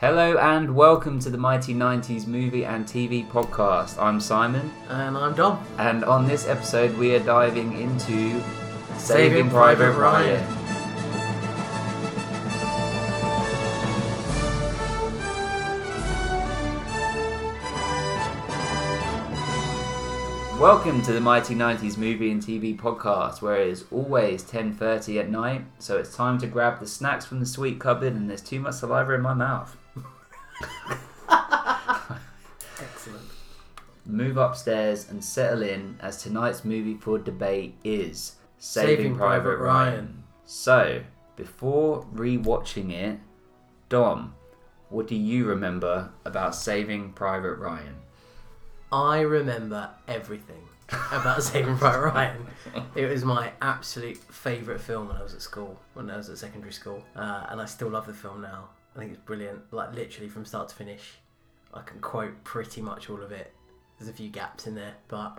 Hello and welcome to the Mighty 90s Movie and TV Podcast. I'm Simon, And I'm Dom. and on this episode, we are diving into Saving, Saving Private, Private Ryan. Ryan. Welcome to the Mighty 90s Movie and TV Podcast, where it is always 10:30 at night, so it's time to grab the snacks from the sweet cupboard, and there's too much saliva in my mouth. Excellent. Move upstairs and settle in as tonight's movie for debate is Saving, Saving Private, Private Ryan. Ryan. So, before rewatching it, Dom, what do you remember about Saving Private Ryan? I remember everything about Saving Private Ryan. It was my absolute favourite film when I was at school, when I was at secondary school. Uh, and I still love the film now. I think it's brilliant. Like, literally from start to finish. I can quote pretty much all of it. There's a few gaps in there, but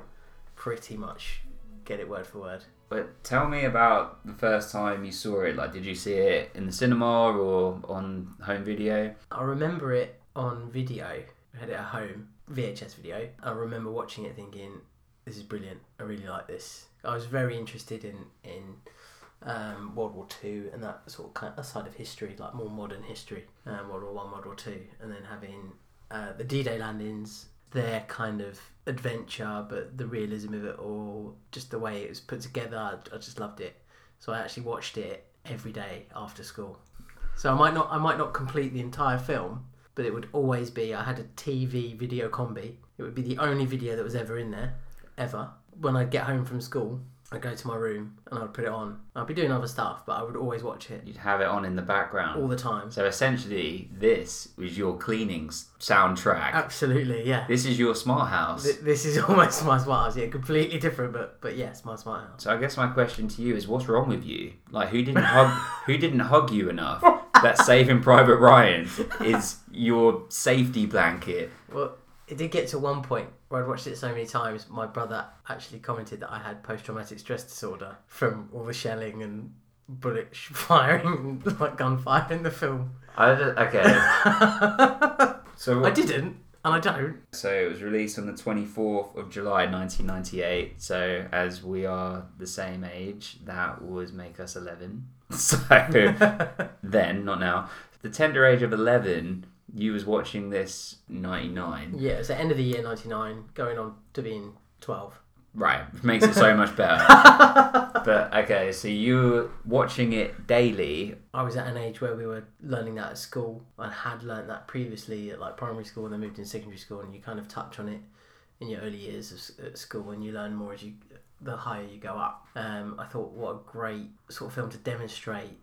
pretty much get it word for word. But tell me about the first time you saw it. Like, did you see it in the cinema or on home video? I remember it on video. I had it at home, VHS video. I remember watching it thinking, this is brilliant. I really like this. I was very interested in in um, World War Two and that sort of side of history, like more modern history, um, World War One, World War Two, and then having uh, the D-Day landings, their kind of adventure, but the realism of it all, just the way it was put together. I, I just loved it. So I actually watched it every day after school. So I might not I might not complete the entire film, but it would always be I had a TV video combi. It would be the only video that was ever in there, ever. When I'd get home from school, I'd go to my room and I'd put it on. I'd be doing other stuff, but I would always watch it You'd have it on in the background. all the time. So essentially, this was your cleaning s- soundtrack. Absolutely, yeah. This is your smart house. Th- This is almost my smart house. Yeah, completely different, but but yes, my smart house. So I guess my question to you is, what's wrong with you? Like, who didn't hug? who didn't hug you enough? That Saving Private Ryan is your safety blanket. Well, it did get to one point where I'd watched it so many times. My brother actually commented that I had post traumatic stress disorder from all the shelling and bullet sh- firing, and, like gunfire in the film. I don't- okay. So I didn't, and I don't. So it was released on the 24th of July 1998. So as we are the same age, that would make us 11. So then, not now. The tender age of 11, you was watching this 99. Yeah, it's the end of the year '99, going on to being 12. Right, which makes it so much better. but okay, so you were watching it daily. I was at an age where we were learning that at school. I had learned that previously at like primary school, and then moved into secondary school, and you kind of touch on it in your early years of, at school, and you learn more as you the higher you go up. Um, I thought what a great sort of film to demonstrate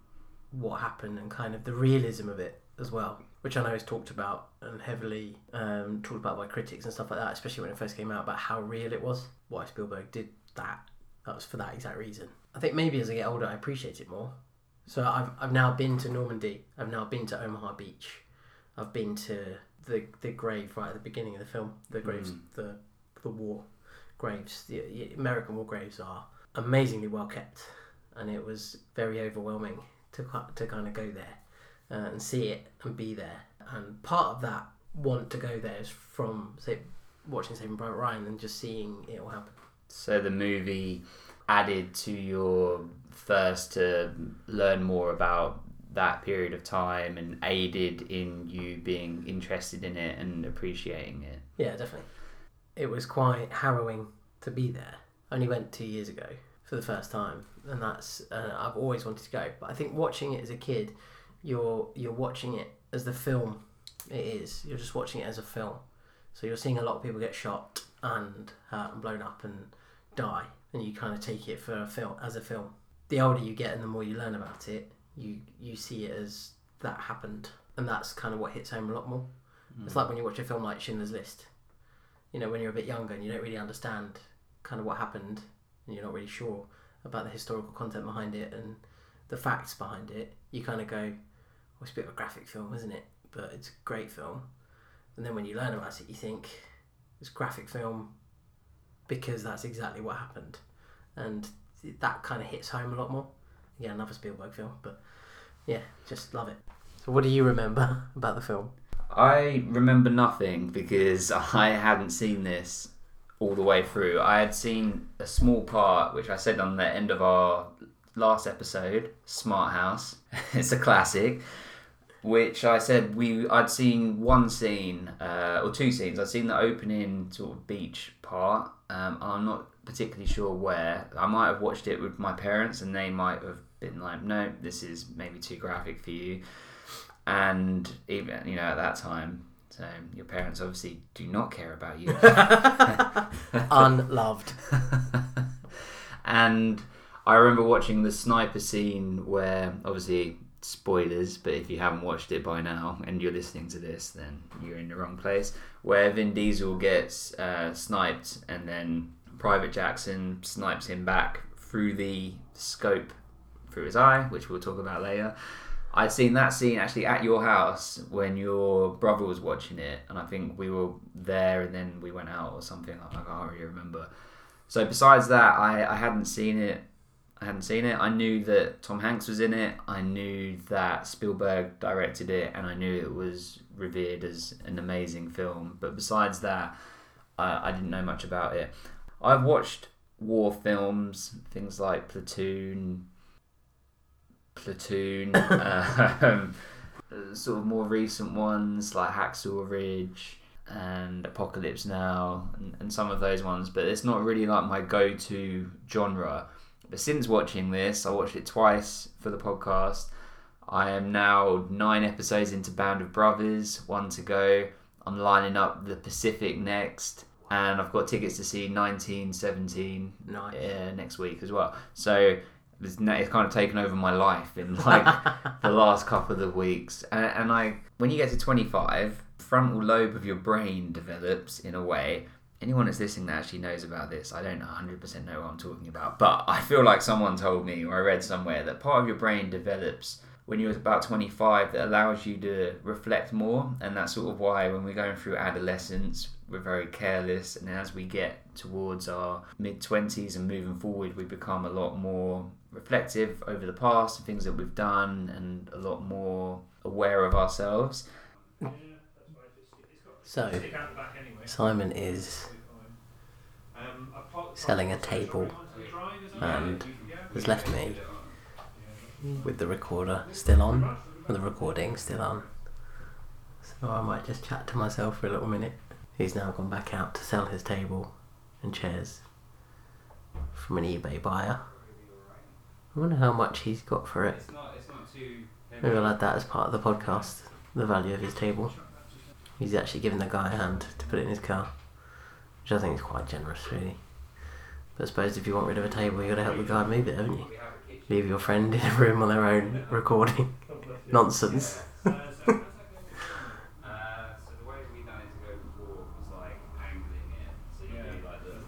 what happened and kind of the realism of it as well, which I know is talked about and heavily um, talked about by critics and stuff like that, especially when it first came out about how real it was. Why Spielberg did that. That was for that exact reason. I think maybe as I get older, I appreciate it more. So I've, I've now been to Normandy. I've now been to Omaha Beach. I've been to the the grave right at the beginning of the film. The graves, the the war graves. The, the American war graves are amazingly well kept, and it was very overwhelming to to kind of go there uh, and see it and be there. And part of that want to go there is from say watching Saving Private Ryan and just seeing it all happen. So the movie added to your thirst to learn more about that period of time and aided in you being interested in it and appreciating it. Yeah, definitely. It was quite harrowing to be there. I only went two years ago for the first time, and that's uh, I've always wanted to go. But I think watching it as a kid, you're you're watching it as the film it is. You're just watching it as a film. So you're seeing a lot of people get shot and hurt and blown up and die, and you kind of take it for a film as a film. The older you get and the more you learn about it, you you see it as that happened, and that's kind of what hits home a lot more. It's hmm. like when you watch a film like Schindler's List. You know, when you're a bit younger and you don't really understand kind of what happened, and you're not really sure about the historical content behind it and the facts behind it, you kind of go, it's a bit of a graphic film, isn't it? But it's a great film. And then when you learn about it, you think it's graphic film because that's exactly what happened. And that kind of hits home a lot more. Yeah, another Spielberg film, but yeah, just love it. So, what do you remember about the film? I remember nothing because I hadn't seen this all the way through. I had seen a small part, which I said on the end of our last episode, Smart House. it's a classic. Which I said we I'd seen one scene uh, or two scenes. I'd seen the opening sort of beach part. Um, I'm not particularly sure where. I might have watched it with my parents, and they might have been like, "No, this is maybe too graphic for you." And even you know at that time, so your parents obviously do not care about you. Unloved. and I remember watching the sniper scene where, obviously, spoilers, but if you haven't watched it by now and you're listening to this, then you're in the wrong place. Where Vin Diesel gets uh, sniped and then Private Jackson snipes him back through the scope through his eye, which we'll talk about later. I'd seen that scene actually at your house when your brother was watching it, and I think we were there and then we went out or something. I can't really remember. So besides that, I, I hadn't seen it. I hadn't seen it. I knew that Tom Hanks was in it. I knew that Spielberg directed it, and I knew it was revered as an amazing film. But besides that, I, I didn't know much about it. I've watched war films, things like Platoon, Platoon, um, sort of more recent ones like Hacksaw Ridge and Apocalypse Now, and, and some of those ones, but it's not really like my go to genre. But since watching this, I watched it twice for the podcast. I am now nine episodes into Band of Brothers, one to go. I'm lining up the Pacific next, and I've got tickets to see 1917 Nice. uh, next week as well. So it's, it's kind of taken over my life in like the last couple of weeks. And, and I, when you get to 25, frontal lobe of your brain develops in a way. Anyone that's listening that actually knows about this, I don't 100% know what I'm talking about, but I feel like someone told me or I read somewhere that part of your brain develops when you're about 25 that allows you to reflect more, and that's sort of why when we're going through adolescence, we're very careless, and as we get towards our mid 20s and moving forward, we become a lot more reflective over the past and things that we've done, and a lot more aware of ourselves. So, Simon is selling a table and has left me with the recorder still on, with the recording still on. So I might just chat to myself for a little minute. He's now gone back out to sell his table and chairs from an eBay buyer. I wonder how much he's got for it. Maybe I'll add that as part of the podcast, the value of his table. He's actually given the guy a hand to put it in his car, which I think is quite generous, really. But I suppose if you want rid of a table, you've got to help the guy move it, haven't you? Leave your friend in a room on their own recording nonsense.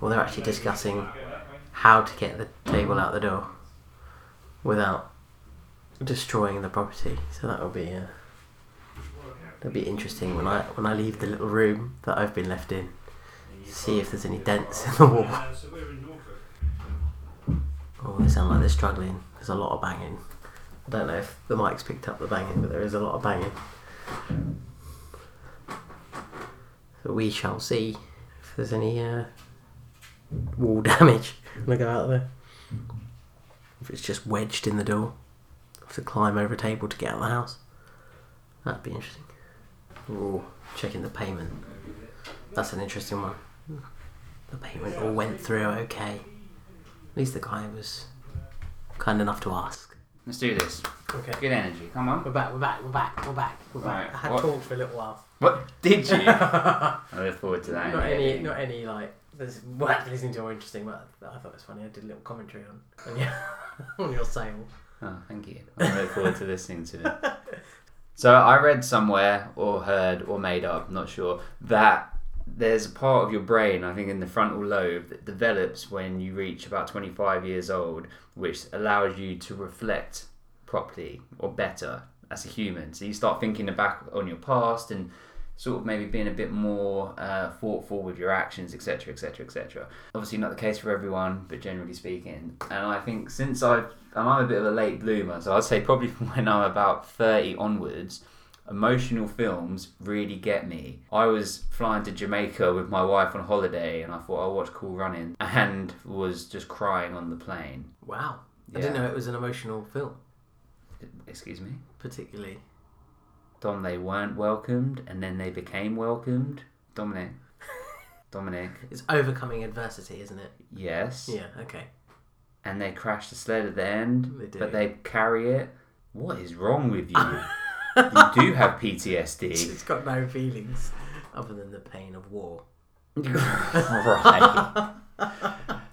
Well, they're actually discussing how to get the table out the door without destroying the property. So that will be uh, that'll be interesting when I when I leave the little room that I've been left in. See if there's any dents in the wall. Oh, they sound like they're struggling. There's a lot of banging. I don't know if the mic's picked up the banging, but there is a lot of banging. So we shall see if there's any uh, wall damage when I go out there. If it's just wedged in the door. I Have to climb over a table to get out of the house. That'd be interesting. Ooh, checking the payment. That's an interesting one. The payment all went through okay. At least the guy was kind enough to ask. Let's do this. Okay. Good energy. Come on. We're back, we're back, we're back, we're back, we're back. Right, I had what- talked for a little while. What did you? I look forward to that. Not any, not any like. There's worth listening to or interesting, but I thought it was funny. I did a little commentary on on your, on your sale. Oh, thank you. I look forward to listening to it. So I read somewhere, or heard, or made up, not sure, that there's a part of your brain, I think in the frontal lobe, that develops when you reach about 25 years old, which allows you to reflect properly or better as a human. So you start thinking back on your past and sort of maybe being a bit more uh, thoughtful with your actions, etc., etc., etc. Obviously, not the case for everyone, but generally speaking. And I think since I've, and I'm a bit of a late bloomer, so I'd say probably from when I'm about 30 onwards, emotional films really get me. I was flying to Jamaica with my wife on holiday, and I thought I'll watch Cool Running, and was just crying on the plane. Wow. I didn't know it was an emotional film, Excuse me. particularly. Dom, they weren't welcomed, and then they became welcomed. Dominic. Dominic. It's overcoming adversity, isn't it? Yes. Yeah, okay. And they crash the sled at the end, They but they carry it. What is wrong with you? you do have PTSD. It's got no feelings other than the pain of war. right.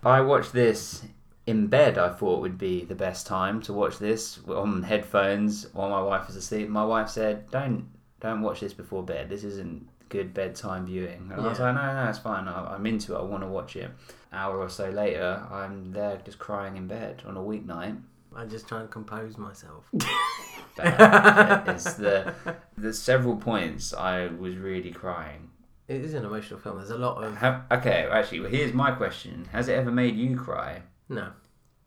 I watched this in bed. I thought would be the best time to watch this on headphones while my wife was asleep. My wife said, "Don't don't watch this before bed. This isn't good bedtime viewing." And I was Yeah. like, "No, no, it's fine. I, I'm into it. I want to watch it." hour or so later, I'm there just crying in bed on a weeknight. I'm just trying to compose myself. It's the there's several points I was really crying. It is an emotional film. There's a lot of Have, okay, actually, well, here's my question: Has it ever made you cry? no.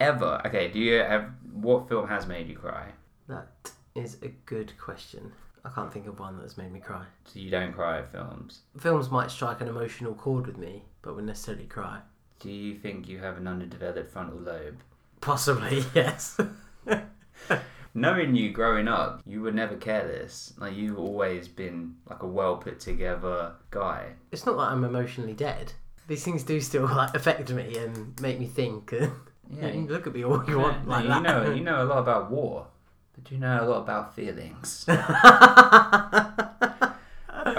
Ever? Okay, do you have what film has made you cry? That is a good question. I can't think of one that's made me cry. So you don't cry at films. Films might strike an emotional chord with me, but wouldn't necessarily cry. Do you think you have an underdeveloped frontal lobe? Possibly, yes. Knowing you growing up, you were never careless. Like you've always been like a well put together guy. it's not that I'm emotionally dead. These things do still like affect me and make me think. you Yeah, can look at me all you want No, like you that. know you know a lot about war, but do you know a lot about feelings?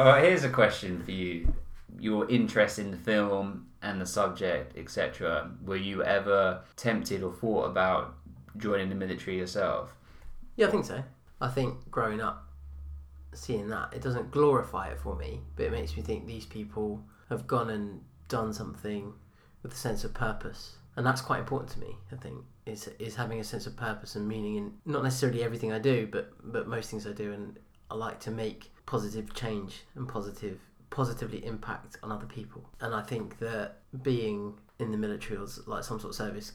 Oh, here's a question for you. Your interest in the film and the subject, etc. Were you ever tempted or thought about joining the military yourself? Yeah, I think so. I think growing up, seeing that, it doesn't glorify it for me, but it makes me think these people have gone and done something with a sense of purpose. And that's quite important to me, I think, is, is having a sense of purpose and meaning in not necessarily everything I do, but, but most things I do. And I like to make positive change and positive positively impact on other people. And I think that being in the military or like some sort of service,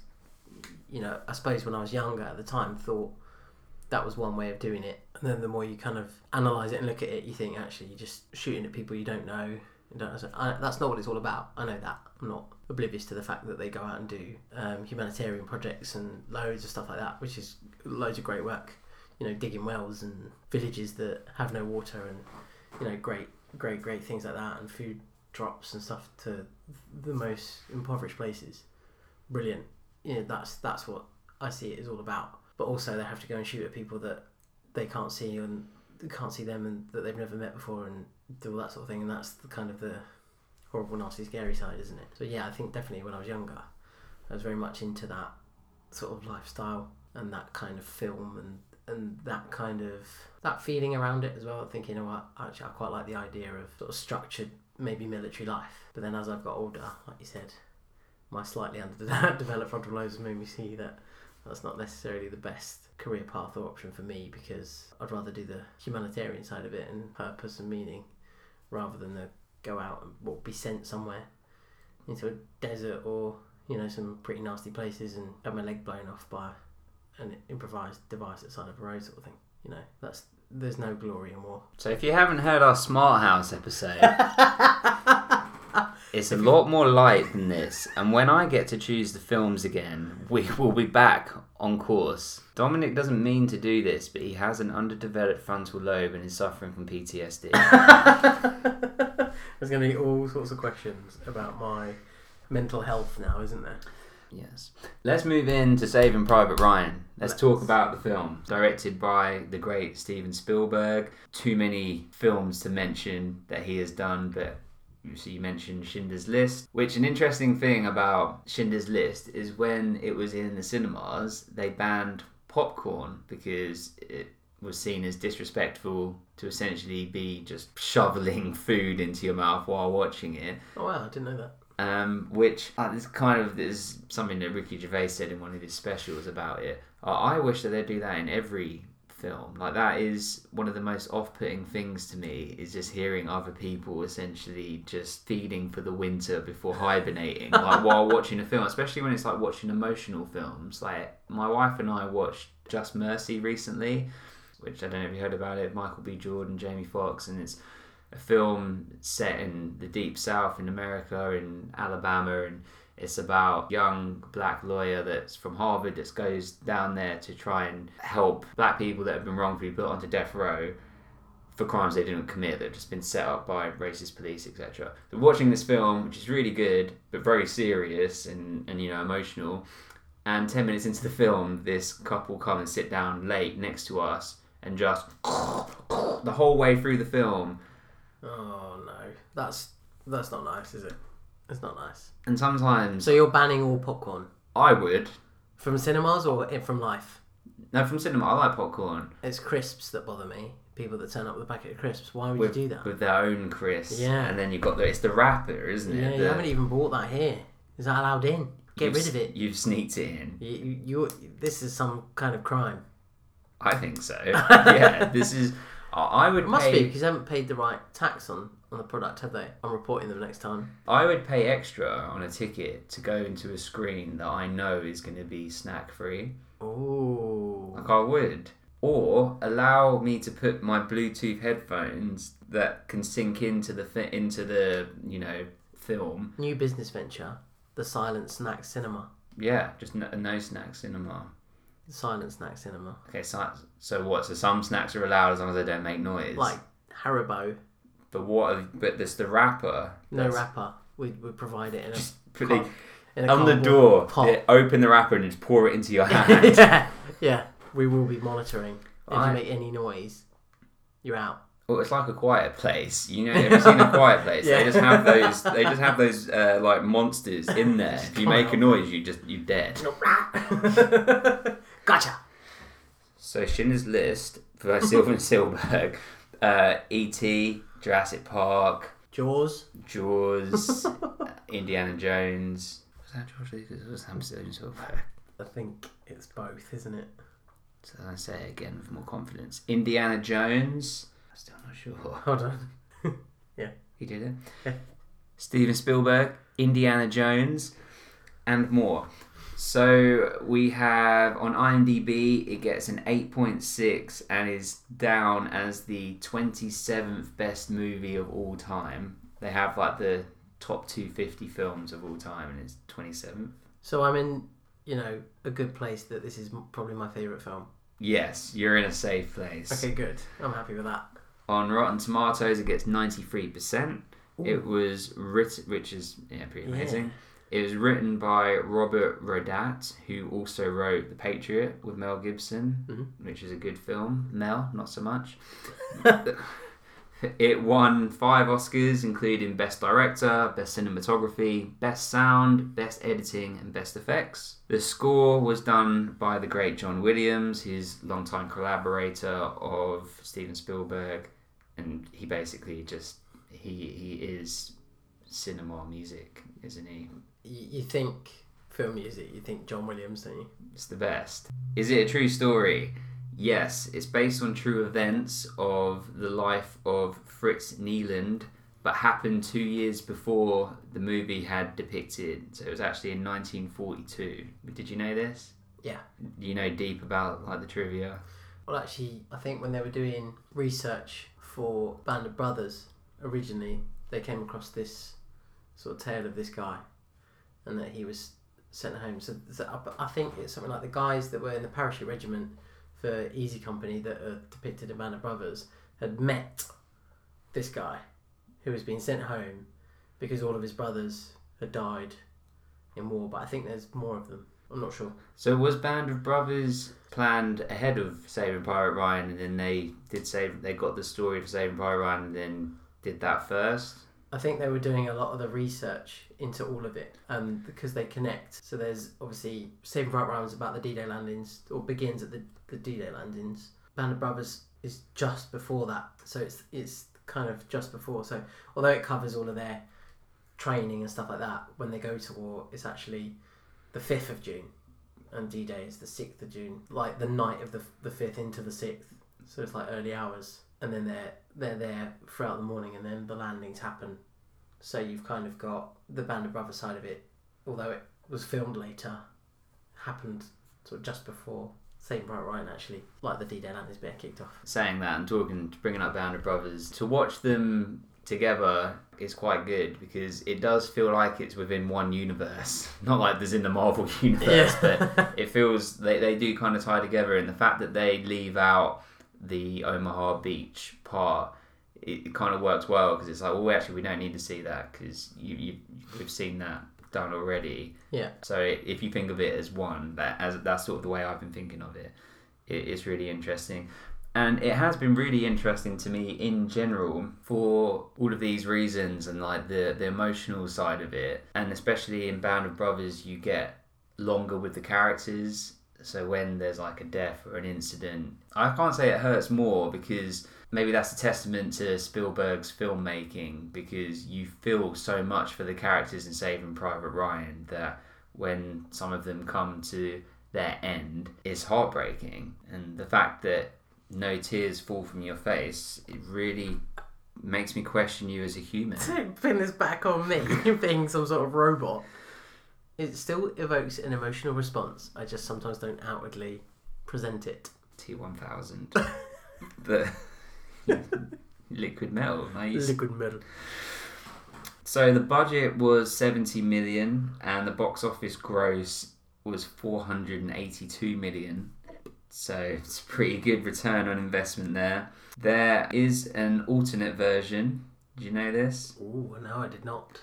you know, I suppose when I was younger at the time, thought that was one way of doing it. And then the more you kind of analyze it and look at it, you think actually you're just shooting at people you don't know. You don't, I, that's not what it's all about. I know that. I'm not oblivious to the fact that they go out and do um, humanitarian projects and loads of stuff like that, which is loads of great work. You know, digging wells and villages that have no water and you know, great, great, great things like that, and food drops and stuff to the most impoverished places. Brilliant. You know, that's that's what I see it is all about. But also, they have to go and shoot at people that they can't see and can't see them and that they've never met before and do all that sort of thing. And that's the kind of the horrible, nasty, scary side, isn't it? So yeah, I think definitely when I was younger, I was very much into that sort of lifestyle and that kind of film and and that kind of that feeling around it as well. Thinking, oh, I- actually, I quite like the idea of sort of structured, maybe military life. But then as I've got older, like you said, my slightly underdeveloped frontal lobes made me see that that's not necessarily the best career path or option for me because I'd rather do the humanitarian side of it and purpose and meaning rather than the go out and well, be sent somewhere into a desert or you know some pretty nasty places and have my leg blown off by an improvised device at the side of a road sort of thing. You know, that's there's no glory in war. So if you haven't heard our Smart House episode, it's a lot more light than this. And when I get to choose the films again, we will be back on course. Dominic doesn't mean to do this, but he has an underdeveloped frontal lobe and is suffering from PTSD. There's going to be all sorts of questions about my mental health now, isn't there? Yes. Let's move in to Saving Private Ryan. Let's Let's. talk about the film. Directed by the great Steven Spielberg. Too many films to mention that he has done, but you see, you mentioned Schindler's List. Which an interesting thing about Schindler's List is when it was in the cinemas, they banned popcorn because it was seen as disrespectful to essentially be just shoveling food into your mouth while watching it Oh wow, I didn't know that. um, which uh, is kind of is something that Ricky Gervais said in one of his specials about it. Uh, I wish that they'd do that in every film. Like that is one of the most off-putting things to me is just hearing other people essentially just feeding for the winter before hibernating, like while watching a film. Especially when it's like watching emotional films. Like my wife and I watched Just Mercy recently. Which I don't know if you heard about it. Michael B. Jordan, Jamie Foxx, and it's a film set in the deep south in America, in Alabama, and it's about young black lawyer that's from Harvard that goes down there to try and help black people that have been wrongfully put onto death row for crimes they didn't commit that have just been set up by racist police, etc. So watching this film, which is really good but very serious and, and you know emotional, and ten minutes into the film, this couple come and sit down late next to us and just the whole way through the film. Oh no, that's that's not nice, is it? It's not nice. And sometimes So you're banning all popcorn I would. from cinemas or i- from life? No, from cinema, I like popcorn It's crisps that bother me. People that turn up with a packet of crisps. Why would with, you do that? with their own crisp. Yeah. And then you've got the it's the wrapper, isn't it? yeah, it? you The- haven't even bought that here. Is that allowed in? Get you've rid s- of it. You've sneaked it in. You, you, you, this is some kind of crime. I think so. yeah, this is. I would It must pay. be because they haven't paid the right tax on, on the product, have they? I'm reporting them next time. I would pay extra on a ticket to go into a screen that I know is going to be snack free. Oh, Like I would. Or allow me to put my Bluetooth headphones that can sync into the fi- into the you know film. new business venture, the Silent Snack Cinema. Yeah, just no, no snack cinema. Silent Snack Cinema, Okay, so so what? So some snacks are allowed as long as they don't make noise. like Haribo, but what? But there's the wrapper. no that's- wrapper. We we provide it in a Just put a on the door. open the wrapper and just pour it into your hand. yeah, yeah. We will be monitoring. If I- you make any noise, you're out. Well, it's like a quiet place. You know, have you seen a quiet place? Yeah. They just have those. They just have those uh, like monsters in there. If you make a noise, you just you're dead. Gotcha. So Schindler's List by Sylvan Silberg, uh, E.T., Jurassic Park, Jaws. Jaws, Indiana Jones. Was that George Lucas? or Was that Sylvan Silberg? I think it's both, isn't it? So I say it again with more confidence. Indiana Jones. I'm still not sure. Hold on. Yeah. He did it. Yeah. Steven Spielberg, Indiana Jones, and more. So we have on IMDb, it gets an 8.6 and is down as the 27th best movie of all time. They have like the top 250 films of all time, and it's 27th. So I'm in, you know, a good place that this is probably my favourite film. Yes, you're in a safe place. Okay, good. I'm happy with that. On Rotten Tomatoes, it gets 93%. It was written, which is yeah, pretty Yeah. It was written by Robert Rodat, who also wrote The Patriot with Mel Gibson, Mhm. which is a good film. Mel, not so much. it won five Oscars, including Best Director, Best Cinematography, Best Sound, Best Editing, and Best Effects. The score was done by the great John Williams, who's longtime collaborator of Steven Spielberg, and he basically just he he is cinema music, isn't he? You, you think film music, you think John Williams, don't you? It's the best. Is it a true story? Yes, it's based on true events of the life of Fritz Niland, but happened two years before the movie had depicted. So it was actually in 1942. Did you know this? Yeah. Do you know deep about like the trivia? Well, actually, I think when they were doing research for Band of Brothers originally, they came across this sort of tale of this guy, and that he was sent home. So, so I, I think it's something like the guys that were in the parachute regiment for Easy Company that are depicted in Band of Brothers had met this guy who was being sent home because all of his brothers had died in war. But I think there's more of them. I'm not sure. So was Band of Brothers planned ahead of Saving Pirate Ryan, and then they did save? They got the story for Saving Pirate Ryan, and then did that first. I think they were doing a lot of the research into all of it, um, because they connect. So there's obviously Saving Private Ryan about the D-Day landings, or begins at the, the D-Day landings. Band of Brothers is just before that, so it's it's kind of just before. So although it covers all of their training and stuff like that, when they go to war, it's actually the fifth of June, and D-Day is the sixth of June, like the night of the the fifth into the sixth. So it's like early hours, and then they're they're there throughout the morning, and then the landings happen. So you've kind of got the Band of Brothers side of it, although it was filmed later, happened sort of just before. Saving Private Ryan actually, like the D-Day Land is being kicked off. saying that and talking, bringing up Band of Brothers, to watch them together is quite good because it does feel like it's within one universe. Not like there's in the Marvel universe, but it feels they, they do kind of tie together. And the fact that they leave out the Omaha Beach part, it, it kind of works well because it's like, well, actually, we don't need to see that because you, you, we've seen that done already. Yeah. So if you think of it as one, that as that's sort of the way I've been thinking of it. It is really interesting. And it has been really interesting to me in general for all of these reasons and like the, the emotional side of it. And especially in Band of Brothers, you get longer with the characters. So when there's like a death or an incident, I can't say it hurts more because maybe that's a testament to Spielberg's filmmaking because you feel so much for the characters in Saving Private Ryan that when some of them come to their end, it's heartbreaking. And the fact that no tears fall from your face, it really makes me question you as a human. Don't pin this back on me being some sort of robot. It still evokes an emotional response. I just sometimes don't outwardly present it. T1000. the liquid metal, nice. Liquid metal. So the budget was 70 million and the box office gross was 482 million. So it's a pretty good return on investment there. There is an alternate version. Do you know this? Oh, no, I did not.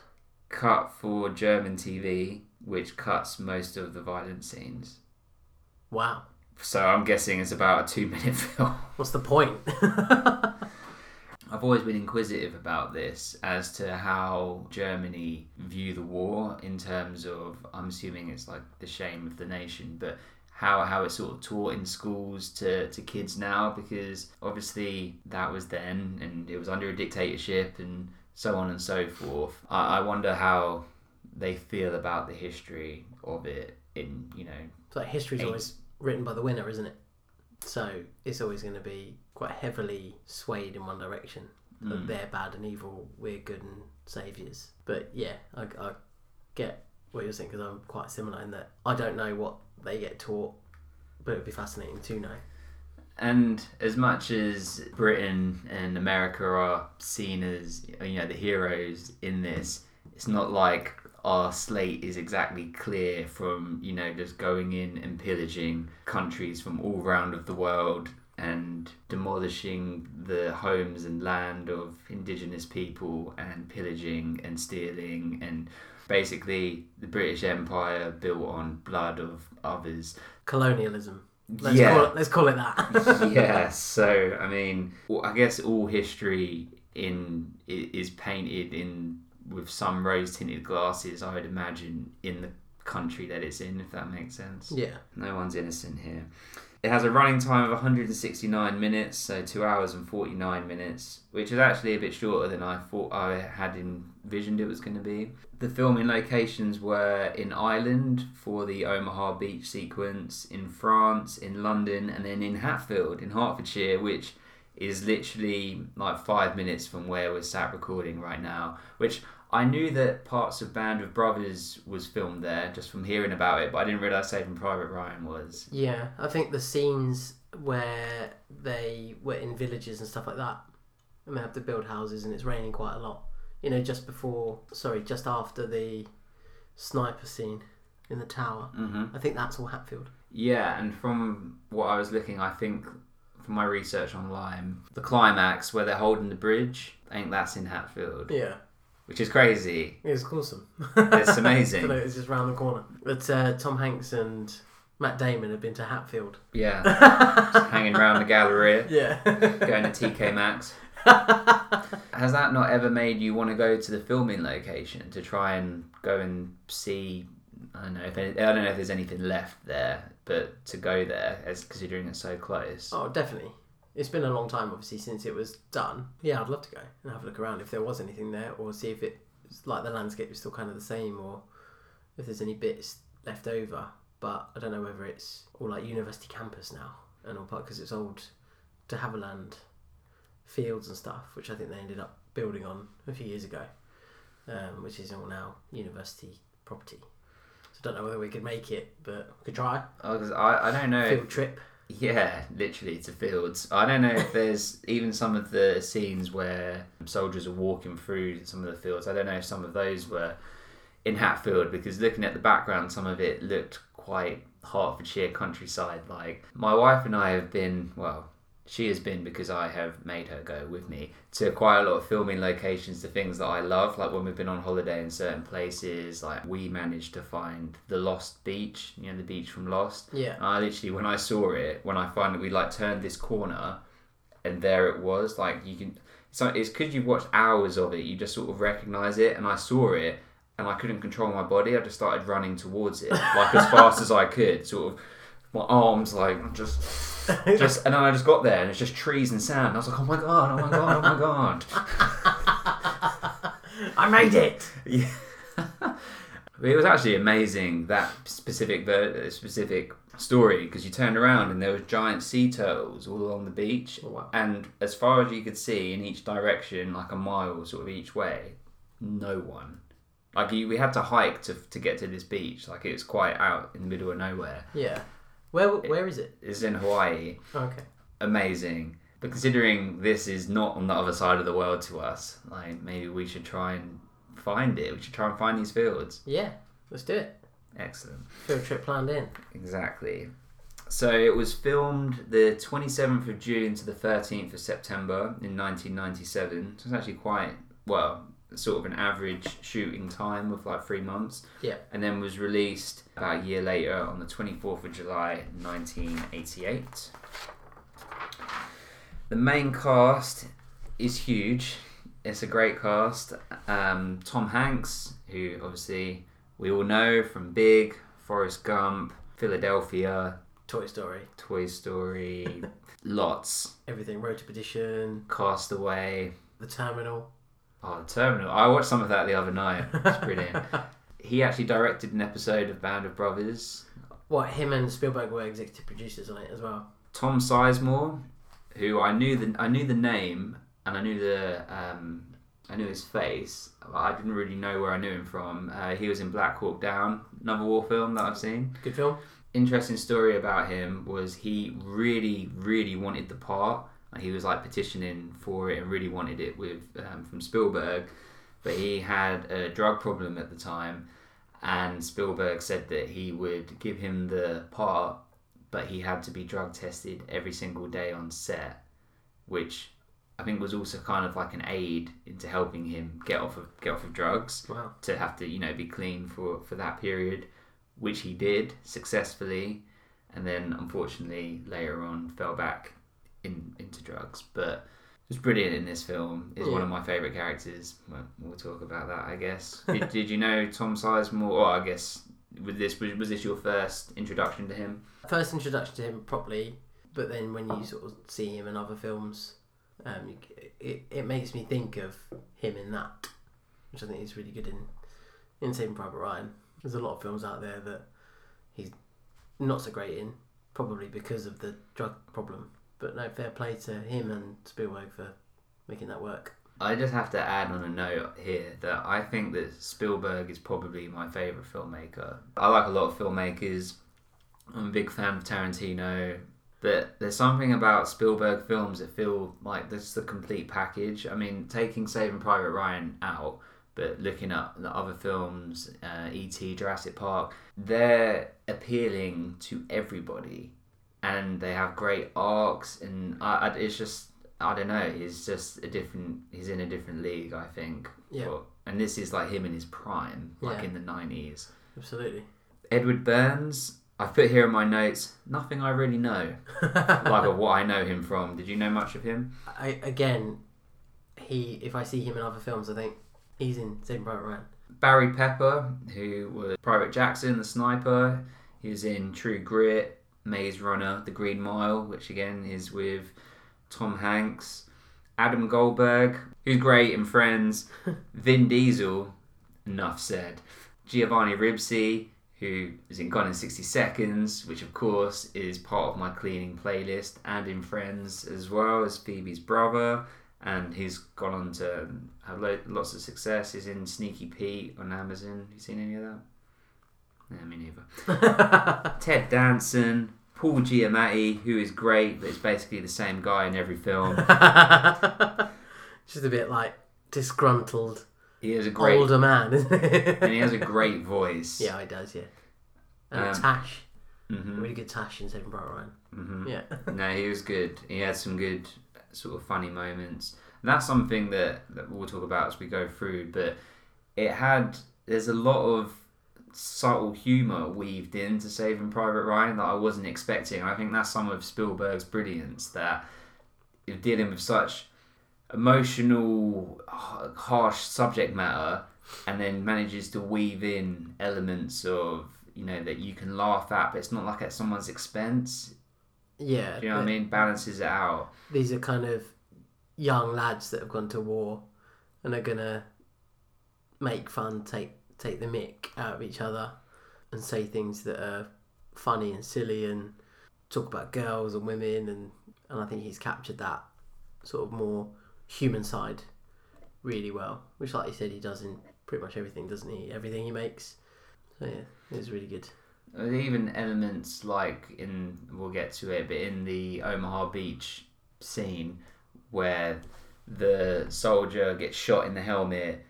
Cut for German TV, which cuts most of the violent scenes. Wow. So I'm guessing it's about a two minute film. What's the point? I've always been inquisitive about this as to how Germany view the war in terms of I'm assuming it's like the shame of the nation, but how how it's sort of taught in schools to, to kids now because obviously that was then and it was under a dictatorship and so on and so forth. I, I wonder how they feel about the history of it in, you know, It's like history's Eight. always written by the winner, isn't it? So it's always going to be quite heavily swayed in one direction. Mm. they're bad and evil, we're good and saviours. But yeah, I, I get what you're saying because I'm quite similar in that I don't know what they get taught, but it would be fascinating to know. And as much as Britain and America are seen as you know the heroes in this, it's not like our slate is exactly clear from you know just going in and pillaging countries from all round of the world and demolishing the homes and land of indigenous people and pillaging and stealing and basically the British Empire built on blood of others Colonialism. Let's Yeah. call it. Let's call it that. yeah, so I mean, I guess all history in is painted in with some rose tinted glasses. I would imagine in the country that it's in, if that makes sense. yeah. No one's innocent here. It has a running time of 169 minutes, so two hours and 49 minutes, which is actually a bit shorter than I thought I had envisioned it was going to be. The filming locations were in Ireland for the Omaha beach sequence, in France, in London, and then in Hatfield in Hertfordshire, which is literally like five minutes from where we're sat recording right now. Which I knew that parts of Band of Brothers was filmed there just from hearing about it, but I didn't realise Saving Private Ryan was. Yeah, I think the scenes where they were in villages and stuff like that, and they have to build houses and it's raining quite a lot. You know, just before, sorry, just after the sniper scene in the tower. hmm I think that's all Hatfield. Yeah, and from what I was looking, I think from my research online, the climax where they're holding the bridge, I think that's in Hatfield, Yeah, which is crazy. it's awesome. It's amazing. It's just round the corner. But uh, Tom Hanks and Matt Damon have been to Hatfield. Yeah, just hanging around the gallery. Yeah. going to TK Maxx. Has that not ever made you want to go to the filming location to try and go and see? I don't know if any, I don't know if there's anything left there, but to go there as considering it's so close. Oh, definitely. It's been a long time, obviously, since it was done. Yeah, I'd love to go and have a look around if there was anything there, or see if it's like the landscape is still kind of the same, or if there's any bits left over. But I don't know whether it's all like university campus now and all part because it's old de Havilland fields and stuff, which I think they ended up building on a few years ago, um, which is all now university property. So I don't know whether we could make it, but we could try Oh, 'cause I, I don't know. if- field trip. Yeah, literally to fields. I don't know if there's even some of the scenes where soldiers are walking through some of the fields. I don't know if some of those were in Hatfield because looking at the background, some of it looked quite Hertfordshire countryside. Like my wife and I have been, well, she has been because I have made her go with me to quite a lot of filming locations to things that I love. Like when we've been on holiday in certain places, like we managed to find the Lost Beach, you know, the beach from Lost. Yeah. And I literally, when I saw it, when I finally we like turned this corner, and there it was. Like you can, so it's because you've watched hours of it, you just sort of recognize it. And I saw it, and I couldn't control my body. I just started running towards it, like as fast as I could, sort of. My arms like just, just, and then I just got there, and it's just trees and sand. I was like, "Oh my god! Oh my god! Oh my god!" I made it. Yeah. it was actually amazing that specific ver- specific story because you turned around and there was giant sea turtles all along the beach, Oh, wow. and as far as you could see in each direction, like a mile sort of each way, no one. Like you, we had to hike to to get to this beach. Like it's quite out in the middle of nowhere. Yeah. Where where is it? It's in Hawaii. Okay. Amazing. But considering this is not on the other side of the world to us, like maybe we should try and find it. We should try and find these fields. Yeah. Let's do it. Excellent. Field trip planned in. Exactly. So it was filmed the 27th of June to the 13th of September in 1997. So it's actually quite, well, sort of an average shooting time of like three months. Yeah. And then was released about a year later on the 24th of July 1988. The main cast is huge. It's a great cast. Um, Tom Hanks, who obviously we all know from Big, Forrest Gump, Philadelphia, Toy Story. Toy Story, lots. Everything. Road to Perdition. Castaway. The Terminal. Oh, the Terminal. I watched some of that the other night. It's brilliant. he actually directed an episode of Band of Brothers. What him and Spielberg were executive producers on it as well. Tom Sizemore, who I knew the I knew the name and I knew the um, I knew his face. I didn't really know where I knew him from. Uh, he was in Black Hawk Down, another war film that I've seen. Good film. Interesting story about him was he really, really wanted the part. Like, He was like petitioning for it and really wanted it with um, from Spielberg, but he had a drug problem at the time, and Spielberg said that he would give him the part, but he had to be drug tested every single day on set, which I think was also kind of like an aid into helping him get off of get off of drugs Wow. to have to you know be clean for for that period, which he did successfully, and then unfortunately later on fell back into drugs. But was brilliant in this film. Is one of my favorite characters. Well, we'll talk about that, I guess. Did, did you know Tom Sizemore? Or I guess with this was, was this your first introduction to him? First introduction to him properly, but then when you sort of see him in other films, um, it, it makes me think of him in that, which I think he's really good in. In Saving Private Ryan, there's a lot of films out there that he's not so great in, probably because of the drug problem. But no, fair play to him and Spielberg for making that work. I just have to add on a note here that I think that Spielberg is probably my favourite filmmaker. I like a lot of filmmakers. I'm a big fan of Tarantino, but there's something about Spielberg films that feel like this is the complete package. I mean, taking Saving Private Ryan out, but looking at the other films, uh, E.T., Jurassic Park, they're appealing to everybody and they have great arcs and I, I, it's just I don't know he's just a different he's in a different league I think Yeah. But- and this is like him in his prime like Yeah. in the 90s Absolutely. Edward Burns I put here in my notes nothing I really know like of what I know him from did you know much of him I again, he if I see him in other films, I think he's in Saving Private Ryan. Barry Pepper who was Private Jackson the sniper he was in True Grit Maze Runner The Green Mile which again is with Tom Hanks, Adam Goldberg, who's great in Friends, Vin Diesel, enough said, Giovanni Ribisi, who is in Gone in 60 Seconds, which of course is part of my cleaning playlist, and in Friends as well as Phoebe's brother. And he's gone on to have lo- lots of success. He's in Sneaky Pete on Amazon. Have you seen any of that? Yeah, me neither. Ted Danson, Paul Giamatti, who is great, but it's basically the same guy in every film. Just a bit like disgruntled He is a great older man, isn't it? and he has a great voice. yeah, he does. Yeah, and Um, Tash, hmm really good Tash in Saving Private Ryan. hmm Yeah, No, he was good. He had some good sort of funny moments. And that's something that, that we'll talk about as we go through. But it had there's a lot of subtle humor weaved into Saving Private Ryan that I wasn't expecting. I think that's some of Spielberg's brilliance that you're dealing with such emotional, harsh subject matter, and then manages to weave in elements of you know that you can laugh at, but it's not like at someone's expense. yeah. Do you know what I mean? Balances it out. These are kind of young lads that have gone to war and are gonna make fun, take take the mick out of each other, and say things that are funny and silly, and talk about girls and women, and and I think he's captured that sort of more human side really well, which, like you said, he does in pretty much everything, doesn't he? Everything he makes. So yeah, it's really good. Even elements like in we'll get to it, but in the Omaha Beach scene where the soldier gets shot in the helmet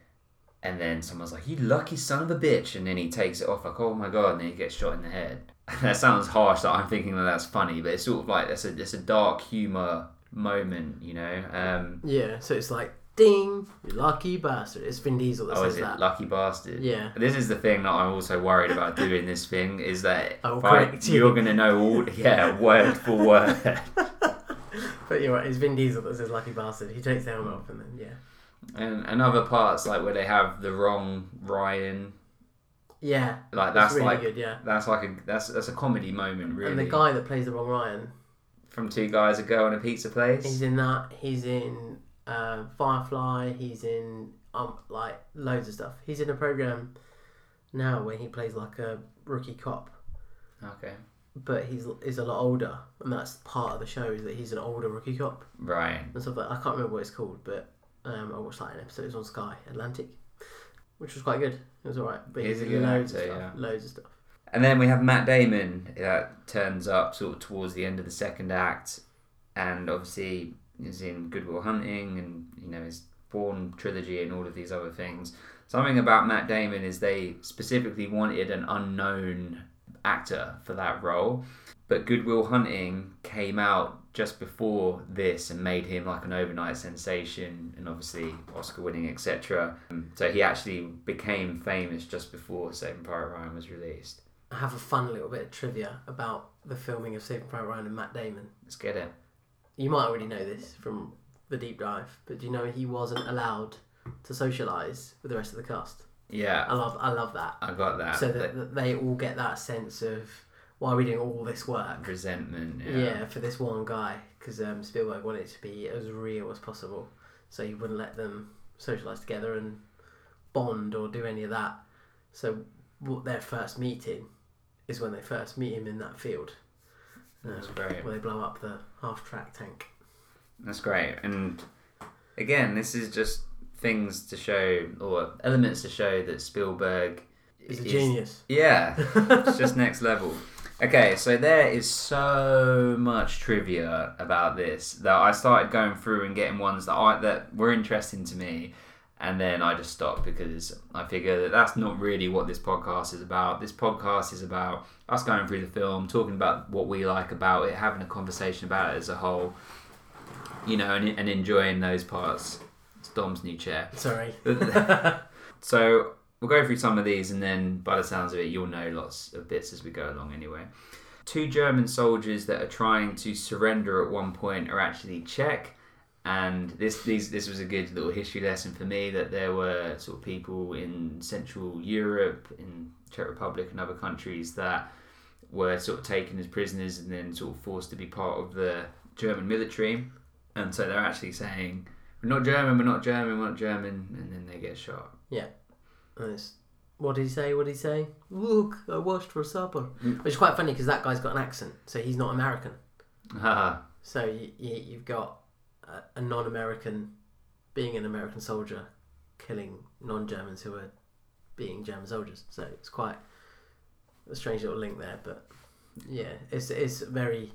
and then someone's like, You lucky son of a bitch and then he takes it off like, Oh my god, and then he gets shot in the head. that sounds harsh that I'm thinking that that's funny, but it's sort of like that's a it's a dark humour moment, you know? Um Yeah, so it's like, ding, you lucky bastard. It's Vin Diesel that Oh, says is it that. lucky bastard? Yeah. This is the thing that I'm also worried about doing this thing is that will I- you. you're gonna know all yeah word for word. But you're right, it's Vin Diesel that says lucky bastard. He takes the helmet off and then, yeah. And, and other parts like where they have the wrong Ryan, Yeah, like that's really like good, yeah. that's like a that's that's a comedy moment really. And the guy that plays the wrong Ryan, from two guys that go on a pizza place. he's in that. He's in uh, Firefly. He's in um like loads of stuff. He's in a program now where he plays like a rookie cop, Okay, but he's is a lot older, and that's part of the show is that he's an older rookie cop right. and stuff. Like I can't remember what it's called, but um, I watched like an episode. It was on Sky Atlantic, which was quite good. It was alright, but He's he's, a good loads actor, of stuff. Loads of stuff. And then we have Matt Damon that turns up sort of towards the end of the second act, and obviously is in Good Will Hunting and you know his Bourne trilogy and all of these other things. Something about Matt Damon is they specifically wanted an unknown actor for that role, but Good Will Hunting came out just before this and made him like an overnight sensation and obviously Oscar winning etc. Um, So he actually became famous just before Saving Private Ryan was released. I have a fun little bit of trivia about the filming of Saving Private Ryan and Matt Damon. Let's get it. You might already know this from the deep dive, but do you know he wasn't allowed to socialise with the rest of the cast? Yeah, I love, I love that. I got that. so That that, that they all get that sense of why are we doing all this work? resentment. Yeah. Yeah, for this one guy, because um, Spielberg wanted it to be as real as possible, so he wouldn't let them socialise together and bond or do any of that. So what their first meeting is when they first meet him in that field. That's um, great. Where they blow up the half-track tank. That's great. And again, this is just things to show or elements to show that Spielberg He's a is- genius. Yeah, it's just next level. Okay, so there is so much trivia about this that I started going through and getting ones that I that were interesting to me, and then I just stopped because I figure that that's not really what this podcast is about. This podcast is about us going through the film, talking about what we like about it, having a conversation about it as a whole, you know, and, and enjoying those parts. It's Dom's new chair. Sorry. So we'll go through some of these, and then by the sounds of it, you'll know lots of bits as we go along. Anyway, two German soldiers that are trying to surrender at one point are actually Czech, and this these this was a good little history lesson for me that there were sort of people in Central Europe, in Czech Republic, and other countries that were sort of taken as prisoners and then sort of forced to be part of the German military, and so they're actually saying. We're not German, we're not German, we're not German, and then they get shot. And it's, what did he say? What did he say? Look, I washed for supper. Mm. Which is quite funny because that guy's got an accent, so he's not American. So you, you, you've got a, a non-American being an American soldier killing non-Germans who are being German soldiers. So it's quite a strange little link there, but Yeah, it's it's a very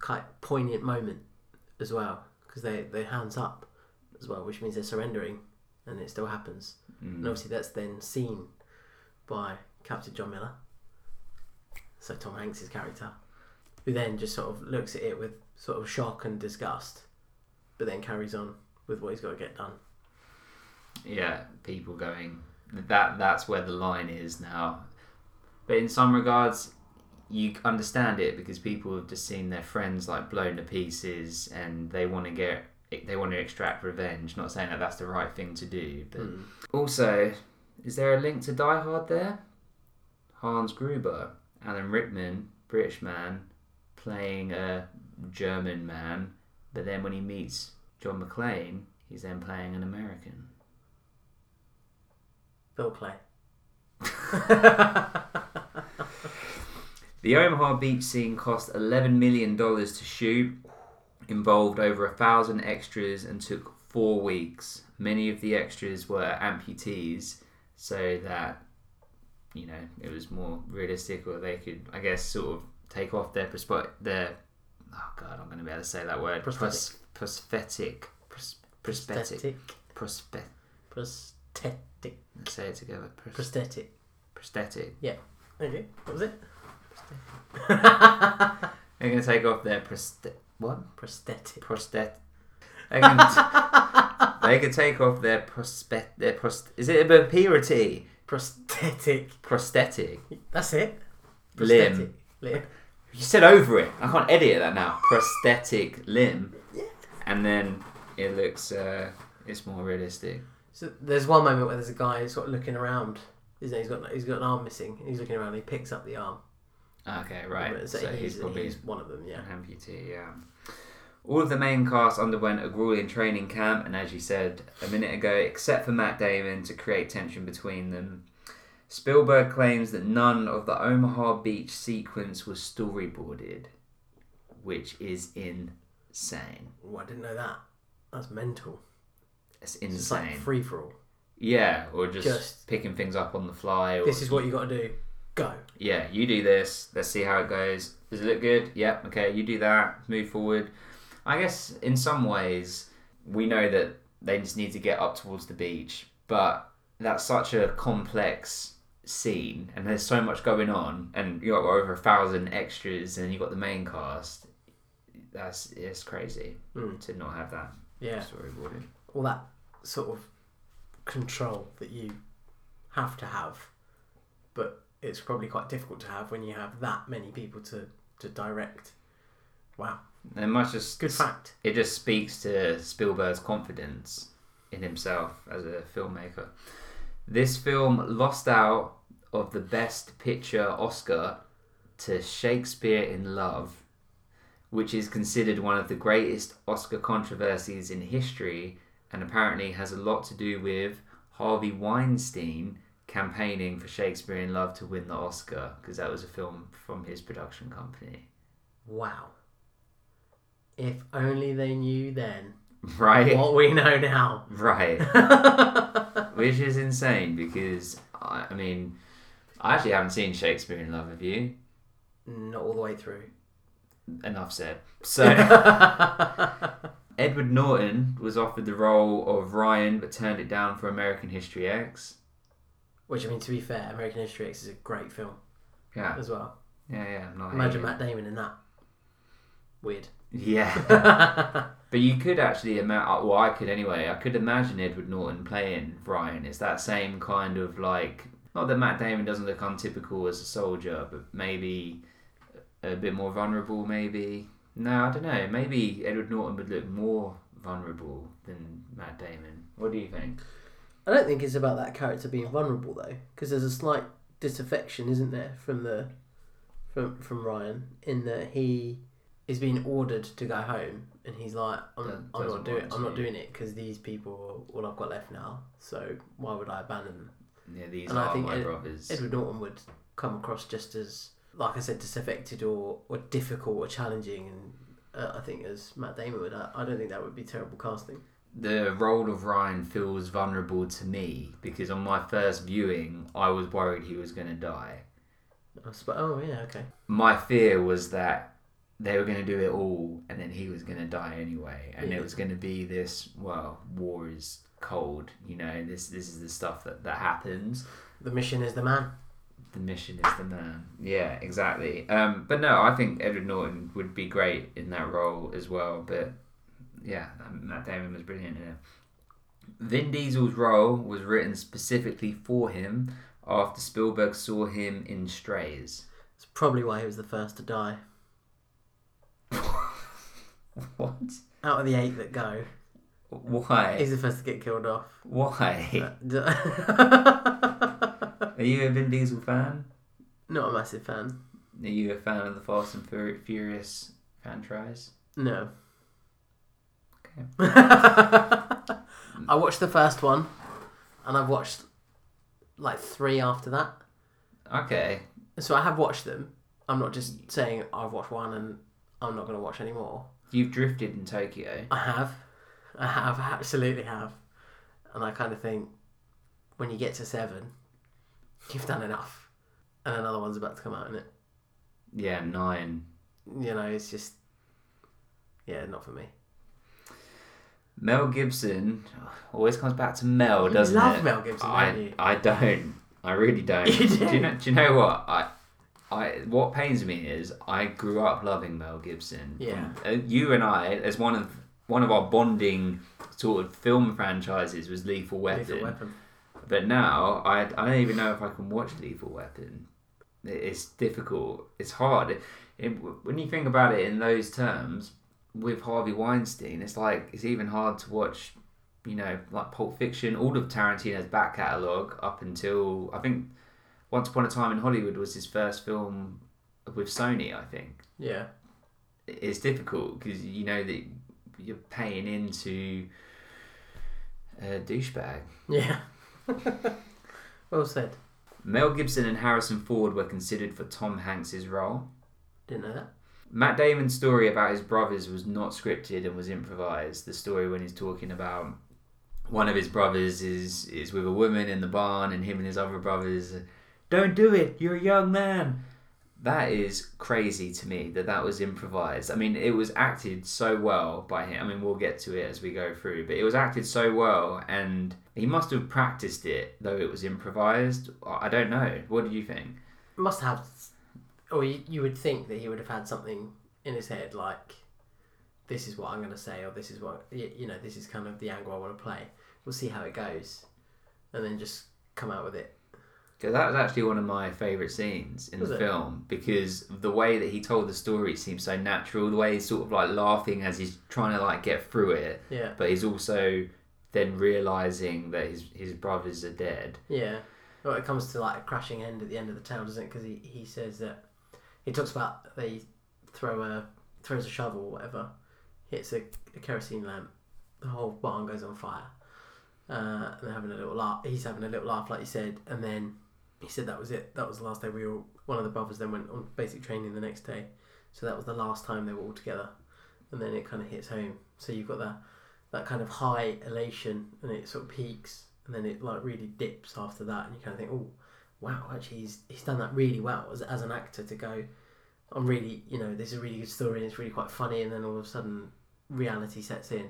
quite poignant moment as well because they they hands up as well, which means they're surrendering, and it still happens. And Mm. obviously that's then seen by Captain John Miller, so Tom Hanks's character, who then just sort of looks at it with sort of shock and disgust, but then carries on with what he's got to get done. yeah, people going that that's where the line is now. But in some regards, you understand it because people have just seen their friends like blown to pieces, and they want to get they want to extract revenge. Not saying that that's the right thing to do, but Mm. also, is there a link to Die Hard there? Hans Gruber, Alan Rickman, British man, playing a German man, but then when he meets John McClane, he's then playing an American. Bill Clay. The Omaha beach scene cost $11 million to shoot, involved over a thousand extras, and took four weeks. Many of the extras were amputees, so that, you know, it was more realistic, or they could, I guess, sort of take off their persp- their. Oh god, I'm going to be able to say that word. Prosthetic. Pros- prosthetic. Pros- prosthetic. Prosthetic. Prosthetic. Say it together. Pros- Prosthetic. prosthetic. Yeah. Okay. What was it? They're going to take off their prosthetic. What? Prosthetic. prosthetic. They can, they can take off their prospect. Their prost. Is it a purity? Prosthetic. Prosthetic. That's it. Limb. Prosthetic. Limb. You said over it. I can't edit that now. Prosthetic limb. Yeah. And then it looks. Uh, it's more realistic. So there's one moment where there's a guy sort of looking around. Isn't he? He's got he's got an arm missing. He's looking around. and He picks up the arm. Um, okay, right. So, So he's, he's probably he's one of them. Yeah. an amputee. Yeah. All of the main cast underwent a grueling training camp, and as you said a minute ago, except for Matt Damon to create tension between them. Spielberg claims that none of the Omaha Beach sequence was storyboarded, which is insane. Oh, I didn't know that. That's mental. It's It's like insane. free for all. yeah, or just, Just- picking things up on the fly. Or, This is what you got to do. Go. Yeah, you do this. Let's see how it goes. Does it look good? Yep. Okay, you do that. Move forward. I guess in some ways we know that they just need to get up towards the beach, but that's such a complex scene, and there's so much going on, and you got over a thousand extras, and you've got the main cast. That's it's crazy Mm. to not have that Yeah. storyboarded. All that sort of control that you have to have, but it's probably quite difficult to have when you have that many people to to direct. Wow. And must just Good fact. it just speaks to Spielberg's confidence in himself as a filmmaker. This film lost out of the Best Picture Oscar to Shakespeare in Love, which is considered one of the greatest Oscar controversies in history and apparently has a lot to do with Harvey Weinstein campaigning for Shakespeare in Love to win the Oscar because that was a film from his production company. Wow. If only they knew then Right? what we know now. Right. Which is insane because I, I mean, I actually haven't seen Shakespeare in Love. Have you? Not all the way through. Enough said. So Edward Norton was offered the role of Ryan, but turned it down for American History X. Which I mean, to be fair, American History X is a great film Yeah, as well. yeah, yeah. Not Imagine. Matt Damon in that. Weird. Yeah, but you could actually imagine. Uh, well, I could anyway. I could imagine Edward Norton playing Ryan. It's that same kind of like. Not that Matt Damon doesn't look untypical as a soldier, but maybe a bit more vulnerable. Maybe no, I don't know. Maybe Edward Norton would look more vulnerable than Matt Damon. What do you think? I don't think it's about that character being vulnerable though, because there's a slight disaffection, isn't there, from the from from Ryan in that he is being ordered to go home, and he's like, I'm, I'm not doing, I'm not doing it because these people are all I've got left now. So why would I abandon them? Yeah, these And I are think my Ed- brothers. Edward Norton would come across just as, like I said, disaffected or, or difficult or challenging, and uh, I think as Matt Damon would. I, I don't think that would be terrible casting. The role of Ryan feels vulnerable to me because on my first viewing, I was worried he was going to die. Oh yeah, okay. My fear was that they were going to do it all, and then he was going to die anyway, and Yeah. it was going to be this. Well, war is cold. You know, this this is the stuff that that happens. The mission is the man. The mission is the man. Yeah, exactly. Um, but no, I think Edward Norton would be great in that role as well. But yeah, Matt Damon was brilliant in it. Vin Diesel's role was written specifically for him after Spielberg saw him in Strays. It's probably why he was the first to die. What? Out of the eight that go, Why? he's the first to get killed off. Why? Are you a Vin Diesel fan? Not a massive fan. Are you a fan of the Fast and Furious franchise? No. Okay. I watched the first one, and I've watched like three after that. Okay. So I have watched them. I'm not just saying I've watched one and I'm not going to watch any more. You've drifted in Tokyo. I have. I have, I absolutely have. And I kind of think when you get to seven, you've done enough. And another one's about to come out in it. Yeah, nine. You know, it's just, yeah, not for me. Mel Gibson always comes back to Mel, You doesn't love it? Mel Gibson, I? I don't. I really don't. You do, do. you know, do you know what? I, I, what pains me is I grew up loving Mel Gibson. Yeah. Uh, you and I, as one of one of our bonding sort of film franchises was Lethal Weapon. Lethal Weapon. But now I, I don't even know if I can watch Lethal Weapon. It- It's difficult. It's hard. It, it, when you think about it in those terms, with Harvey Weinstein, it's like it's even hard to watch. You know, like Pulp Fiction, all of Tarantino's back catalogue up until I think Once Upon a Time in Hollywood was his first film with Sony. I think Yeah. it's difficult because you know that you're paying into a douchebag. Yeah. well said. Mel Gibson and Harrison Ford were considered for Tom Hanks's role. Didn't know that. Matt Damon's story about his brothers was not scripted and was improvised. The story when he's talking about one of his brothers is is with a woman in the barn and him and his other brothers don't do it. You're a young man. That is crazy to me that that was improvised. I mean, it was acted so well by him. I mean, we'll get to it as we go through, but it was acted so well, and he must have practiced it, though it was improvised. I don't know. What do you think? Must have, or you, you would think that he would have had something in his head like, this is what I'm going to say, or this is what, y- you know, this is kind of the angle I want to play. We'll see how it goes. And then just come out with it. Because that was actually one of my favourite scenes in Was the it? film because the way that he told the story seems so natural. The way he's sort of like laughing as he's trying to like get through it, Yeah. but he's also then realizing that his his brothers are dead. Yeah. Well, it comes to like a crashing end at the end of the town, doesn't it? Because he, he says that he talks about they throw a throws a shovel or whatever, hits a, a kerosene lamp, the whole barn goes on fire, uh, and they're having a little laugh. He's having a little laugh, like you said, and then he said that was it. That was the last day we were. One of the brothers then went on basic training the next day, so that was the last time they were all together, and then it kind of hits home. So you've got that that kind of high elation, and it sort of peaks, and then it like really dips after that, and you kind of think, oh, wow, actually he's he's done that really well as as an actor to go. I'm really, you know, this is a really good story and it's really quite funny, and then all of a sudden reality sets in.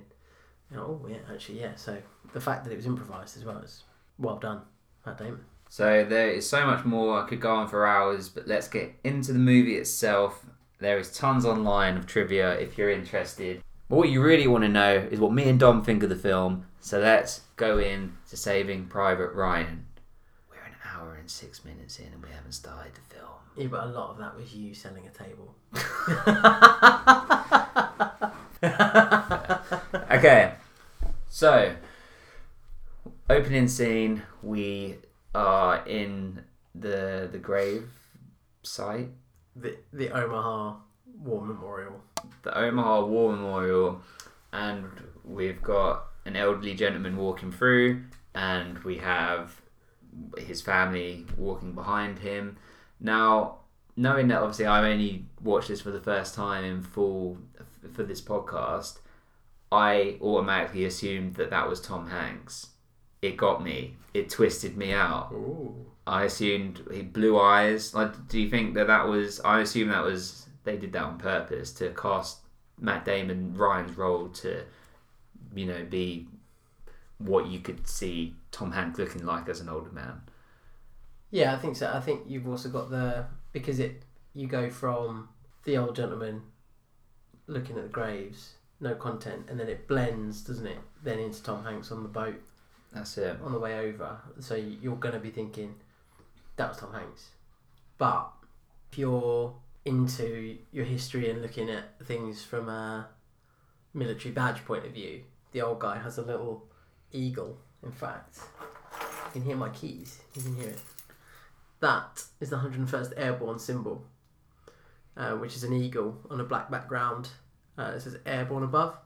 You know, oh yeah, actually yeah. So the fact that it was improvised as well is well done, Matt Damon. So there is so much more. I could go on for hours, but let's get into the movie itself. There is tons online of trivia if you're interested. But what you really want to know is what me and Dom think of the film. So let's go in to Saving Private Ryan. We're an hour and six minutes in and we haven't started the film. Yeah, but a lot of that was you selling a table. Okay, so opening scene, we are in the the grave site, the the Omaha War Memorial. the Omaha War Memorial, and we've got an elderly gentleman walking through, and we have his family walking behind him. Now, knowing that obviously I've only watched this for the first time in full f- for this podcast, I automatically assumed that that was Tom Hanks. it got me. It twisted me out. Ooh. I assumed he blue eyes. Like, do you think that that was? I assume that was they did that on purpose to cast Matt Damon Ryan's role to, you know, be what you could see Tom Hanks looking like as an older man. Yeah, I think so. I think you've also got the because it you go from the old gentleman looking at the graves, no content, and then it blends, doesn't it? Then into Tom Hanks on the boat That's it. on the way over. So you're going to be thinking that was Tom Hanks. But if you're into your history and looking at things from a military badge point of view, the old guy has a little eagle. In fact, you can hear my keys. You can hear it. That is the 101st Airborne symbol, uh, which is an eagle on a black background. Uh, it says Airborne above.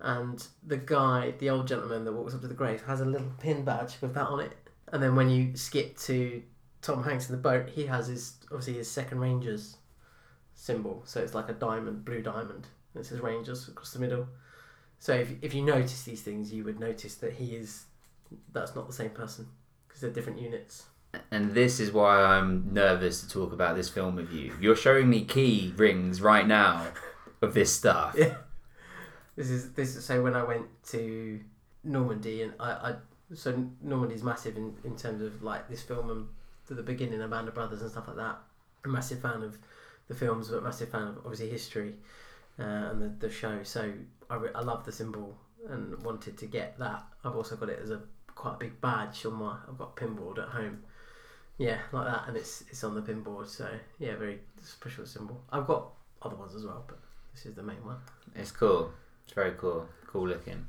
And the guy, the old gentleman that walks up to the grave, has a little pin badge with that on it. And then when you skip to Tom Hanks in the boat, he has his obviously his second Rangers symbol. So it's like a diamond, blue diamond. And it says Rangers across the middle. So if, if you notice these things, you would notice that he is that's not the same person because they're different units. And this is why I'm nervous to talk about this film with you. You're showing me key rings right now of this stuff. This is this is so when I went to Normandy and I, I so Normandy's massive in, in terms of like this film and to the beginning of Band of Brothers and stuff like that. A massive fan of the films, but massive fan of obviously history uh, and the, the show. So I, re- I love the symbol and wanted to get that. I've also got it as a quite a big badge on my. I've got pinboard at home. Yeah, like that, and it's it's on the pinboard. So yeah, very special symbol. I've got other ones as well, but this is the main one. It's cool. It's very cool. Cool looking.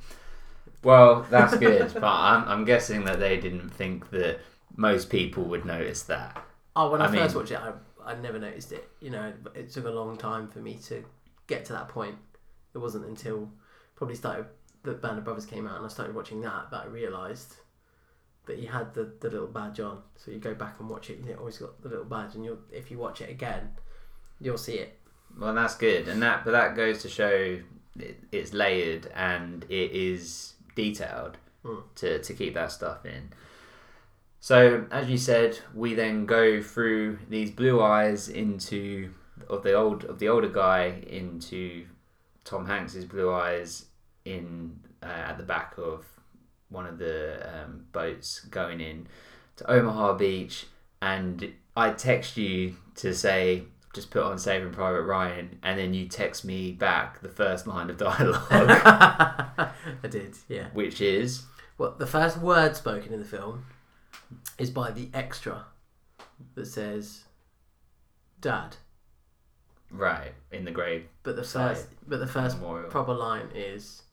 Well, that's good, but I'm, I'm guessing that they didn't think that most people would notice that. Oh, when I, I first mean- watched it, I, I never noticed it. You know, it took a long time for me to get to that point. It wasn't until probably started the Band of Brothers came out and I started watching that that I realised that he had the, the little badge on. So you go back and watch it, you always got the little badge, and you'll if you watch it again, you'll see it. Well, that's good, and that but that goes to show it, it's layered and it is detailed Mm. to to keep that stuff in. So, as you said, we then go through these blue eyes into of the old of the older guy into Tom Hanks's blue eyes in uh, at the back of one of the um, boats going in to Omaha Beach, and I text you to say just put on Saving Private Ryan, and then you text me back the first line of dialogue, I did, yeah. which is? Well, the first word spoken in the film is by the extra that says "Dad," right in the grave. But the first but the first memorial. proper line is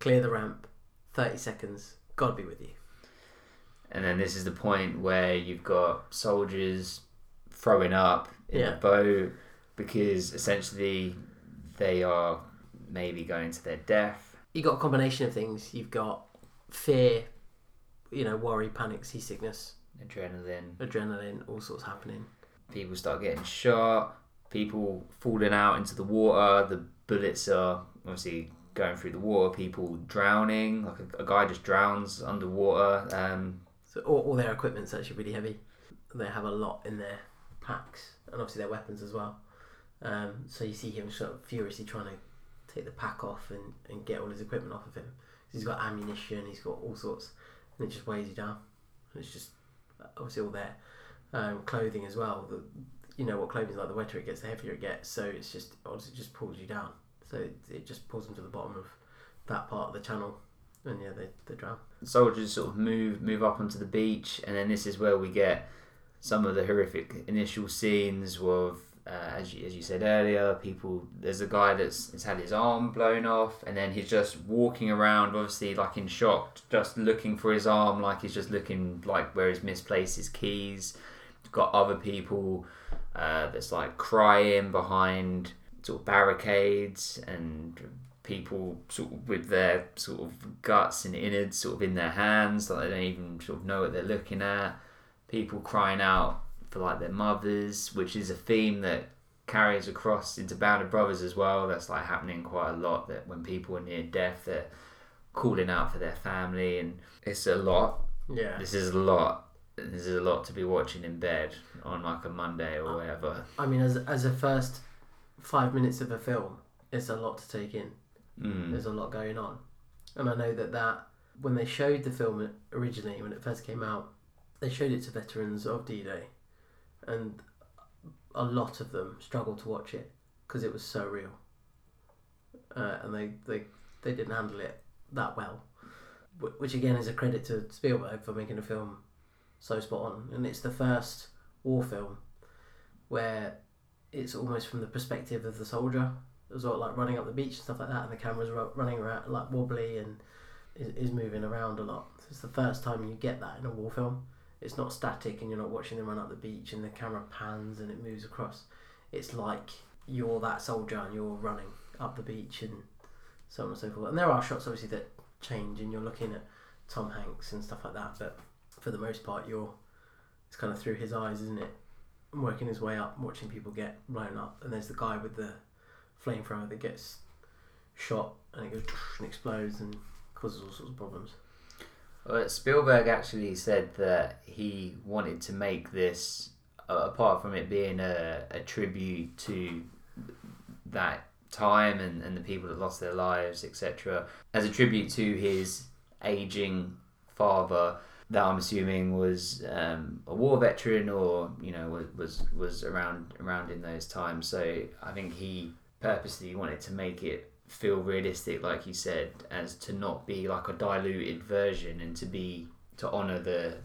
"Clear the ramp, thirty seconds. God be with you." And then this is the point where you've got soldiers throwing up in Yeah. the boat because essentially they are maybe going to their death. You've got a combination of things. You've got fear, you know, worry, panic, seasickness, Adrenaline. adrenaline, all sorts happening. People start getting shot. People falling out into the water. The bullets are obviously going through the water. People drowning. Like a, a guy just drowns underwater. Um, So all, all their equipment's actually really heavy. They have a lot in their packs, and obviously their weapons as well. Um, so you see him sort of furiously trying to take the pack off and, and get all his equipment off of him. He's got ammunition, he's got all sorts, and it just weighs you down. And it's just obviously all there. Um, clothing as well. The, you know what clothing's like. The wetter it gets, the heavier it gets. So it's just obviously just pulls you down. So it, it just pulls them to the bottom of that part of the channel, and yeah, they, they drown. soldiers sort of move move up onto the beach, and then this is where we get some of the horrific initial scenes of, uh, as you, as you said earlier, people. There's a guy that's, that's had his arm blown off, and then he's just walking around, obviously like in shock, just looking for his arm, like he's just looking like where he's misplaced his keys. Got other people uh, that's like crying behind sort of barricades and people sort of with their sort of guts and innards sort of in their hands like they don't even sort of know what they're looking at people crying out for like their mothers which is a theme that carries across into Band of Brothers as well that's like happening quite a lot that when people are near death they're calling out for their family and it's a lot Yeah. This is a lot. This is a lot to be watching in bed on like a Monday or whatever. I mean, as as a first five minutes of a film, it's a lot to take in. Mm. There's a lot going on, and I know that that when they showed the film originally when it first came out, they showed it to veterans of D-Day, and a lot of them struggled to watch it because it was so real, uh, and they, they they didn't handle it that well, which again is a credit to Spielberg for making a film so spot on, and it's the first war film where it's almost from the perspective of the soldier as well, like running up the beach and stuff like that, and the camera's ru- running around like wobbly and is, is moving around a lot. So it's the first time you get that in a war film. It's not static and you're not watching them run up the beach and the camera pans and it moves across. It's like you're that soldier and you're running up the beach and so on and so forth. And there are shots obviously that change and you're looking at Tom Hanks and stuff like that, but for the most part, you're it's kind of through his eyes, isn't it? Working his way up, watching people get blown up, and there's the guy with the flamethrower that gets shot and it goes and explodes and causes all sorts of problems. Well, Spielberg actually said that he wanted to make this, uh, apart from it being a, a tribute to that time and, and the people that lost their lives, etc., as a tribute to his aging father, that I'm assuming was um, a war veteran or you know was, was was around around in those times. So I think he purposely wanted to make it feel realistic, like you said, as to not be like a diluted version and to be to honour the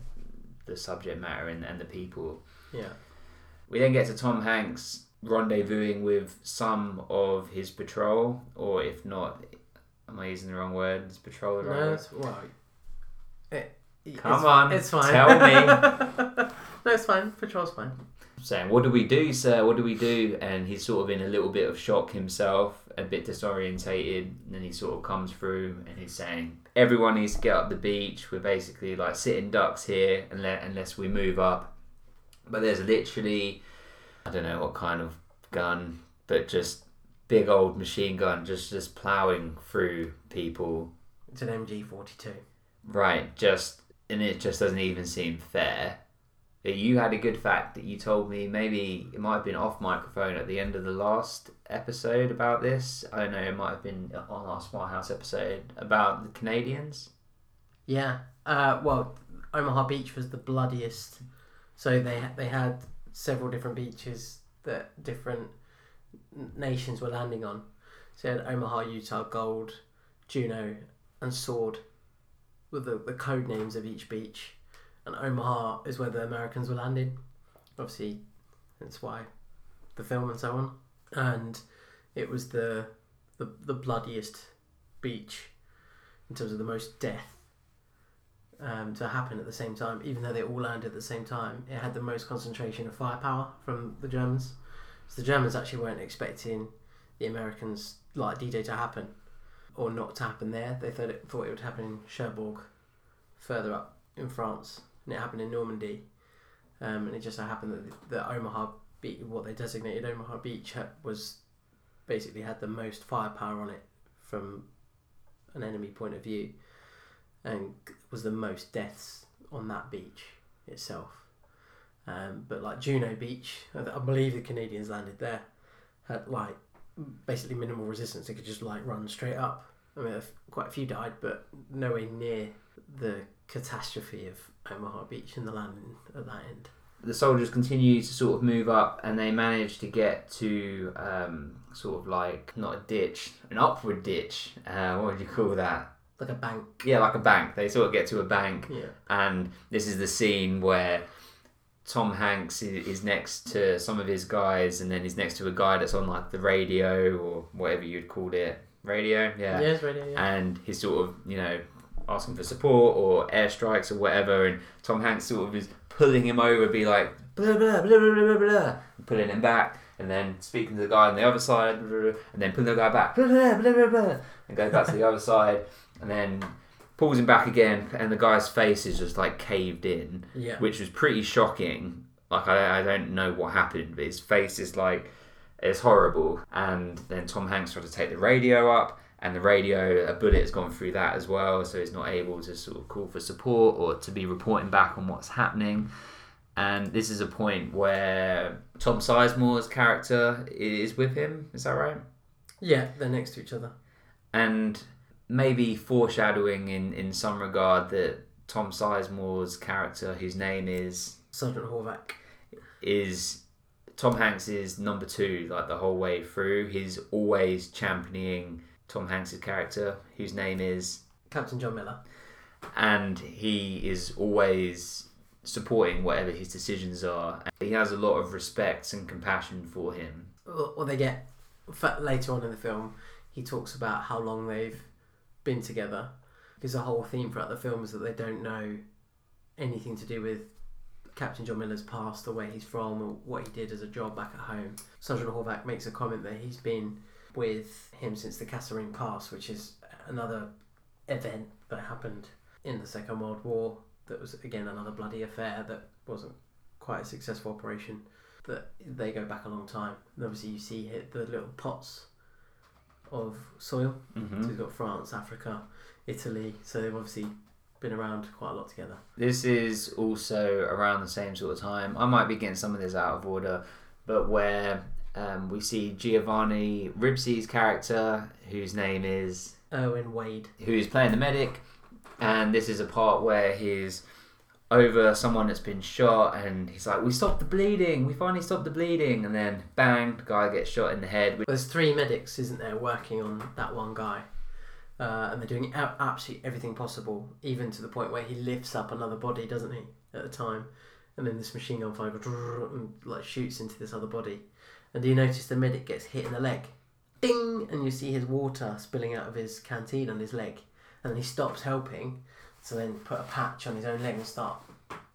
the subject matter and, and the people. Yeah. We then get to Tom Hanks rendezvousing with some of his patrol, or if not, am I using the wrong word? Is patrol the right No, word? well. Come it's, on, it's fine. tell me. no, it's fine. Patrol's fine. saying, "What do we do, sir? What do we do?" And he's sort of in a little bit of shock himself, a bit disorientated. And then he sort of comes through and he's saying, "Everyone needs to get up the beach. We're basically like sitting ducks here, unless unless we move up." But there's literally, I don't know what kind of gun, but just big old machine gun, just just plowing through people. It's an MG forty two. Right, just and it just doesn't even seem fair. You had a good fact that you told me. Maybe it might have been off microphone at the end of the last episode about this. I don't know. It might have been on our Smart House episode about the Canadians. Yeah. Uh, well, Omaha Beach was the bloodiest. So they they had several different beaches that different nations were landing on. So you had Omaha, Utah, Gold, Juno, and Sword were the, the code names of each beach. And Omaha is where the Americans were landing. Obviously, that's why the film and so on. And it was the the, the bloodiest beach in terms of the most death um, to happen at the same time, even though they all landed at the same time. It had the most concentration of firepower from the Germans. So the Germans actually weren't expecting the Americans like D-Day to happen or not to happen there. They thought it, thought it would happen in Cherbourg, further up in France, and it happened in Normandy. Um, and it just so happened that the, the Omaha Beach, what they designated Omaha Beach, was basically had the most firepower on it from an enemy point of view and was the most deaths on that beach itself. Um, but like Juno Beach, I, I believe the Canadians landed there, had like basically minimal resistance. They could just like run straight up. I mean, quite a few died, but nowhere near the catastrophe of Omaha Beach and the landing at that end. The soldiers continue to sort of move up, and they manage to get to um, sort of like not a ditch, an upward ditch. Uh, what would you call that? Like a bank. Yeah, like a bank. They sort of get to a bank, Yeah. and this is the scene where Tom Hanks is next to some of his guys, and then he's next to a guy that's on like the radio or whatever you'd call it, radio, yeah. Yeah, it's radio, yeah. And he's sort of you know asking for support or airstrikes or whatever, and Tom Hanks sort of is pulling him over, be like blah blah blah blah blah blah, and pulling him back, and then speaking to the guy on the other side, blah, blah, blah, and then pulling the guy back, blah blah blah blah blah, and go back to the other side, and then pulls him back again, and the guy's face is just like caved in, yeah. which was pretty shocking. Like I, I don't know what happened, but his face is like it's horrible. And then Tom Hanks tried to take the radio up, and the radio, a bullet has gone through that as well, so he's not able to sort of call for support or to be reporting back on what's happening. And this is a point where Tom Sizemore's character is with him. Is that right? Yeah, they're next to each other. And maybe foreshadowing in, in some regard that Tom Sizemore's character, whose name is Sergeant Horvath. is Tom Hanks is number two like the whole way through. He's always championing Tom Hanks's character, whose name is, Captain John Miller. and he is always supporting whatever his decisions are. He has a lot of respect and compassion for him. Well, well, they get later on in the film. He talks about how long they've been together. Because the whole theme throughout the film is that they don't know anything to do with Captain John Miller's past, or where he's from, or what he did as a job back at home. Sergeant Horvath makes a comment that he's been with him since the Kasserine Pass, which is another event that happened in the Second World War. That was again another bloody affair that wasn't quite a successful operation. That they go back a long time. And obviously, you see here the little pots of soil. Mm-hmm. So you've got France, Africa, Italy. So they've obviously been around quite a lot together. This is also around the same sort of time. I might be getting some of this out of order, but where um, we see Giovanni Ribisi's character, whose name is Irwin Wade. who's playing the medic, and this is a part where he's over someone that's been shot, and he's like, "We stopped the bleeding. We finally stopped the bleeding," and then bang, the guy gets shot in the head. There's three medics, isn't there, working on that one guy. Uh, and they're doing absolutely everything possible, even to the point where he lifts up another body, doesn't he, at the time? And then this machine gun fire and like shoots into this other body. And do you notice the medic gets hit in the leg? Ding! And you see his water spilling out of his canteen on his leg. And then he stops helping, so then put a patch on his own leg and start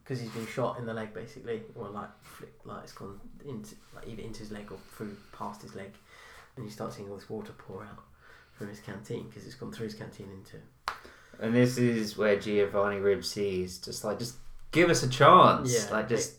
because he's been shot in the leg basically, or like flick, like it's gone into like either into his leg or through past his leg, and you start seeing all this water pour out from his canteen because it's gone through his canteen into. And this is where Giovanni Ribisi is just like, just give us a chance. Yeah, like just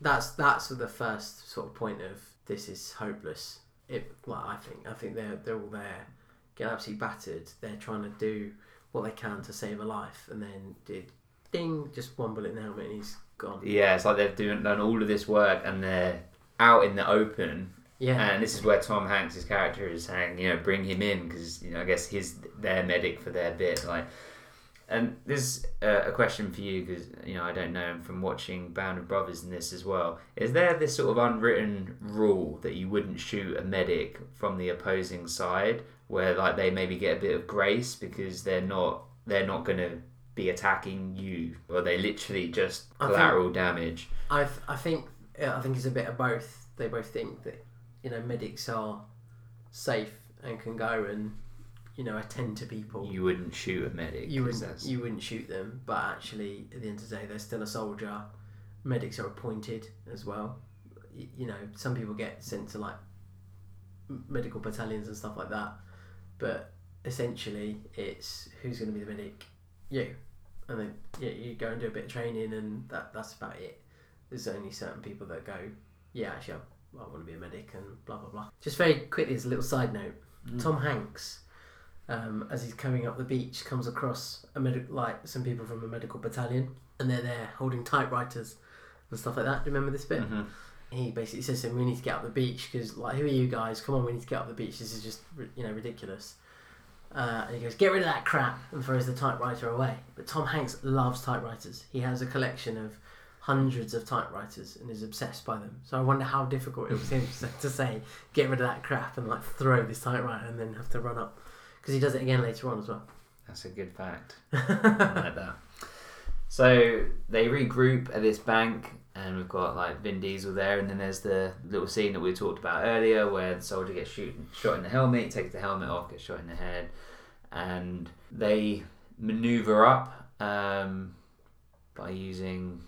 That's that's the first sort of point of this is hopeless. It well, I think I think they're they're all there, get absolutely battered. They're trying to do what they can to save a life, and then did ding just one bullet in the helmet and he's gone. yeah, it's like they've doing, done all of this work and they're out in the open Yeah, And this is where Tom Hanks' character is saying, you know, bring him in because you know I guess he's their medic for their bit. Like, and this uh, a question for you because you know I don't know him from watching Band of Brothers in this as well. Is there this sort of unwritten rule that you wouldn't shoot a medic from the opposing side, where like they maybe get a bit of grace because they're not they're not going to be attacking you, or they literally just I think- collateral damage. I I think I think it's a bit of both. They both think that you know medics are safe and can go and you know attend to people. You wouldn't shoot a medic. you wouldn't that's- you wouldn't shoot them, but actually at the end of the day, they're still a soldier. Medics are appointed as well. Y- You know, some people get sent to like medical battalions and stuff like that, but essentially it's who's going to be the medic, you, and then yeah, you go and do a bit of training, and that that's about it. There's only certain people that go, yeah, actually, I, I want to be a medic, and blah blah blah. Just very quickly, as a little side note, Tom Hanks um, as he's coming up the beach, comes across a medic like some people from a medical battalion, and they're there holding typewriters and stuff like that. Do you remember this bit? Mhm. He basically says to him, "We need to get up the beach because, like, who are you guys? Come on, we need to get up the beach. This is just, you know, ridiculous." Uh, and he goes, "Get rid of that crap," and throws the typewriter away. But Tom Hanks loves typewriters. He has a collection of hundreds of typewriters and is obsessed by them. So I wonder how difficult it was him to, say, "Get rid of that crap," and like throw this typewriter and then have to run up because he does it again later on as well. That's a good fact. I like that. So they regroup at this bank, and we've got like Vin Diesel there, and then there's the little scene that we talked about earlier where the soldier gets shoot, shot in the helmet, takes the helmet off, gets shot in the head, and they maneuver up um, by using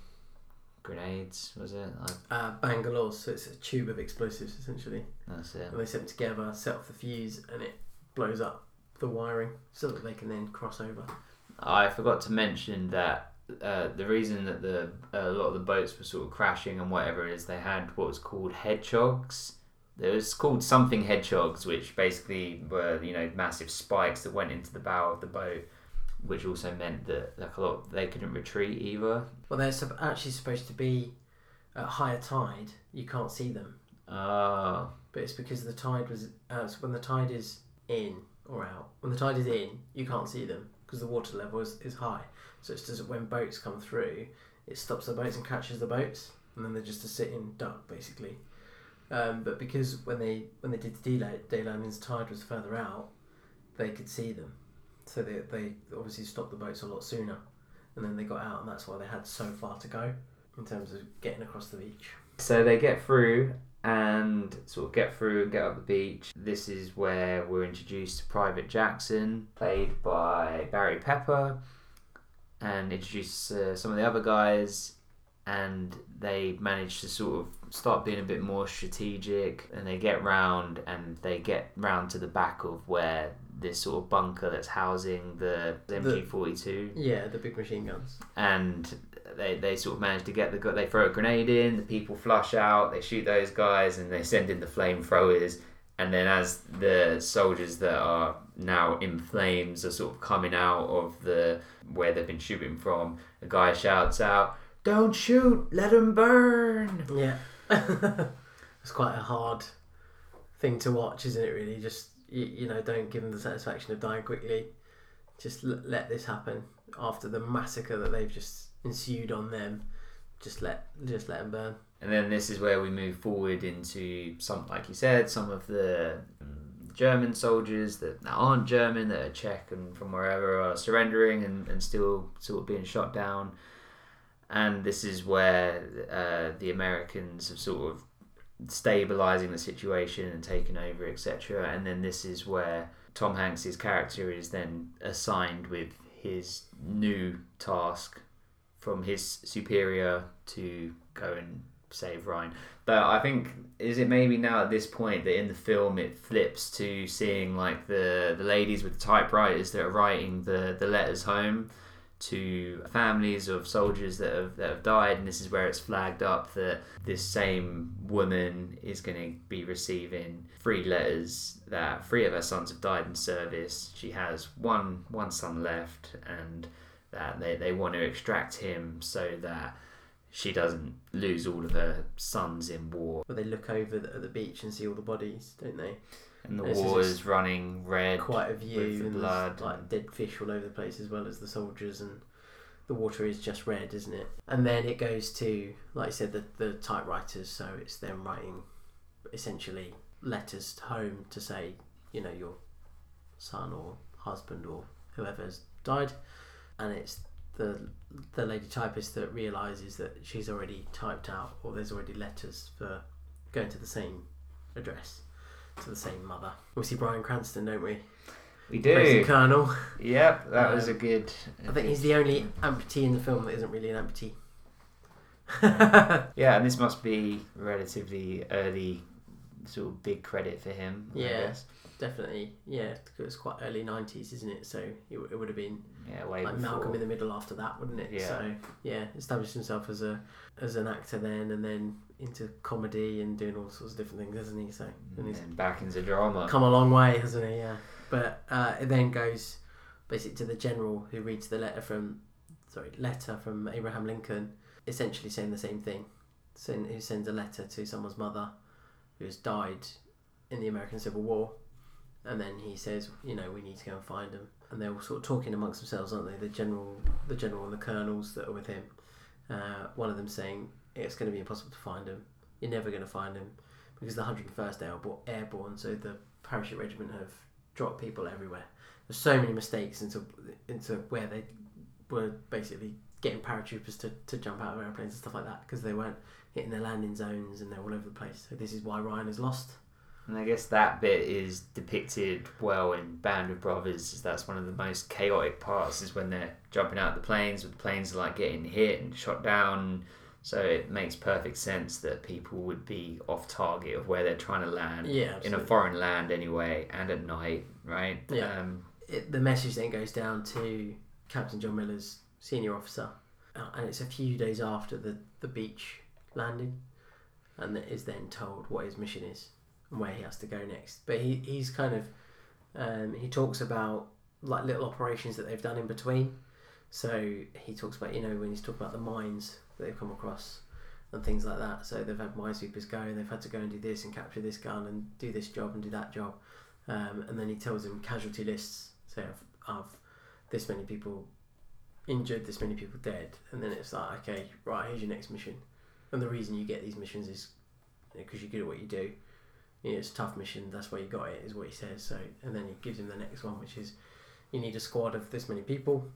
grenades. Was it? Like, uh, Bangalore, so it's a tube of explosives essentially. that's it. And they set them together, set off the fuse, and it blows up the wiring so that they can then cross over. I forgot to mention that uh, the reason that the a lot of the boats were sort of crashing and whatever is they had what was called hedgehogs It was called something hedgehogs, which basically were you know massive spikes that went into the bow of the boat, which also meant that like a lot they couldn't retreat either. Well, they're sup- actually supposed to be at higher tide. You can't see them, Ah, but it's because the tide was uh, so when the tide is in or out. When the tide is in, you can't see them because the water level is, is high. So it's just when boats come through, it stops the boats and catches the boats, and then they're just a sitting duck basically. Um, but because when they when they did the day, day landings, the tide was further out, they could see them. So they, they obviously stopped the boats a lot sooner, and then they got out, and that's why they had so far to go in terms of getting across the beach. So they get through and sort of get through and get up the beach. This is where we're introduced to Private Jackson, played by Barry Pepper, and introduce uh, some of the other guys. And they manage to sort of start being a bit more strategic, and they get round and they get round to the back of where this sort of bunker that's housing the MG forty two Yeah, the big machine guns. and they, they sort of manage to get the they throw a grenade in the people flush out they shoot those guys and they send in the flamethrowers and then as the soldiers that are now in flames are sort of coming out of the where they've been shooting from a guy shouts out don't shoot let them burn Yeah, it's quite a hard thing to watch, isn't it? Really, just you, you know, don't give them the satisfaction of dying quickly. Just l- let this happen after the massacre that they've just ensued on them. Just let just let them burn. And then this is where we move forward into some, like you said, some of the um, German soldiers that aren't German, that are Czech and from wherever, are surrendering and, and still sort of being shot down. And this is where uh, the Americans have sort of stabilizing the situation and taking over, etc. And then this is where Tom Hanks's character is then assigned with his new task from his superior to go and save Ryan. But I think is it maybe now at this point that in the film it flips to seeing like the the ladies with the typewriters that are writing the the letters home to families of soldiers that have that have died, and this is where it's flagged up that this same woman is going to be receiving three letters that three of her sons have died in service. She has one one son left, and that they, they want to extract him so that she doesn't lose all of her sons in war. But they look over the, at the beach and see all the bodies, don't they? And the This is just is running red. Quite a view, with the and there's, blood like dead fish all over the place, as well as the soldiers, and the water is just red, isn't it? And then it goes to, like I said, the the typewriters. So it's them writing, essentially letters home to say, you know, your son or husband or whoever's died, and it's the the lady typist that realizes that she's already typed out, or there's already letters for going to the same address to the same mother. We see Bryan Cranston, don't we? We the do. Colonel. Yep, that was Um, a good. I think he's the only amputee in the film that isn't really an amputee. Yeah, and this must be relatively early, sort of big credit for him. Yeah. Definitely, yeah. Because it's quite early '90s, isn't it? So it, it would have been Yeah, way like before. Malcolm in the Middle after that, wouldn't it? Yeah. So yeah, established himself as a as an actor then, and then into comedy and doing all sorts of different things, hasn't he? So and and he's then back into drama. come a long way, hasn't he? Yeah. But uh, it then goes basically to the general who reads the letter from, sorry, letter from Abraham Lincoln, essentially saying the same thing. Send, who sends a letter to someone's mother who has died in the American Civil War, and then he says, you know, we need to go and find them. And they're all sort of talking amongst themselves, aren't they? The general, the general, and the colonels that are with him. Uh, one of them saying, "It's going to be impossible to find him. You're never going to find him because the 101st Airborne, so the parachute regiment have dropped people everywhere. There's so many mistakes into into where they were basically getting paratroopers to, to jump out of airplanes and stuff like that because they weren't hitting their landing zones and they're all over the place. So this is why Ryan is lost. And I guess that bit is depicted well in Band of Brothers. That's one of the most chaotic parts is when they're jumping out of the planes, with the planes like getting hit and shot down. So it makes perfect sense that people would be off target of where they're trying to land Yeah, in a foreign land anyway, and at night, right? Yeah. Um, it, the message then goes down to Captain John Miller's senior officer, uh, and it's a few days after the, the beach landing, and is then told what his mission is. and where he has to go next. But he, he's kind of um, he talks about like little operations that they've done in between. So he talks about you know when he's talking about the mines they've come across and things like that. So they've had minesweepers go, and they've had to go and do this and capture this gun and do this job and do that job. Um, and then he tells them casualty lists. Of, of this many people injured, this many people dead, and then it's like okay, right, here's your next mission. And the reason you get these missions is because you're good at what you do. You know, it's a tough mission. That's why you got it. Is what he says. So, and then he gives him the next one, which is you need a squad of this many people.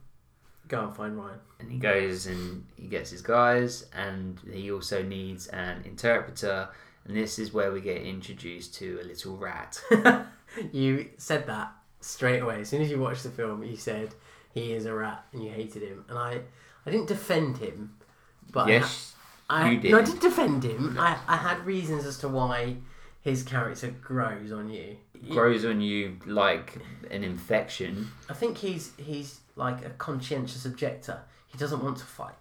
Go and find Ryan. And he goes and he gets his guys, and he also needs an interpreter. And this is where we get introduced to a little rat. you said that straight away. As soon as you watched the film, you said he is a rat and you hated him. And I, I didn't defend him, but yes, I, I, no, I did. did defend him. I, I had reasons as to why his character grows on you. grows on you like an infection. I think he's he's like a conscientious objector. He doesn't want to fight.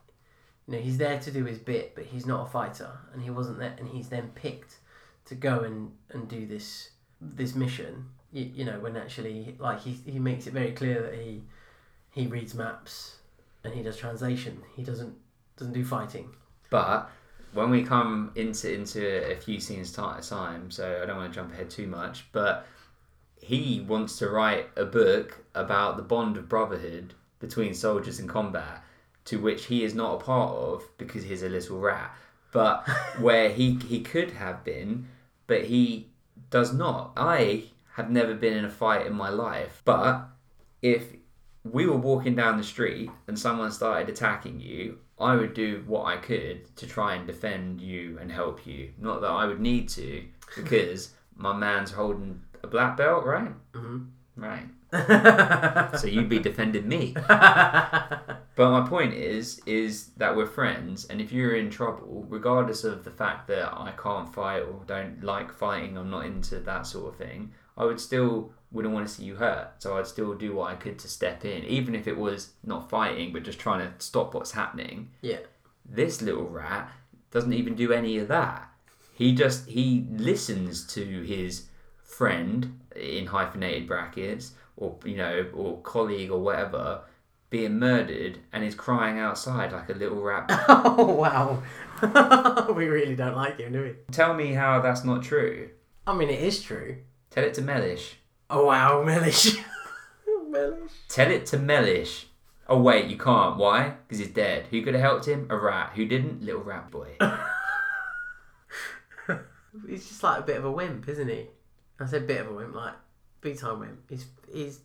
You know, he's there to do his bit, but he's not a fighter, and he wasn't there. And he's then picked to go and, and do this this mission. You, you know, when actually, like he he makes it very clear that he he reads maps and he does translation. He doesn't doesn't do fighting. But when we come into into a few scenes ti- time, so I don't want to jump ahead too much, but he wants to write a book about the bond of brotherhood between soldiers in combat, to which he is not a part of because he's a little rat. But where he he could have been, but he does not. I have never been in a fight in my life, but if we were walking down the street and someone started attacking you, I would do what I could to try and defend you and help you. Not that I would need to, because my man's holding a black belt, right? hmm Right. So you'd be defending me. But my point is, is that we're friends, and if you're in trouble, regardless of the fact that I can't fight or don't like fighting, I'm not into that sort of thing. I would still wouldn't want to see you hurt, so I'd still do what I could to step in, even if it was not fighting, but just trying to stop what's happening. yeah. This little rat doesn't even do any of that. He just he listens to his friend in hyphenated brackets, or you know, or colleague or whatever, being murdered, and is crying outside like a little rat. Oh wow. we really don't like him, do we? Tell me how that's not true. I mean, it is true. Tell it to Mellish. Oh wow, Mellish. Mellish. Tell it to Mellish. Oh wait, you can't. Why? Because he's dead. Who could have helped him? A rat. Who didn't? Little rat boy. He's just like a bit of a wimp, isn't he? I said bit of a wimp, like big time wimp. He's he's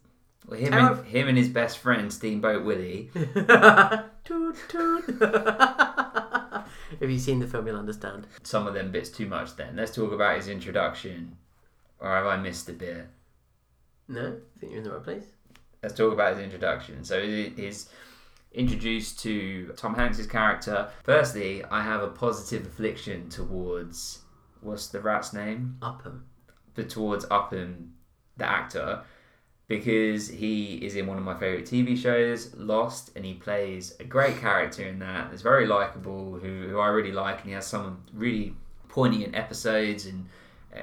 Well, him Terrif- and him and his best friend Steamboat Willie. toot toot. if you've seen the film, you'll understand. Some of them bits too much. Then let's talk about his introduction. Or have I missed a bit? No, I think you're in the right place. let's talk about his introduction. So he- he's introduced to Tom Hanks's character. Firstly, I have a positive affliction towards what's the rat's name? Upham. Towards Upham, the actor, because he is in one of my favorite TV shows, Lost, and he plays a great character in that. It's very likable, who, who I really like, and he has some really poignant episodes and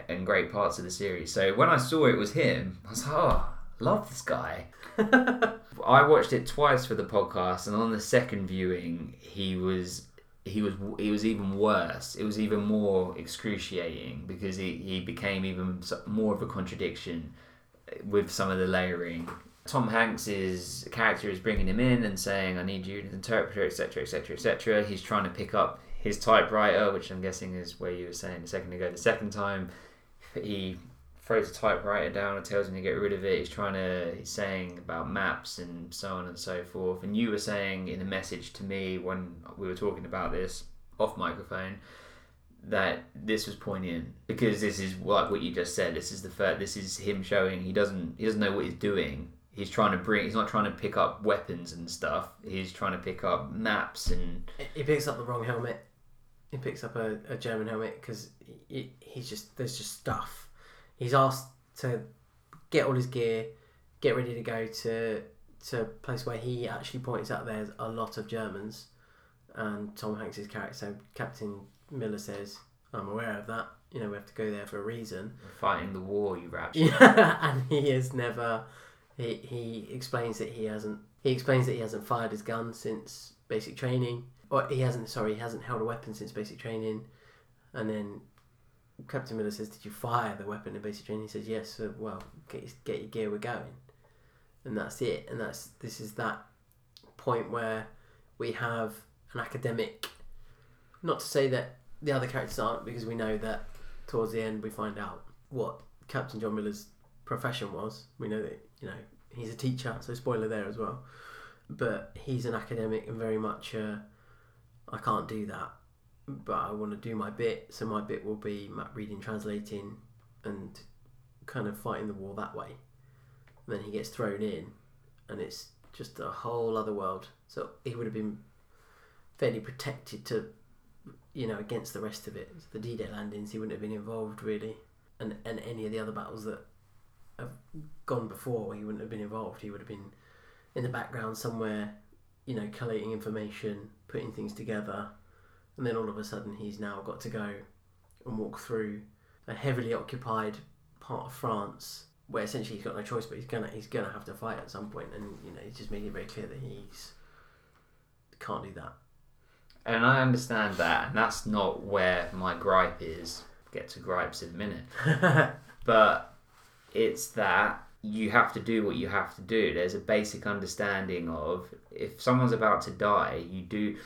and great parts of the series. So when I saw it was him, I was like, oh, love this guy. I watched it twice for the podcast, and on the second viewing, he was he was he was even worse. It was even more excruciating because he, he became even more of a contradiction with some of the layering. Tom Hanks's character is bringing him in and saying, "I need you an interpreter, etc., etc., etc." He's trying to pick up his typewriter, which I'm guessing is where you were saying a second ago. The second time, he throws a typewriter down and tells him to get rid of it. He's trying to, he's saying about maps and so on and so forth. And you were saying in a message to me when we were talking about this off microphone that this was poignant because this is like what you just said. This is the first, this is him showing he doesn't he doesn't know what he's doing. He's trying to bring. He's not trying to pick up weapons and stuff. He's trying to pick up maps and He picks up the wrong helmet. He picks up a, a German helmet because he, he's just there's just stuff. He's asked to get all his gear, get ready to go to to a place where he actually points out there's a lot of Germans, and Tom Hanks's character, so Captain Miller says, "I'm aware of that. you know we have to go there for a reason. Fighting the war, you rap. Yeah, and he has never. He he explains that he hasn't. He explains that he hasn't fired his gun since basic training, or he hasn't. Sorry, he hasn't held a weapon since basic training, and then Captain Miller says, "Did you fire the weapon in basic training?" He says, "Yes." So, well, get get your gear. We're going, and that's it. And that's this is that point where we have an academic. Not to say that the other characters aren't, because we know that towards the end we find out what Captain John Miller's profession was. We know that you know he's a teacher, so spoiler there as well. But he's an academic and very much I can't do that, but I want to do my bit. So my bit will be reading, translating, and kind of fighting the war that way. And then he gets thrown in, and it's just a whole other world. So he would have been fairly protected to, you know, against the rest of it. So The D-Day landings, he wouldn't have been involved really, and and any of the other battles that have gone before, he wouldn't have been involved. He would have been in the background somewhere, you know, collating information, putting things together, and then all of a sudden he's now got to go and walk through a heavily occupied part of France where essentially he's got no choice, but he's gonna he's gonna have to fight at some point, and you know he's just making it very clear that he's can't do that. And I understand that, and that's not where my gripe is. Get to gripes in a minute. But it's that you have to do what you have to do. There's a basic understanding of if someone's about to die, you do.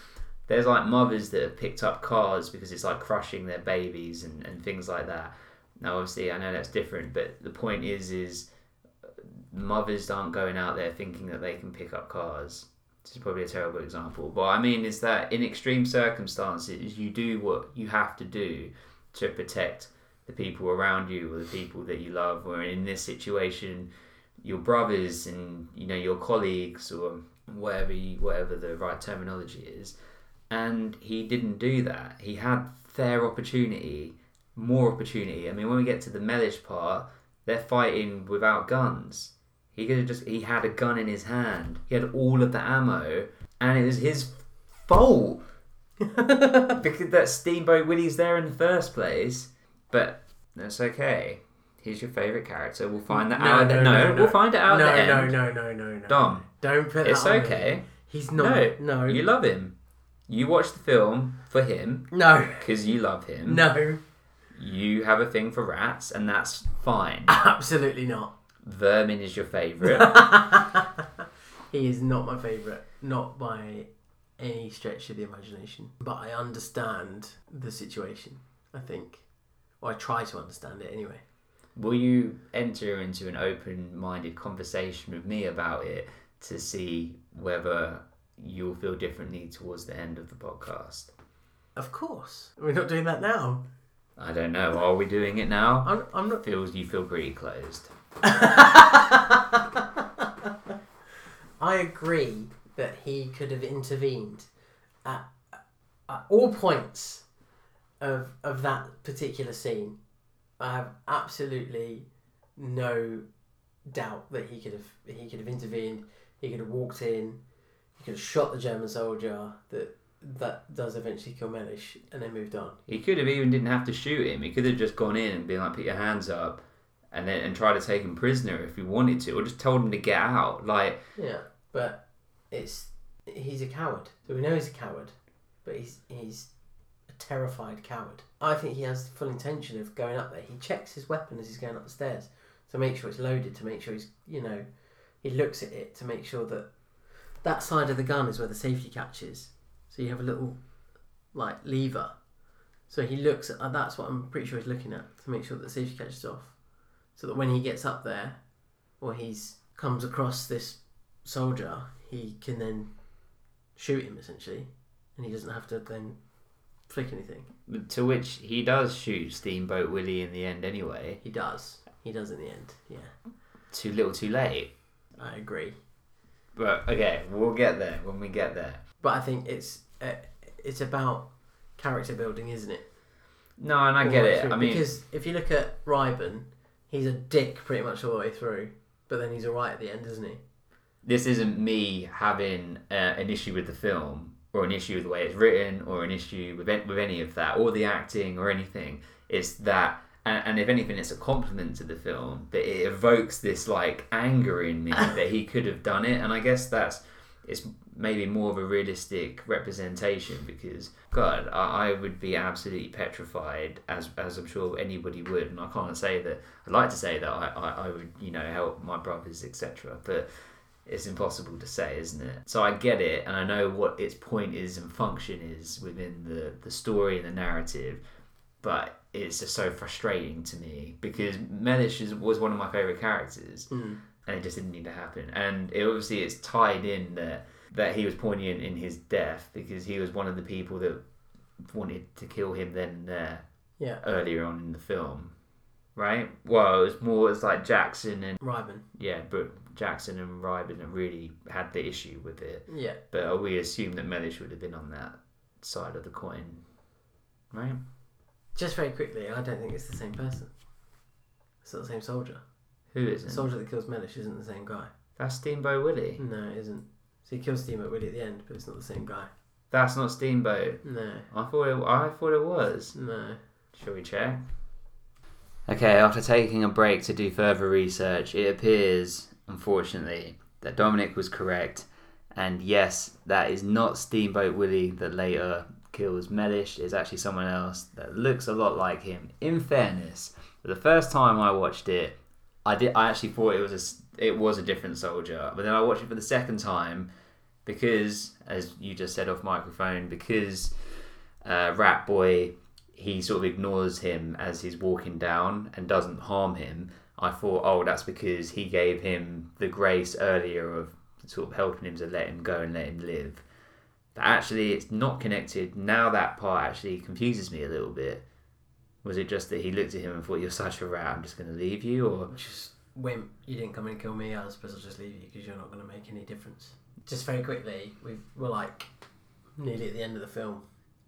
There's like mothers that have picked up cars because it's like crushing their babies and, and things like that. Now, obviously, I know that's different, but the point is, is uh, mothers aren't going out there thinking that they can pick up cars. This is probably a terrible example, but I mean, is that in extreme circumstances, you do what you have to do to protect the people around you or the people that you love, or in this situation, your brothers and you know your colleagues or whatever you, whatever the right terminology is. And he didn't do that. He had fair opportunity, more opportunity. I mean, when we get to the Mellish part, they're fighting without guns. He could have just he had a gun in his hand. He had all of the ammo, and it was his fault because that Steamboat Willie's there in the first place. But that's okay. He's your favourite character. We'll find that No, out. no, the, no, no, we'll find it out no, at the no, end. no, no, no, no. Dom, Don't put that it's on me. okay. He's not. No, No, You love him. You watch the film for him no, because you love him. no, You have a thing for rats, and that's fine. absolutely not. Vermin is your favourite. he is not my favourite, not by any stretch of the imagination. But I understand the situation. I think, or I try to understand it anyway. Will you enter into an open-minded conversation with me about it to see whether you'll feel differently towards the end of the podcast? Of course, we're not doing that now. I don't know. Are we doing it now? I'm, I'm not. Feels you feel pretty closed. I agree that he could have intervened at, at all points of of that particular scene. I have absolutely no doubt that he could have he could have intervened. He could have walked in. He could have shot the German soldier that that does eventually kill Mellish, and then moved on. He could have even didn't have to shoot him. He could have just gone in and been like, "Put your hands up," and then and try to take him prisoner if he wanted to, or just told him to get out. Like, Yeah, but it's he's a coward. So we know he's a coward, but he's he's a terrified coward. I think he has the full intention of going up there. He checks his weapon as he's going up the stairs to make sure it's loaded, to make sure he's you know, he looks at it to make sure that that side of the gun is where the safety catch is. So you have a little like lever. So he looks at uh, that's what I'm pretty sure he's looking at to make sure that the safety catch is off. So that when he gets up there, or he's comes across this soldier, he can then shoot him essentially, and he doesn't have to then flick anything. to which he does shoot Steamboat Willie in the end anyway. He does. He does in the end. Yeah, Too little, too late. I agree. But okay, we'll get there when we get there. But I think it's uh, it's about character building, isn't it? No, and I All get it. through. I mean, because if you look at Reiben, he's a dick pretty much all the way through, but then he's alright at the end, isn't he? this isn't me having uh, an issue with the film. or an issue with the way it's written, or an issue with with any of that, or the acting, or anything. It's that, and, and if anything, it's a compliment to the film. that it evokes this like anger in me that he could have done it, and I guess that's it's maybe more of a realistic representation because God, I, I would be absolutely petrified as as I'm sure anybody would, and I can't say that I'd like to say that I, I, I would you know help my brothers etc. But it's impossible to say, isn't it? So I get it, and I know what its point is and function is within the the story and the narrative, but it's just so frustrating to me because Mellish is, was one of my favorite characters, Mm. and it just didn't need to happen. And it, obviously, it's tied in that that he was poignant in his death because he was one of the people that wanted to kill him then and there Yeah. earlier on in the film, right? Well, it was more it's like Jackson and Ryman. yeah, but Jackson and that really had the issue with it. Yeah. But we assume that Mellish would have been on that side of the coin, right? Just very quickly, I don't think it's the same person. It's not the same soldier. Who The isn't? soldier that kills Mellish isn't the same guy. That's Steamboat Willie. No, it isn't. So he kills Steamboat Willie at the end, but it's not the same guy. That's not Steamboat. No, I thought it. I thought it was. no. Shall we check? Okay, after taking a break to do further research, it appears, unfortunately, that Dominic was correct. And yes, that is not Steamboat Willie that later kills Mellish. is actually someone else that looks a lot like him. In fairness, the first time I watched it, I did. I actually thought it was a it was a different soldier. But then I watched it for the second time because, as you just said off microphone, because uh, Rat Boy he sort of ignores him as he's walking down and doesn't harm him. I thought, oh, that's because he gave him the grace earlier of sort of helping him to let him go and let him live. But actually, it's not connected. Now that part actually confuses me a little bit. Was it just that he looked at him and thought, you're such a rat, I'm just going to leave you? Or Just wimp. You didn't come and kill me. I suppose I'll just leave you because you're not going to make any difference. Just very quickly, we we're like nearly at the end of the film.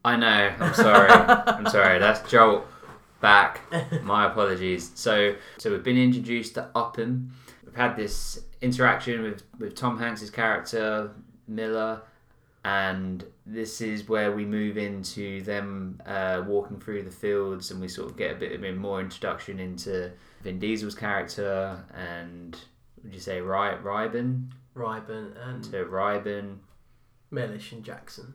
I know. I'm sorry. I'm sorry. That's Jolt back. My apologies. So, so we've been introduced to Upham. We've had this interaction with with Tom Hanks's character Miller, and this is where we move into them uh, walking through the fields, and we sort of get a bit, a bit more introduction into Vin Diesel's character and would you say Ry- Reiben Ryburn and to Reiben Mellish and Jackson.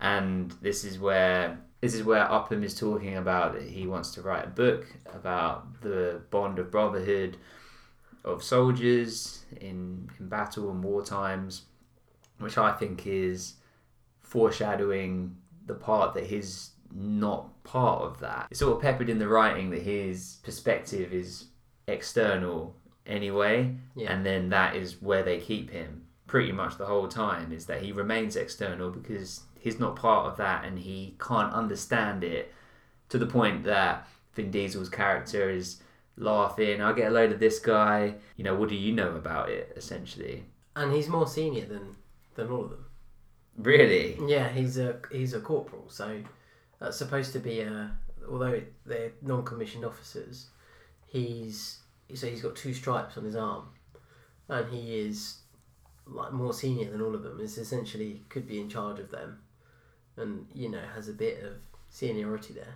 and this is where this is where Upham is talking about that he wants to write a book about the bond of brotherhood of soldiers in in battle and war times, which I think is foreshadowing the part that he's not part of that. It's sort of peppered in the writing that his perspective is external anyway, Yeah. and then that is where they keep him pretty much the whole time is that he remains external because he's not part of that and he can't understand it to the point that Vin Diesel's character is laughing I get a load of this guy you know what do you know about it essentially And he's more senior than than all of them. really Yeah, he's a he's a corporal, so that's supposed to be a. Although they're non-commissioned officers, he's so he's got two stripes on his arm, and he is like more senior than all of them. Is essentially could be in charge of them, and you know has a bit of seniority there,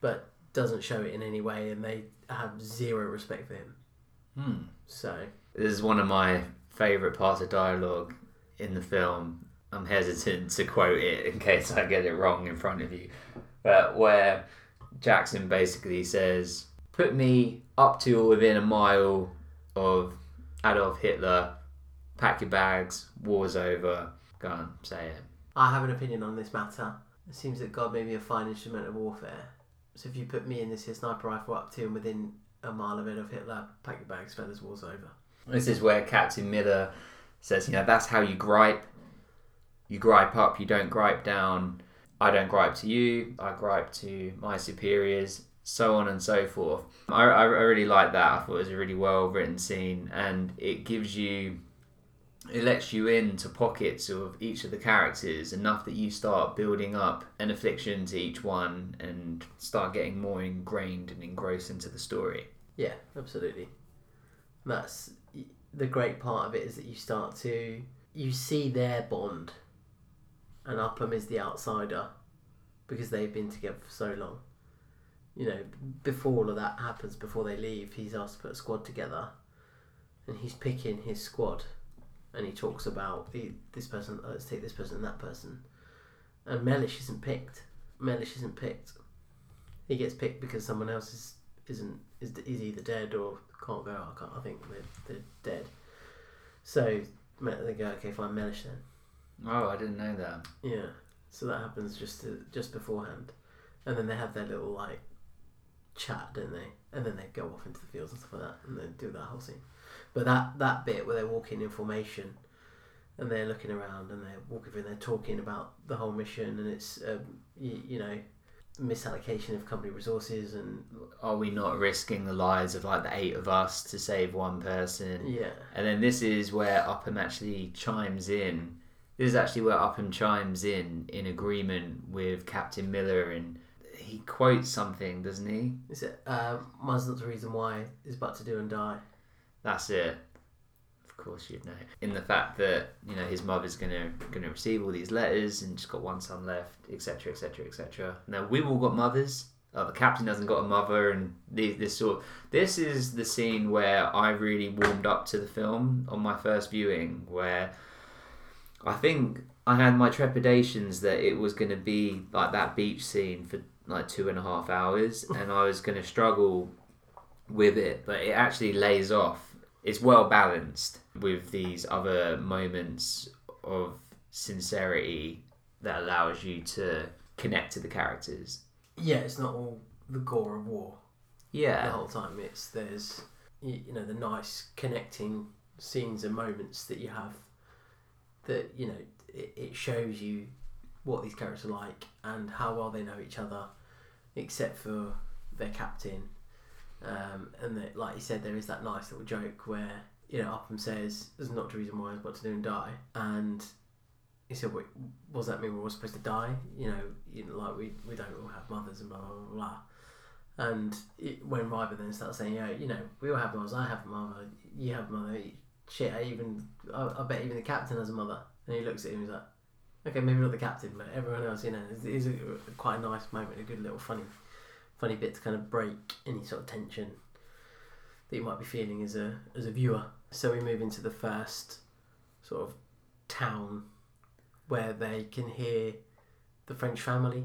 but doesn't show it in any way, and they have zero respect for him. hmm. So this is one of my favourite parts of dialogue in the film. I'm hesitant to quote it in case I get it wrong in front of you. But where Jackson basically says, Put me up to or within a mile of Adolf Hitler, pack your bags, war's over, go on, say it. I have an opinion on this matter. It seems that God made me a fine instrument of warfare. So if you put me in this here sniper rifle up to and within a mile of Adolf Hitler, pack your bags, fellas, war's over. This is where Captain Miller says, you know, that's how you gripe. You gripe up, you don't gripe down. I don't gripe to you, I gripe to my superiors, so on and so forth. I, I, really like that. I thought it was a really well written scene and it gives you, it lets you into pockets of each of the characters enough that you start building up an affliction to each one and start getting more ingrained and engrossed into the story. Yeah, absolutely. That's the great part of it is that you start to you see their bond and Upham is the outsider because they've been together for so long. You know, before all of that happens, before they leave, he's asked to put a squad together, and he's picking his squad, and he talks about the, this person. uh, Let's take this person and that person, and Mellish isn't picked. Mellish isn't picked. He gets picked because someone else is isn't is, is either dead or can't go. I can't. I think they're, they're dead. So they go, okay, fine, Mellish then. Oh, I didn't know that. Yeah. So that happens just to, just beforehand, and then they have their little like chat, don't they? And then they go off into the fields and stuff like that, and they do that whole scene. But that that bit where they're walking in formation, and they're looking around and they're walking through, and they're talking about the whole mission, and it's um, you, you know misallocation of company resources and Are we not risking the lives of like the eight of us to save one person? yeah And then this is where Upham actually chimes in. This is actually where Upham chimes in in agreement with Captain Miller, and he quotes something, doesn't he? is it uh, mine's not the reason why is but to do and die That's it. Of course, you'd know. In the fact that you know his mother's gonna gonna receive all these letters and just got one son left, etc., etc., etc. Now we've all got mothers. Uh, the captain hasn't got a mother, and this, this sort. This is the scene where I really warmed up to the film on my first viewing, where I think I had my trepidations that it was going to be like that beach scene for like two and a half hours, and I was going to struggle with it, but it actually lays off. It's well balanced with these other moments of sincerity that allows you to connect to the characters. yeah it's not all the gore of war Yeah, the whole time. It's there's you, know the nice connecting scenes and moments that you have that you know it, it shows you what these characters are like and how well they know each other, except for their captain. Um, and that, like you said, there is that nice little joke where you know Upham says, "There's not a reason why I was about to do and die," and he said, "What does that mean? We're all supposed to die? You know, you know, like we we don't all have mothers and blah blah blah." blah. And it, when Ryber then starts saying, "Yeah, you know, we all have mothers. I have a mother. You have a mother. Shit, I even I, I bet even the captain has a mother." And he looks at him. and He's like, "Okay, maybe not the captain, but everyone else, you know, it's a, quite a nice moment, a good little funny, funny bit to kind of break any sort of tension that you might be feeling as a as a viewer." So we move into the first sort of town where they can hear the French family.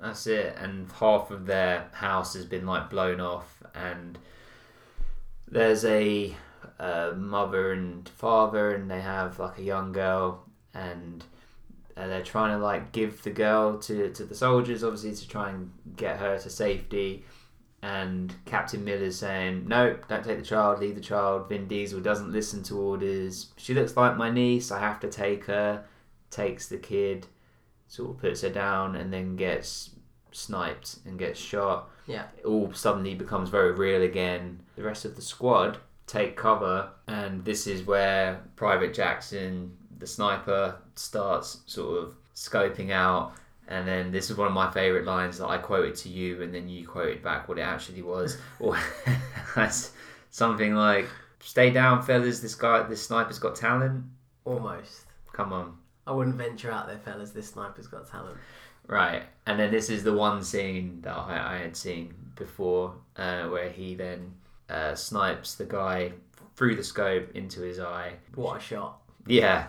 that's it. And half of their house has been like blown off, and there's a mother and father, and they have like a young girl, and uh, they're trying to like give the girl to, to the soldiers, obviously to try and get her to safety. And Captain Miller's saying, "No, don't take the child. Leave the child." Vin Diesel doesn't listen to orders. She looks like my niece. I have to take her. Takes the kid, sort of puts her down, and then gets sniped and gets shot. Yeah. It all suddenly becomes very real again. The rest of the squad take cover, and this is where Private Jackson, the sniper, starts sort of scoping out. And then this is one of my favourite lines that I quoted to you, and then you quoted back what it actually was. or that's something like, "Stay down, fellas. This guy, this sniper's got talent. Almost. Come on." I wouldn't venture out there, fellas. This sniper's got talent. Right, and then this is the one scene that I, I had seen before, uh, where he then uh, snipes the guy through the scope into his eye. What a shot! Yeah,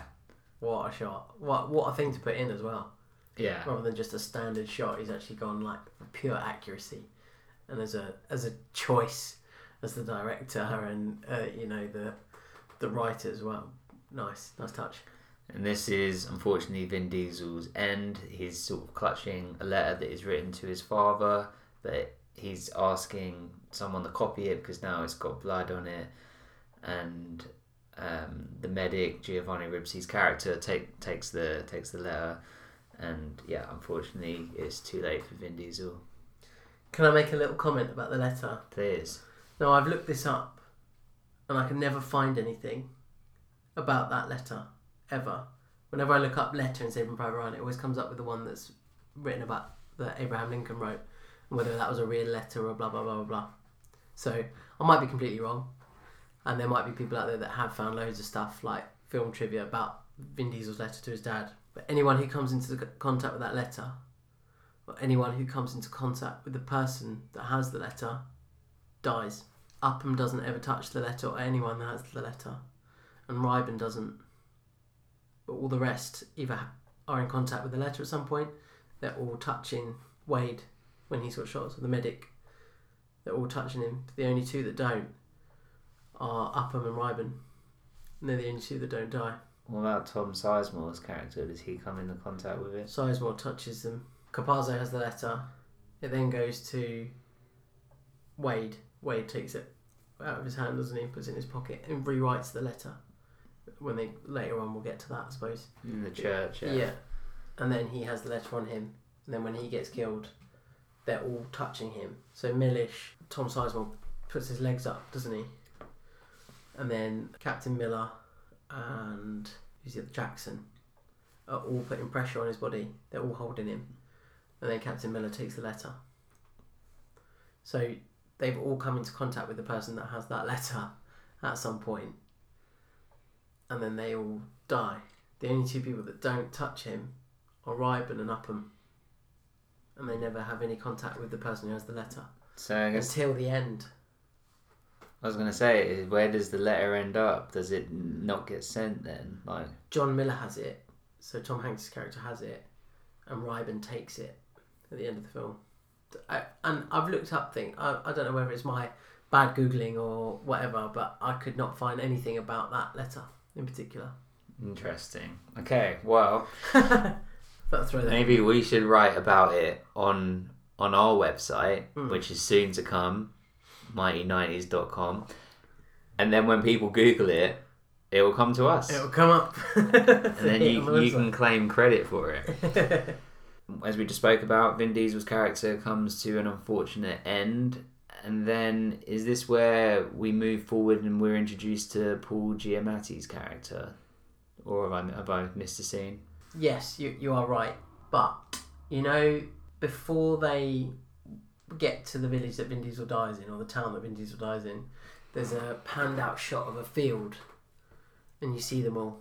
What a shot! What what a thing to put in as well. Yeah, Rather than just a standard shot, he's actually gone like pure accuracy, and as a as a choice as the director and uh, you know the the writer as well. Nice, nice touch. and this is unfortunately Vin Diesel's end. He's sort of clutching a letter that is written to his father, but he's asking someone to copy it because now it's got blood on it, and um, the medic Giovanni Ribisi's character take takes the takes the letter, and yeah, unfortunately, it's too late for Vin Diesel. Can I make a little comment about the letter? Please. No, I've looked this up, and I can never find anything about that letter ever. Whenever I look up letter in Saving Private Ryan, it always comes up with the one that's written about that Abraham Lincoln wrote, and whether that was a real letter or blah blah blah blah blah. So I might be completely wrong, and there might be people out there that have found loads of stuff like film trivia about Vin Diesel's letter to his dad. But anyone who comes into contact with that letter, or anyone who comes into contact with the person that has the letter, dies. Upham doesn't ever touch the letter or anyone that has the letter, and Ryburn doesn't. But all the rest either are in contact with the letter at some point, they're all touching Wade when he's got shot, so the medic. They're all touching him. The only two that don't are Upham and Ryburn. And they're the only two that don't die. What about Tom Sizemore's character? Does he come into contact with it? Sizemore touches them. Caparzo has the letter. It then goes to Wade. Wade takes it out of his hand, doesn't he? Puts it in his pocket and rewrites the letter. When they later on, we'll get to that, I suppose. In the church, yeah. And then he has the letter on him. And then when he gets killed, they're all touching him. So Mellish, Tom Sizemore puts his legs up, doesn't he? And then Captain Miller and who's the other Jackson are all putting pressure on his body. They're all holding him. And then Captain Miller takes the letter. So they've all come into contact with the person that has that letter at some. And then they all die. The only two people that don't touch him are Ryburn and Upham. And they never have any contact with the person who has the letter. So I guess Until the end. I was gonna say, where does the letter end up? Does it not get sent then? Like, John Miller has it, so Tom Hanks' character has it, and Reiben takes it at the end of the film. I, and I've looked up things. I, I don't know whether it's my bad googling or whatever, but I could not find anything about that letter in particular. interesting. Okay, well, But throw that. maybe we should write about it on on our website, Mm. which is soon to come, mighty90s.com. And then when people Google it, it will come to us. It'll come up. and then you, you can claim credit for it. as we just spoke about, Vin Diesel's character comes to an unfortunate end. And then is this where we move forward and we're introduced to Paul Giamatti's character? Or have I, have I missed a scene? Yes, you, you are right. But, you know, before they get to the village that Vin Diesel dies in, or the town that Vin Diesel dies in, there's a panned out shot of a field, and you see them all.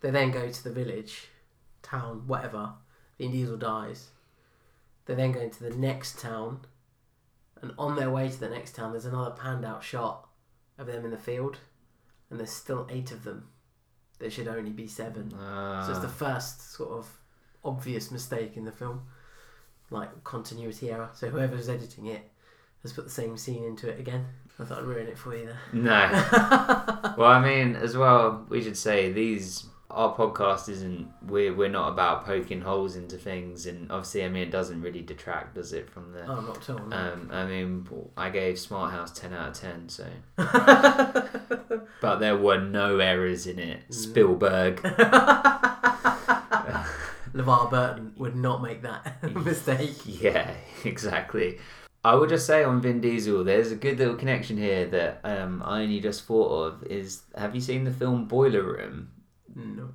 They then go to the village, town, whatever. Vin Diesel dies. They then go into the next town, and on their way to the next town, there's another panned out shot of them in the field, and there's still eight of them. There should only be seven. So it's the Uh, first sort of obvious mistake in the film, like continuity error. So whoever's editing it has put the same scene into it again. I thought I'd ruin it for you there. no. well, I mean, as well, we should say these. Our podcast isn't. We're we're not about poking holes into things, and obviously, I mean, it doesn't really detract, does it, from the oh, not at all. No. Um, I mean, I gave Smart House 10 out of 10, so. But there were no errors in it. Spielberg. LeVar Burton would not make that mistake. yeah, exactly. I would just say on Vin Diesel, there's a good little connection here that um, I only just thought of. Is have you seen the film Boiler Room? No.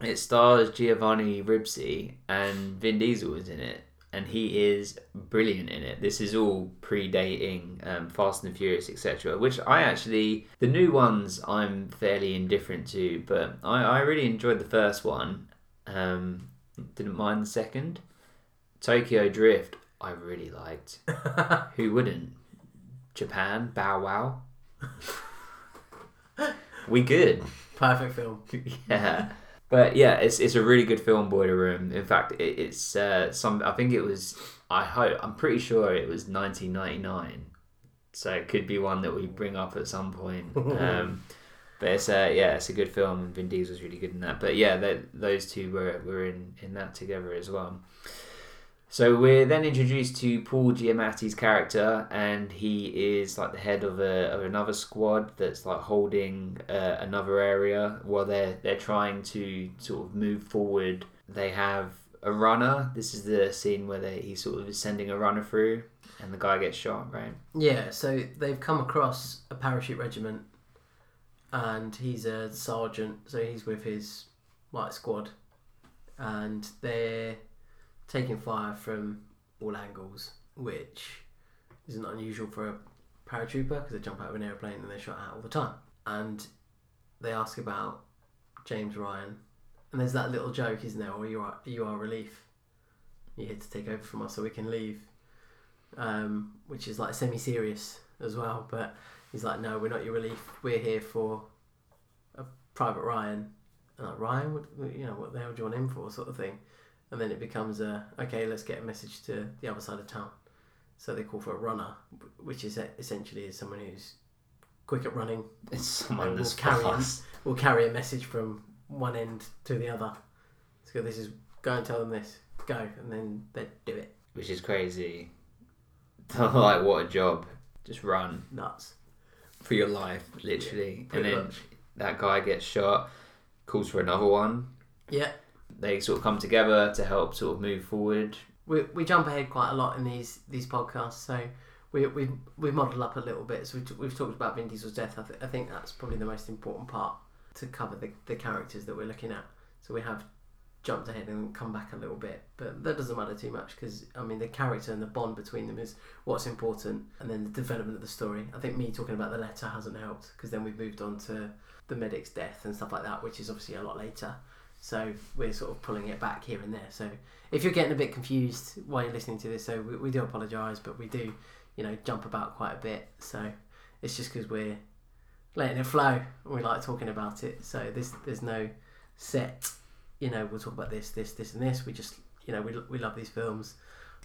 It stars Giovanni Ribisi and Vin Diesel is in it, and he is brilliant in it. This is all predating um, Fast and Furious, etc. Which I actually, the new ones, I'm fairly indifferent to, but I, I really enjoyed the first one. Um, didn't mind the second. Tokyo Drift, I really liked. Who wouldn't? Japan, Bow Wow. we good. Perfect film. yeah. But yeah, it's it's a really good film, Boiler Room. In fact, it, it's uh, some. I think it was. I hope. I'm pretty sure it was 1999. So it could be one that we bring up at some point. Um, but it's uh, yeah, it's a good film, and Vin Diesel's really good in that. But yeah, those two were were in in that together as well. So we're then introduced to Paul Giamatti's character, and he is like the head of a of another squad that's like holding uh, another area while they're they're trying to sort of move forward. They have a runner. This is the scene where they he sort of is sending a runner through, and the guy gets shot. Right? Yeah, so they've come across a parachute regiment, and he's a sergeant, so he's with his like squad, and they're taking fire from all angles, which isn't unusual for a paratrooper because they jump out of an airplane and they're shot at all the time. And they ask about James Ryan, And there's that little joke, isn't there? Or you are you are relief. You're here to take over from us, so we can leave. Um, which is like semi-serious as well. But he's like, no, we're not your relief. We're here for a Private Ryan. And like Ryan, what, you know, what the hell do you want him for, sort of thing. And then it becomes a okay, let's get a message to the other side of town. So they call for a runner, which is essentially is someone who's quick at running. It's someone that's carry fast. Will carry a message from one end to the other. So this is go and tell them this, go, and then they do it. which is crazy. like what a job! Just run Nuts. For your life, literally. and then much. that guy gets shot, calls for another one. Yeah, They sort of come together to help sort of move forward. we, we jump ahead quite a lot in these these podcasts, so we we we model up a little bit. So we we've talked about Vin Diesel's death. I, th- I think that's probably the most important part to cover the, the characters that we're looking at. So we have jumped ahead and come back a little bit, but that doesn't matter too much because I mean the character and the bond between them is what's important, and then the development of the story. I think me talking about the letter hasn't helped because then we've moved on to the medic's death and stuff like that, which is obviously a lot later. So we're sort of pulling it back here and there. So if you're getting a bit confused while you're listening to this, so we, we do apologise, but we do, you know, jump about quite a bit. So it's just because we're letting it flow. and We like talking about it. So this there's no set, you know, we'll talk about this, this, this, and this. We just, you know, we we love these films,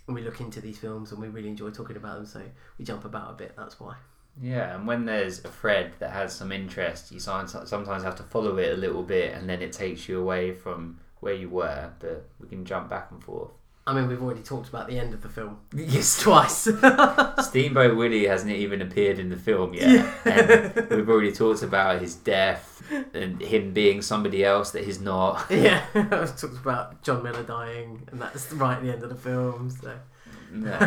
and we look into these films, and we really enjoy talking about them. So we jump about a bit. That's why. Yeah, and when there's a thread that has some interest, you some- sometimes have to follow it a little bit, and then it takes you away from where you were. But we can jump back and forth. I mean, we've already talked about the end of the film Yes, twice. Steamboat Willie hasn't even appeared in the film yet, and we've already talked about his death and him being somebody else that he's not. yeah, I've talked about John Miller dying, and that's right at the end of the film. So. No.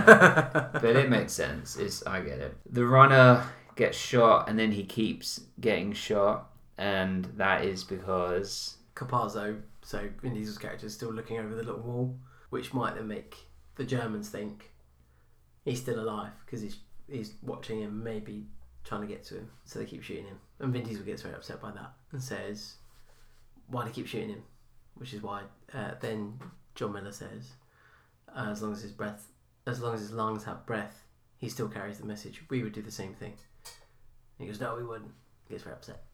but it makes sense. It's I get it. The runner gets shot, and then he keeps getting shot, and that is because Caparzo, so Vin Diesel's character, is still looking over the little wall, which might then make the Germans think he's still alive because he's he's watching him, maybe trying to get to him. So they keep shooting him, and Vin Diesel gets very upset by that and says, "Why do you keep shooting him?" Which is why uh, then John Miller says, uh, "As long as his breath, as long as his lungs have breath, he still carries the message. We would do the same thing." And he goes, "No, we wouldn't." He gets very upset.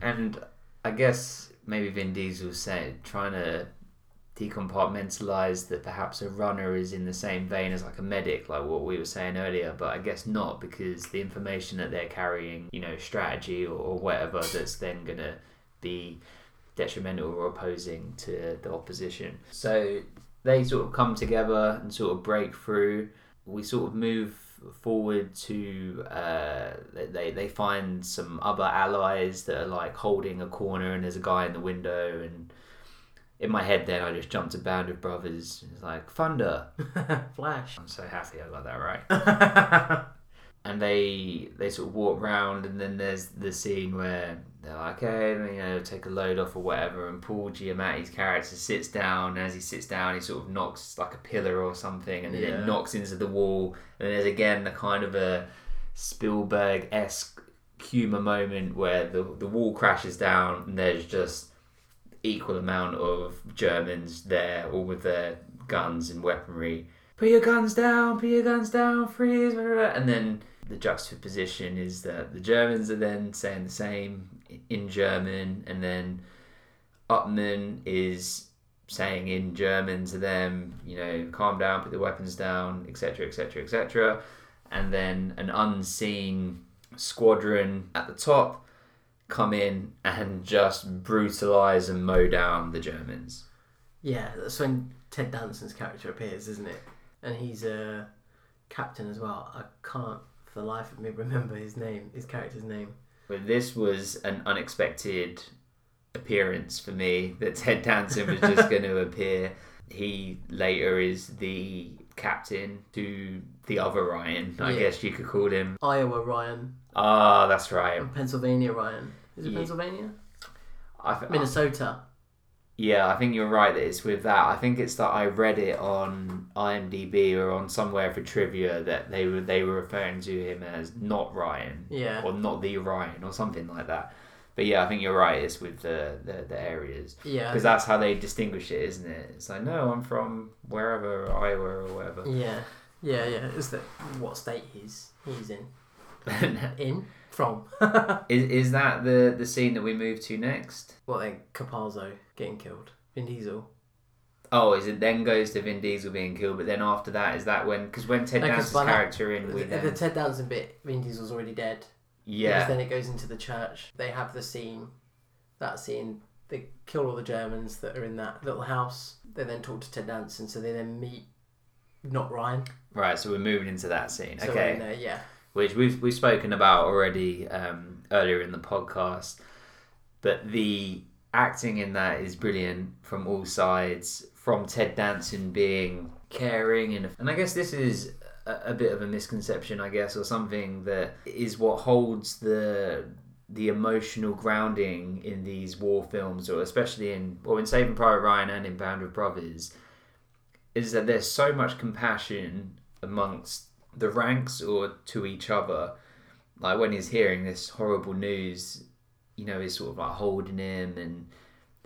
And I guess maybe Vin Diesel said trying to decompartmentalize that perhaps a runner is in the same vein as like a medic, like what we were saying earlier, but I guess not because the information that they're carrying, you know, strategy or, or whatever that's then gonna be detrimental or opposing to the opposition. So they sort of come together and sort of break through. We sort of move forward to uh, they they find some other allies that are like holding a corner and there's a guy in the window and in my head then I just jumped to Band of Brothers it's like thunder Flash. I'm so happy I got that right and they they sort of walk round and then there's the scene where they're like okay you know take a load off or whatever and Paul Giamatti's character sits down and as he sits down he sort of knocks like a pillar or something and then Yeah. it knocks into the wall and there's again a kind of a Spielberg-esque humor moment where the, the wall crashes down and there's just equal amount of Germans there all with their guns and weaponry put your guns down, put your guns down, freeze, and then the juxtaposition is that the Germans are then saying the same in German, and then Upham is saying in German to them, you know, calm down, put the weapons down, etc., etc., etc., and then an unseen squadron at the top come in and just brutalize and mow down the Germans. Yeah, that's when Ted Danson's character appears, isn't it? And he's a captain as well. I can't, for the life of me, remember his name, his character's name. But this was an unexpected appearance for me that Ted Danson was just going to appear. He later is the captain to the other Ryan, I Yeah. guess you could call him. Iowa Ryan Ah, that's right. Pennsylvania Ryan. Is it. Pennsylvania? I th- Minnesota. yeah, I think you're right that it's with that. I think it's that I read it on IMDb or on somewhere for trivia that they were they were referring to him as not Ryan Yeah. or not the Ryan or something like that. But yeah, I think you're right. It's with the the, the areas Yeah. because that's how they distinguish it, isn't it? It's like no, I'm from wherever Iowa or whatever. Yeah. Yeah, yeah. Is that what state he's he's in? In from? is is that the the scene that we move to next? What then Caparzo getting killed. Vin Diesel. Oh, is it then goes to Vin Diesel being killed, but then after that is that when because when Ted No, Danson's by that- character in The, the Ted Danson bit, Vin Diesel's already dead. Because yeah then it goes into the church. They have the scene, that scene. They kill all the Germans that are in that little house. They then talk to Ted Danson, so they then meet, not Ryan. right. So we're moving into that scene. So okay. in there, yeah, which we've we've spoken about already um, earlier in the podcast. But the acting in that is brilliant from all sides. From Ted Danson being caring and and I guess this is a, a bit of a misconception, I guess, or something that is what holds the the emotional grounding in these war films, or especially in well in Saving Private Ryan and in Band of Brothers, is that there's so much compassion amongst the ranks or to each other. Like when he's hearing this horrible news, you know, he's sort of like holding him, and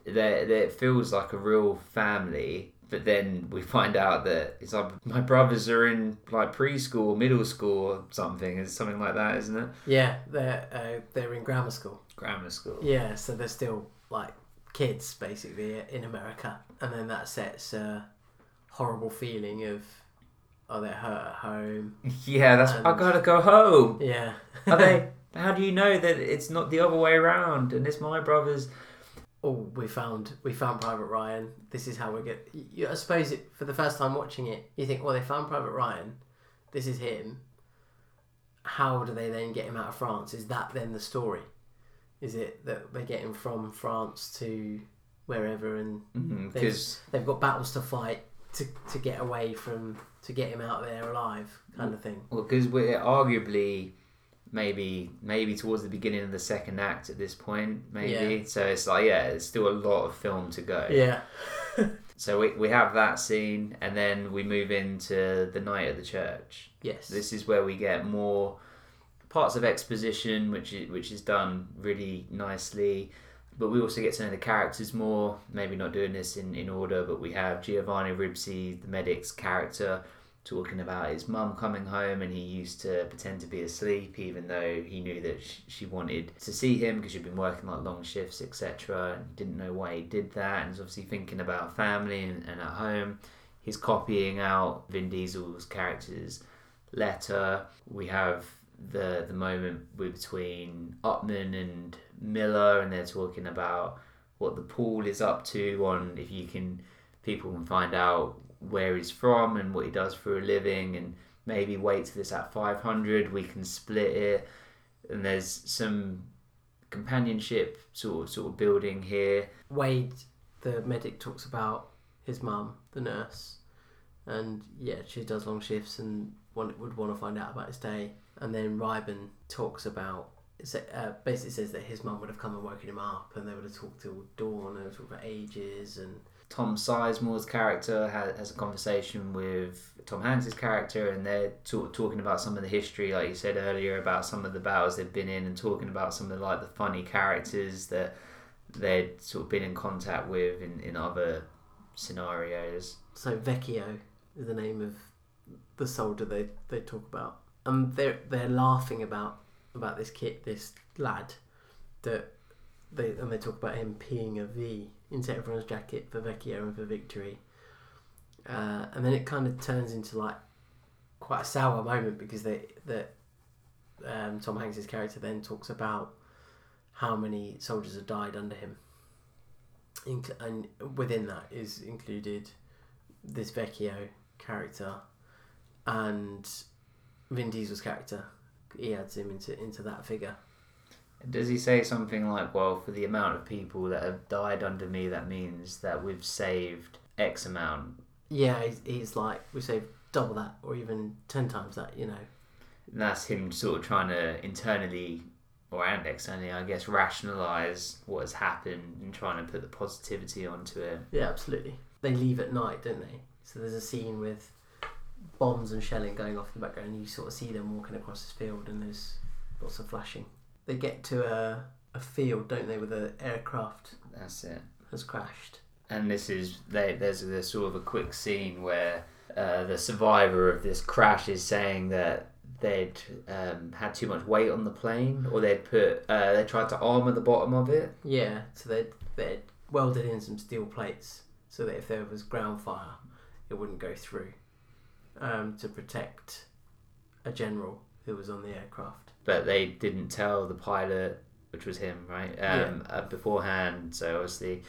there, there it feels like a real family. But then we find out that it's like my brothers are in like preschool, middle school, or something. It's something like that, isn't it? yeah. They're uh, they're in grammar school. Grammar school. Yeah, so they're still like kids basically in America, and then that sets a horrible feeling of oh they're hurt at home. Yeah, that's. I gotta go home. Yeah. Are they? How do you know that it's not the other way around and it's my brothers? oh, we found we found Private Ryan. This is how we get. You, I suppose it, for the first time watching it, you think, well, they found Private Ryan. This is him. How do they then get him out of France? Is that then the story? Is it that they get him from France to wherever and mm-hmm, Because they've got battles to fight to, to get away from to get him out there alive kind of thing Well, because we're arguably maybe maybe towards the beginning of the second act at this point, maybe. So it's like yeah, there's still a lot of film to go. yeah So we we have that scene, and then we move into the night at the church. yes This is where we get more parts of exposition, which is, which is done really nicely. But we also get to know the characters more. Maybe not doing this in, in order, but we have Giovanni Ribisi, the medic's character, talking about his mum coming home and he used to pretend to be asleep even though he knew that sh- she wanted to see him because she'd been working like long shifts etc and didn't know why he did that and was obviously thinking about family and, and at home he's copying out Vin Diesel's character's letter we have the the moment between Upham and Miller and they're talking about what the pool is up to on if you can people can find out where he's from and what he does for a living and maybe wait till it's at 500 we can split it. And there's some companionship sort of sort of building here. Wade the medic talks about his mum the nurse and yeah she does long shifts and want, would want to find out about his day and then Reiben talks about uh, basically says that his mum would have come and woken him up and they would have talked till dawn and talked about ages and Tom Sizemore's character has, a conversation with Tom Hanks's character, and they're talk, talking about some of the history, like you said earlier, about some of the battles they've been in, and talking about some of the, like the funny characters that they'd sort of been in contact with in, in other scenarios. So Vecchio is the name of the soldier they, they talk about. And they're they're laughing about about this kid, this lad, that they and they talk about him peeing a V into everyone's jacket for Vecchio and for victory. Uh, and then it kind of turns into like quite a sour moment because they that um, Tom Hanks's character then talks about how many soldiers have died under him. And within that is included this Vecchio character and Vin Diesel's character. He adds him into into that figure. Does he say something like, well, for the amount of people that have died under me, that means that we've saved X amount? Yeah, he's, he's like we say double that or even ten times that. You know. And that's him sort of trying to internally or and externally, I guess, rationalize what has happened and trying to put the positivity onto it. Yeah, absolutely. They leave at night, don't they? So there's a scene with bombs and shelling going off in the background. And you sort of see them walking across this field, and there's lots of flashing. They get to a a field, don't they, with an aircraft That's it. has crashed. And this is they, there's there's sort of a quick scene where uh, the survivor of this crash is saying that they'd um, had too much weight on the plane, or they'd put uh, they tried to armor the bottom of it. Yeah, so they'd, they'd welded in some steel plates so that if there was ground fire, it wouldn't go through um, to protect a general who was on the aircraft. but they didn't tell the pilot, which was him, right, um, uh, beforehand. So obviously,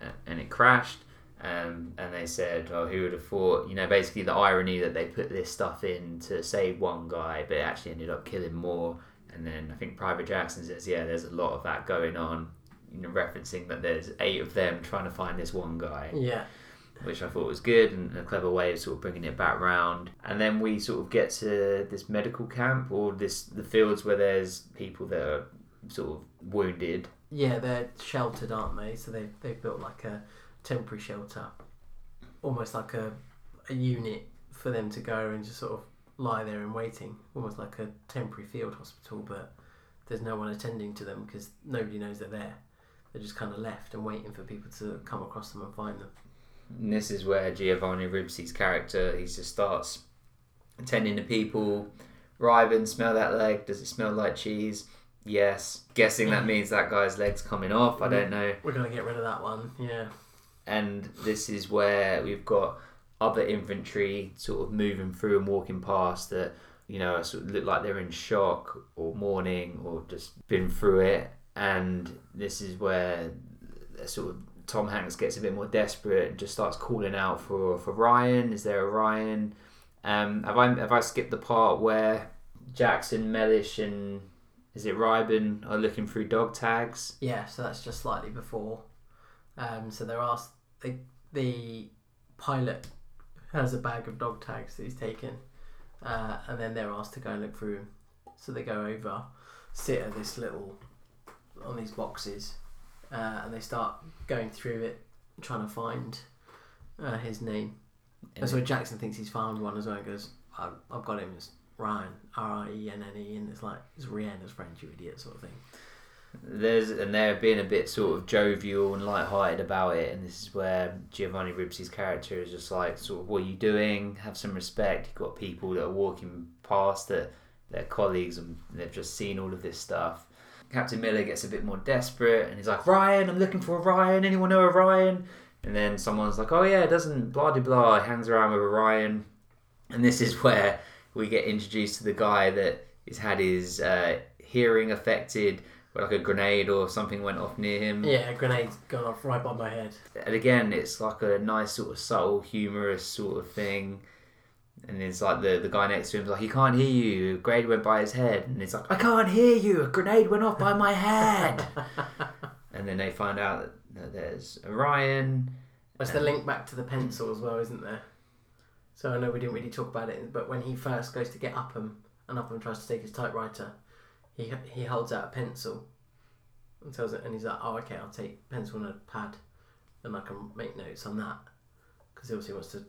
uh, and it crashed. Um, and they said, "Oh, who would have thought?" You know, basically the irony that they put this stuff in to save one guy, but it actually ended up killing more. And then I think Private Jackson says, "Yeah, there's a lot of that going on." You know, referencing that there's eight of them trying to find this one guy Yeah, which I thought was good and a clever way of sort of bringing it back round. And then we sort of get to this medical camp or this the fields where there's people that are sort of wounded. yeah, they're sheltered, aren't they? So they they've built like a temporary shelter, almost like a a unit for them to go and just sort of lie there and waiting, almost like a temporary field hospital, but there's no one attending to them because nobody knows they're there. They're just kind of left and waiting for people to come across them and find them. And this is where Giovanni Ribisi's character he just starts attending to people. Reiben, smell that leg. Does it smell like cheese? Yes. Guessing that mm. means that guy's leg's coming off. I don't mm. know. We're gonna get rid of that one. Yeah. and this is where we've got other infantry sort of moving through and walking past that you know sort of look like they're in shock or mourning or just been through it and this is where they're sort of Tom Hanks gets a bit more desperate and just starts calling out for for Ryan is there a Ryan um have I have I skipped the part where Jackson Mellish and is it Reiben are looking through dog tags Yeah. So that's just slightly before. Um. So they're asked. The the pilot has a bag of dog tags that he's taken, uh, and then they're asked to go and look through them. So they go over, sit at this little on these boxes, uh, and they start going through it, trying to find uh, his name. And so Jackson thinks he's found one as well. and goes, I've, I've got him. It's Ryan, R I E N N E, and it's like it's Rihanna's French, you idiot, sort of thing. There's and they're being a bit sort of jovial and light-hearted about it, and this is where Giovanni Ribisi's character is just like, sort of, what are you doing? Have some respect. You've got people that are walking past that they're colleagues and they've just seen all of this stuff. Captain Miller gets a bit more desperate and he's like, Ryan, I'm looking for a Ryan. Anyone know a Ryan? And then someone's like, oh yeah, it doesn't blah de blah. Hangs around with a Ryan, and this is where we get introduced to the guy that has had his uh, hearing affected where like a grenade or something went off near him. Yeah, a grenade's gone off right by my head. And again, it's like a nice sort of subtle, humorous sort of thing. And it's like the, the guy next to him's like, he can't hear you. A grenade went by his head. And it's like, I can't hear you. A grenade went off by my head. and then they find out that, there's Orion. There's the link back to the pencil as well, isn't there? So I know we didn't really talk about it, but when he first goes to get Upham and Upham tries to take his typewriter, he he holds out a pencil and tells it, and he's like, "Oh, okay, I'll take pencil and a pad, and I can make notes on that." Because he obviously wants to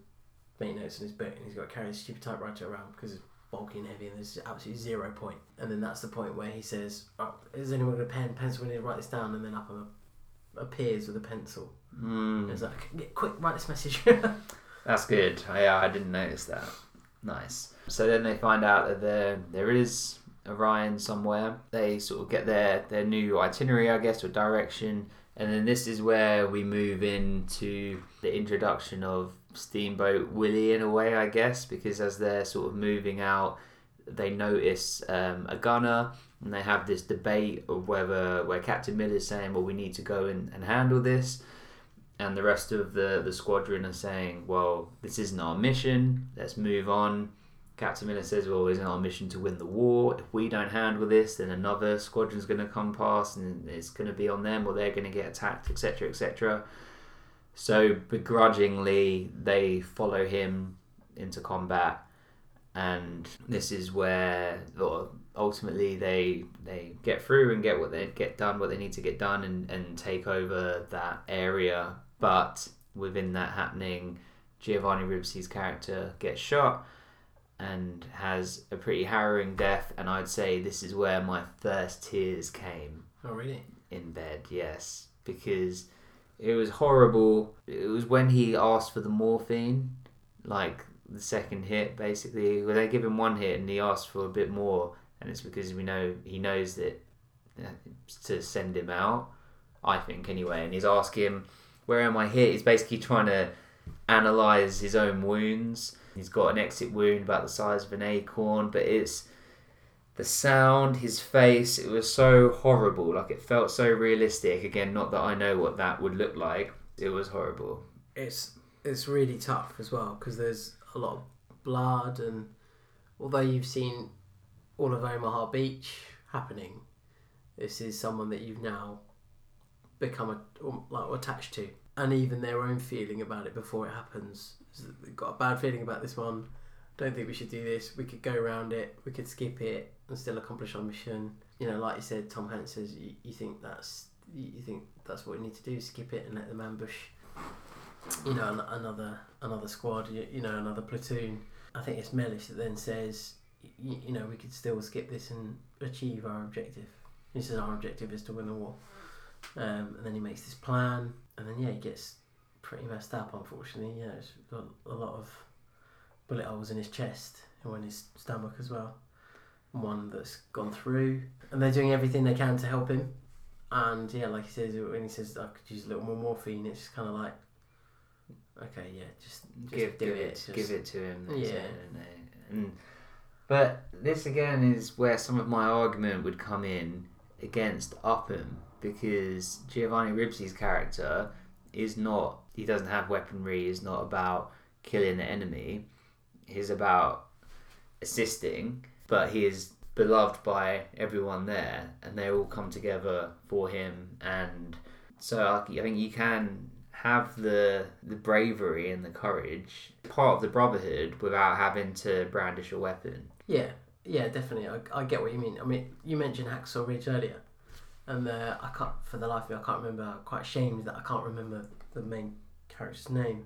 make notes in his book, and he's got to carry his stupid typewriter around because it's bulky and heavy, and there's absolutely zero point. And then that's the point where he says, "Oh, is anyone got a pen, pencil? We need to write this down." And then up appears with a pencil. Mm, He's like, "Get- "Quick, write this message." that's good. I, yeah, I didn't notice that. Nice. So then they find out that there there is Orion somewhere. They sort of get their their new itinerary, I guess, or direction, and then this is where we move into the introduction of Steamboat Willie in a way, I guess, because as they're sort of moving out, they notice um, a gunner. And they have this debate of whether where Captain Miller's saying, "Well, we need to go and, and handle this," and the rest of the, the squadron are saying, well, this isn't our mission, let's move on. Captain Miller says, well, isn't our mission to win the war? If we don't handle this, then another squadron's going to come past and it's going to be on them or they're going to get attacked, etc., etc. So begrudgingly, they follow him into combat, and this is where ultimately they they get through and get what they get done, what they need to get done, and, and take over that area. But within that happening, Giovanni Ribisi's character gets shot and has a pretty harrowing death. And I'd say this is where my first tears came Oh, really? in bed, yes, because it was horrible. It was when he asked for the morphine, like the second hit, basically. Where they give him one hit and he asked for a bit more, and it's because we know he knows that uh, to send him out. I think anyway, and he's asking, "Where am I hit?" He's basically trying to analyze his own wounds. He's got an exit wound about the size of an acorn, but it's the sound, his face, it was so horrible. Like it felt so realistic. Again, not that I know what that would look like. It was horrible. It's it's really tough as well because there's a lot of blood and although you've seen all of Omaha Beach happening, this is someone that you've now become a, like attached to, and even their own feeling about it before it happens. They've got a bad feeling about this one. Don't think we should do this. We could go around it. We could skip it and still accomplish our mission. You know, like you said, Tom Hanks says you, you think that's you you think that's what we need to do: skip it and let them ambush. You know, an, another another squad. You, you know, another platoon. I think it's Mellish that then says, you, you know, we could still skip this and achieve our objective. He says our objective is to win the war. Um, and then he makes this plan, and then yeah, he gets pretty messed up. Unfortunately, yeah, it's got a lot of bullet holes in his chest and in his stomach as well. One that's gone through, and they're doing everything they can to help him. And yeah, like he says, when he says I could use a little more morphine, it's just kind of like, okay, yeah, just, just give, do give it. it, just- give it to him. Yeah. And, but this again is where some of my argument would come in against Upham because Giovanni Ribisi's character is not. He doesn't have weaponry. He's not about killing the enemy. He's about assisting, but he is beloved by everyone there, and they all come together for him. And so I think you can have the the bravery and the courage, part of the brotherhood, without having to brandish a weapon. Yeah, yeah, definitely. I, I get what you mean. I mean, you mentioned Hacksaw Ridge earlier, and uh, I can't, for the life of me, I can't remember. I'm quite ashamed that I can't remember the main character's name,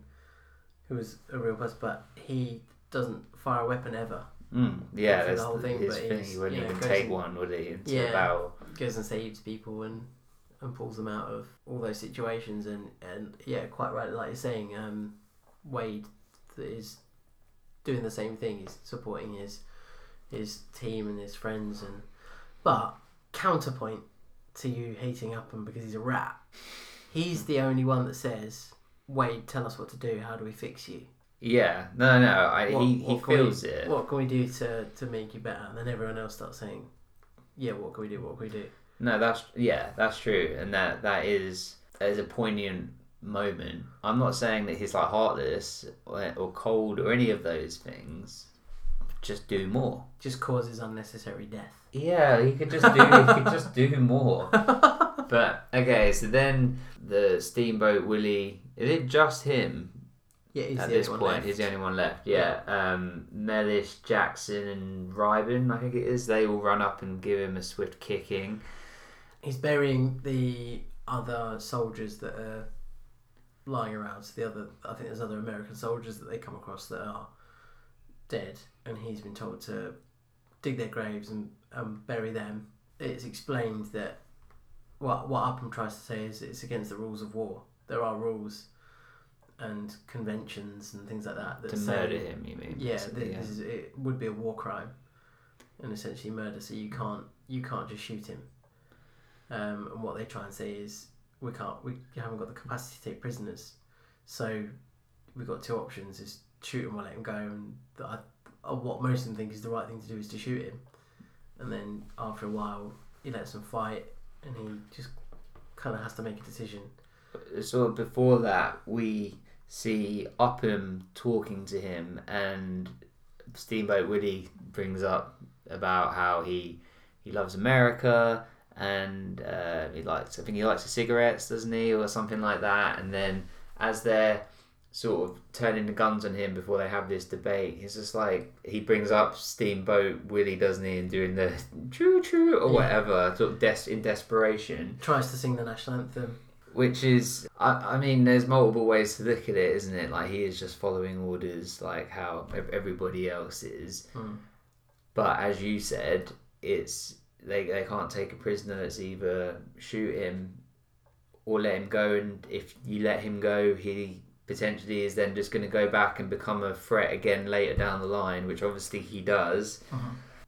who was a real person, but he doesn't fire a weapon ever. Mm, yeah, through the that's whole thing, his but thing. He wouldn't you know, even take and- one, would he? Into Yeah. battle. Goes and saves people and and pulls them out of all those situations, and and yeah, quite right, like you're saying, um, Wade is doing the same thing. He's supporting his his team and his friends, and but counterpoint to you hating Upham because he's a rat. He's the only one that says, "Wade, tell us what to do. How do we fix you?" Yeah, no, no, I, What- he he what we- feels it. What can we do to to make you better? And then everyone else starts saying, "Yeah, what can we do? What can we do?" No, that's yeah, that's true, and that that is that is a poignant moment. I'm not saying that he's like heartless or, or cold or any of those things. Just do more. Just causes unnecessary death. Yeah, he could just do. he could just do more. But okay, so then the steamboat Willie. Is it just him Yeah, he's at the this only point? left. He's the only one left. Yeah. Um, Mellish, Jackson, and Reiben. I think it is. They all run up and give him a swift kicking. He's burying the other soldiers that are lying around. So the other, I think there's other American soldiers that they come across that are dead, and he's been told to dig their graves and, and bury them. It's explained that what what Upham tries to say is it's against the rules of war. There are rules and conventions and things like that that to say murder him, you mean? yeah, this is, it would be a war crime, and essentially murder. So you can't you can't just shoot him. Um, and what they try and say is we can't we haven't got the capacity to take prisoners, so we've got two options: is shoot him or let him go. And I, uh, what most of them think is the right thing to do is to shoot him, and then after a while he lets them fight, and he just kind of has to make a decision. so before that we see Upham talking to him and Steamboat Willie brings up about how he he loves America and uh, he likes I think he likes the cigarettes doesn't he or something like that and then as they're sort of turning the guns on him before they have this debate he's just like he brings up Steamboat Willie doesn't he and doing the choo choo or Yeah. whatever sort of des- in desperation Tries to sing the national anthem. Which is I, I mean there's multiple ways to look at it isn't it like he is just following orders like how everybody else is Hmm. but as you said it's they they can't take a prisoner. It's either shoot him or let him go, and if you let him go, he potentially is then just going to go back and become a threat again later down the line, which obviously he does.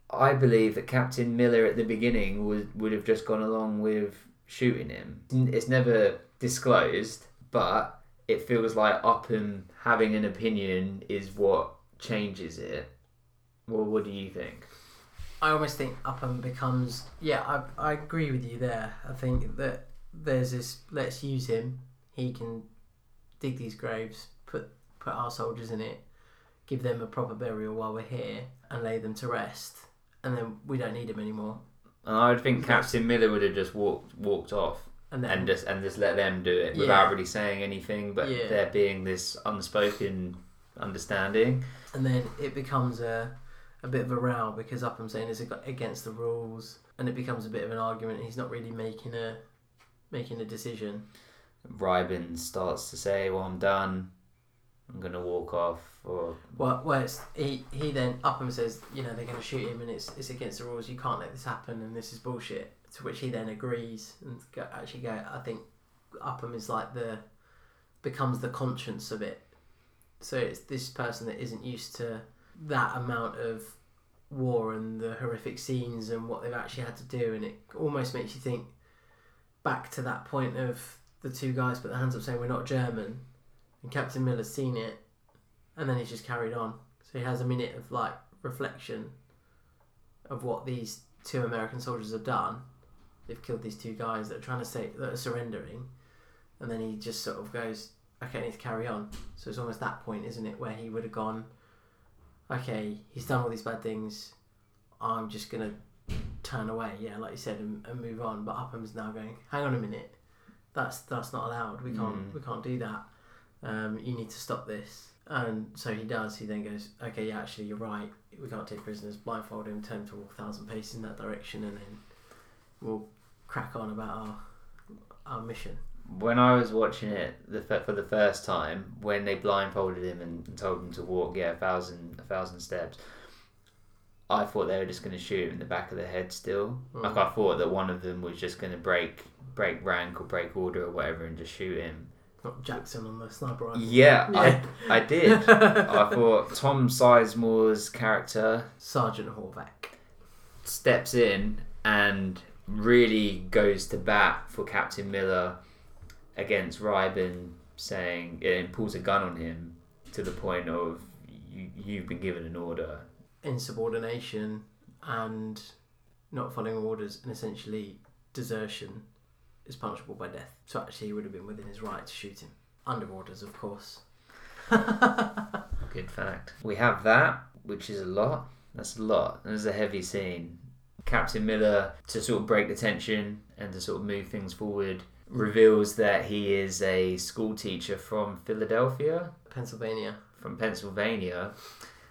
I believe that Captain Miller at the beginning would would have just gone along with shooting him. It's never disclosed, but it feels like Upham having an opinion is what changes it. Well, what do you think? I almost think Upham becomes yeah. I I agree with you there. I think that there's this. Let's use him. He can dig these graves, put put our soldiers in it, give them a proper burial while we're here, and lay them to rest. And then we don't need him anymore. And I would think Captain Miller would have just walked walked off And then and just and just let them do it Yeah. without really saying anything, but Yeah. there being this unspoken understanding. and then it becomes a a bit of a row because Upham saying it's against the rules, and it becomes a bit of an argument. And he's not really making a making a decision. Reiben starts to say, "Well, I'm done. I'm gonna walk off." Or Well, well it's, he he then Upham says, you know, they're to shoot him, and it's it's against the rules. You can't let this happen, and this is bullshit. To which he then agrees and go, actually go. I think Upham is like the becomes the conscience of it. So it's this person that isn't used to that amount of war and the horrific scenes and what they've actually had to do, and it almost makes you think back to that point of the two guys put their hands up saying we're not German, and Captain Miller's seen it, and then he's just carried on. So he has a minute of like reflection of what these two American soldiers have done. They've killed these two guys that are trying to say that are surrendering, and then he just sort of goes, "Okay, I need to carry on." So it's almost that point, isn't it, where he would have gone, "Okay, he's done all these bad things. I'm just gonna turn away, yeah, like you said, and, and move on." But Upham's now going, "Hang on a minute, that's that's not allowed. We can't Mm. we can't do that. Um, you need to stop this." And so he does. He then goes, "Okay, yeah, actually, you're right. We can't take prisoners. Blindfold him, tell him to walk a thousand paces in that direction, and then we'll crack on about our our mission." when I was watching it the for the first time, when they blindfolded him and, and told him to walk, yeah, a thousand a thousand steps. I thought they were just going to shoot him in the back of the head. Still, Mm. like I thought that one of them was just going to break break rank or break order or whatever and just shoot him. Not Jackson on the sniper rifle. Yeah, Yeah. I I did. I thought Tom Sizemore's character Sergeant Horvath. steps in and really goes to bat for Captain Miller against Reiben, saying and pulls a gun on him to the point of you, you've been given an order. insubordination and not following orders and essentially desertion is punishable by death. So actually, he would have been within his right to shoot him under orders, of course. Good fact. We have that, which is a lot. That's a lot. This is a heavy scene. Captain Miller, to sort of break the tension and to sort of move things forward, reveals that he is a school teacher from Philadelphia. Pennsylvania. from Pennsylvania.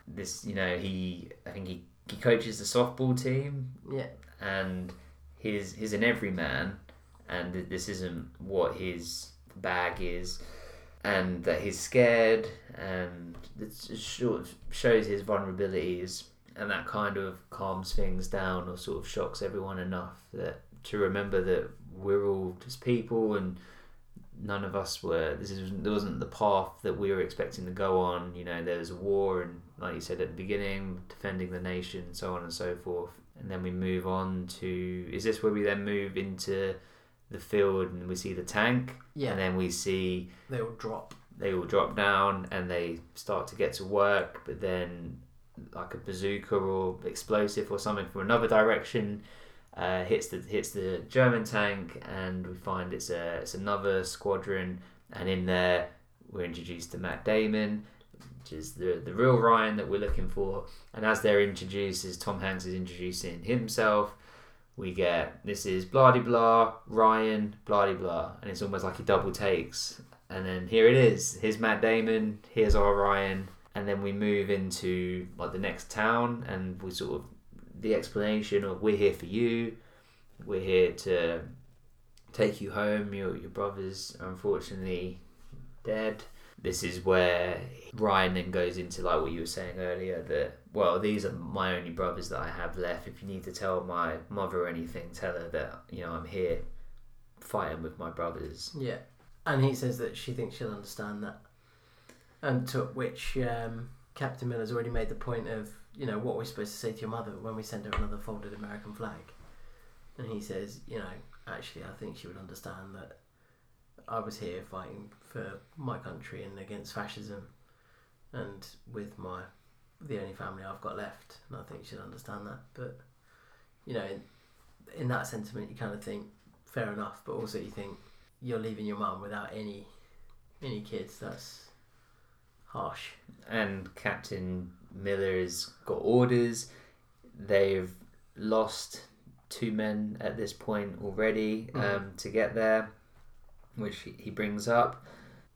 This, you know, he I think he, he coaches the softball team, Yeah. and he's he's an everyman, and th- this isn't what his bag is, and that he's scared, and it sort of shows his vulnerabilities, and that kind of calms things down or sort of shocks everyone enough that to remember that we're all just people and none of us were this is there wasn't the path that we were expecting to go on you know there was a war and like you said at the beginning defending the nation and so on and so forth. And then we move on to is this where we then move into the field and we see the tank Yeah. and then we see They all drop. they all drop down and they start to get to work but then like a bazooka or explosive or something from another direction uh, hits the hits the German tank and we find it's a it's another squadron and in there we're introduced to Matt Damon which is the the real Ryan that we're looking for and as they're introduced as Tom Hanks is introducing himself we get this is blah blah Ryan blah blah and it's almost like he double takes. And then here it is here's Matt Damon here's our Ryan and then we move into like the next town and we sort of the explanation of we're here for you. We're here to take you home. Your your brother's unfortunately dead. This is where Ryan then goes into like what you were saying earlier that well, these are my only brothers that I have left. If you need to tell my mother or anything, tell her that you know I'm here fighting with my brothers. Yeah, and he says that she thinks she'll understand that, and to which um, Captain Miller's already made the point of you know what we're supposed to say to your mother when we send her another folded American flag, and he says you know actually I think she would understand that I was here fighting for my country and against fascism, and with my the only family I've got left, and I think she'd understand that. But you know, in, in that sentiment, you kind of think fair enough, but also you think you're leaving your mum without any any kids. That's harsh. And Captain Miller's got orders. They've lost two men at this point already um, Mhm. to get there, which he brings up.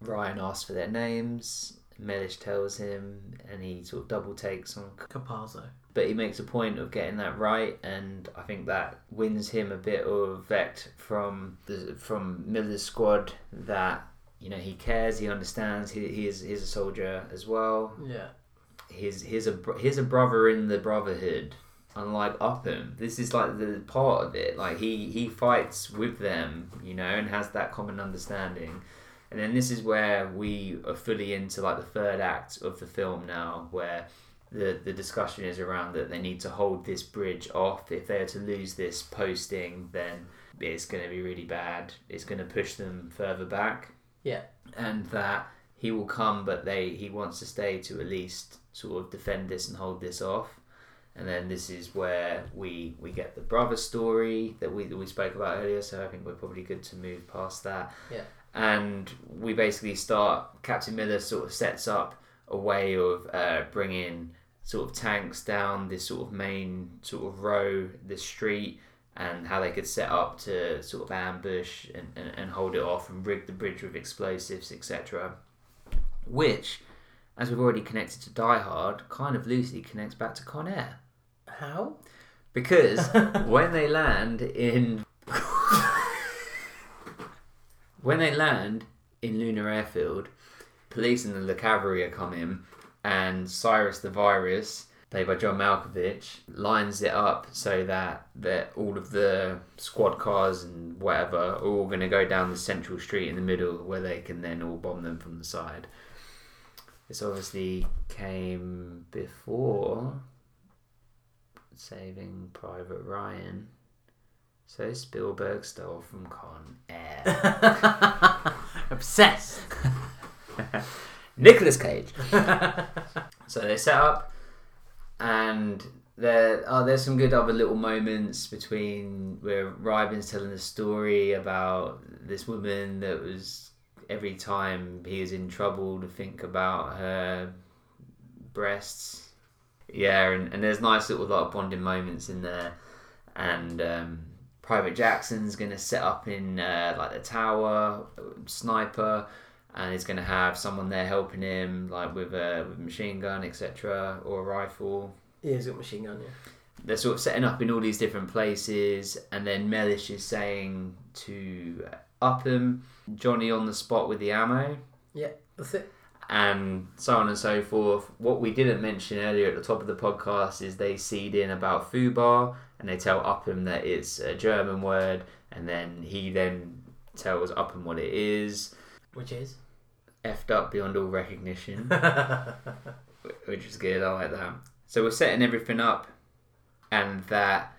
Ryan asks for their names. Mellish tells him, and he sort of double takes on Caparzo. but he makes a point of getting that right, and I think that wins him a bit of vect from the from Miller's squad that you know he cares, he understands, he, he is he's a soldier as well. Yeah. He's he's a he's a brother in the brotherhood. Unlike Upham, this is like the part of it. Like he he fights with them, you know, and has that common understanding. And then this is where we are fully into like the third act of the film now, where the the discussion is around that they need to hold this bridge off. If they are to lose this posting, then it's going to be really bad. It's going to push them further back. Yeah. And that he will come, but they he wants to stay to at least sort of defend this and hold this off. And then this is where we we get the brother story that we that we spoke about earlier. So I think we're probably good to move past that. Yeah. And we basically start. Captain Miller sort of sets up a way of uh, bringing sort of tanks down this sort of main sort of row, this street, and how they could set up to sort of ambush and, and, and hold it off and rig the bridge with explosives, etc. Which, as we've already connected to Die Hard, kind of loosely connects back to Con Air. How? Because when they land in when they land in Lerner Airfield, police and the cavalry are coming, and Cyrus the Virus, played by John Malkovich, lines it up so that that all of the squad cars and whatever are all going to go down the central street in the middle, where they can then all bomb them from the side. This obviously came before Saving Private Ryan. So Spielberg stole from Con Air. Obsessed. Nicolas Cage. so they set up, and there oh, there's some good other little moments between where Reiben's telling a story about this woman that was every time he was in trouble to think about her breasts. Yeah, and, and there's nice little lot of bonding moments in there, and um, Private Jackson's gonna set up in uh, like the tower, sniper, and he's gonna have someone there helping him, like with a with a machine gun, etc., or a rifle. Yeah, he's got machine gun, yeah. They're sort of setting up in all these different places, and then Mellish is saying to Upham, Johnny on the spot with the ammo Yeah, That's it. and so on and so forth. What we didn't mention earlier at the top of the podcast is they seed in about Fubar and they tell Upham that it's a German word, and then he then tells Upham what it is. Which is? Effed up beyond all recognition, which is good. I like that. So we're setting everything up, and that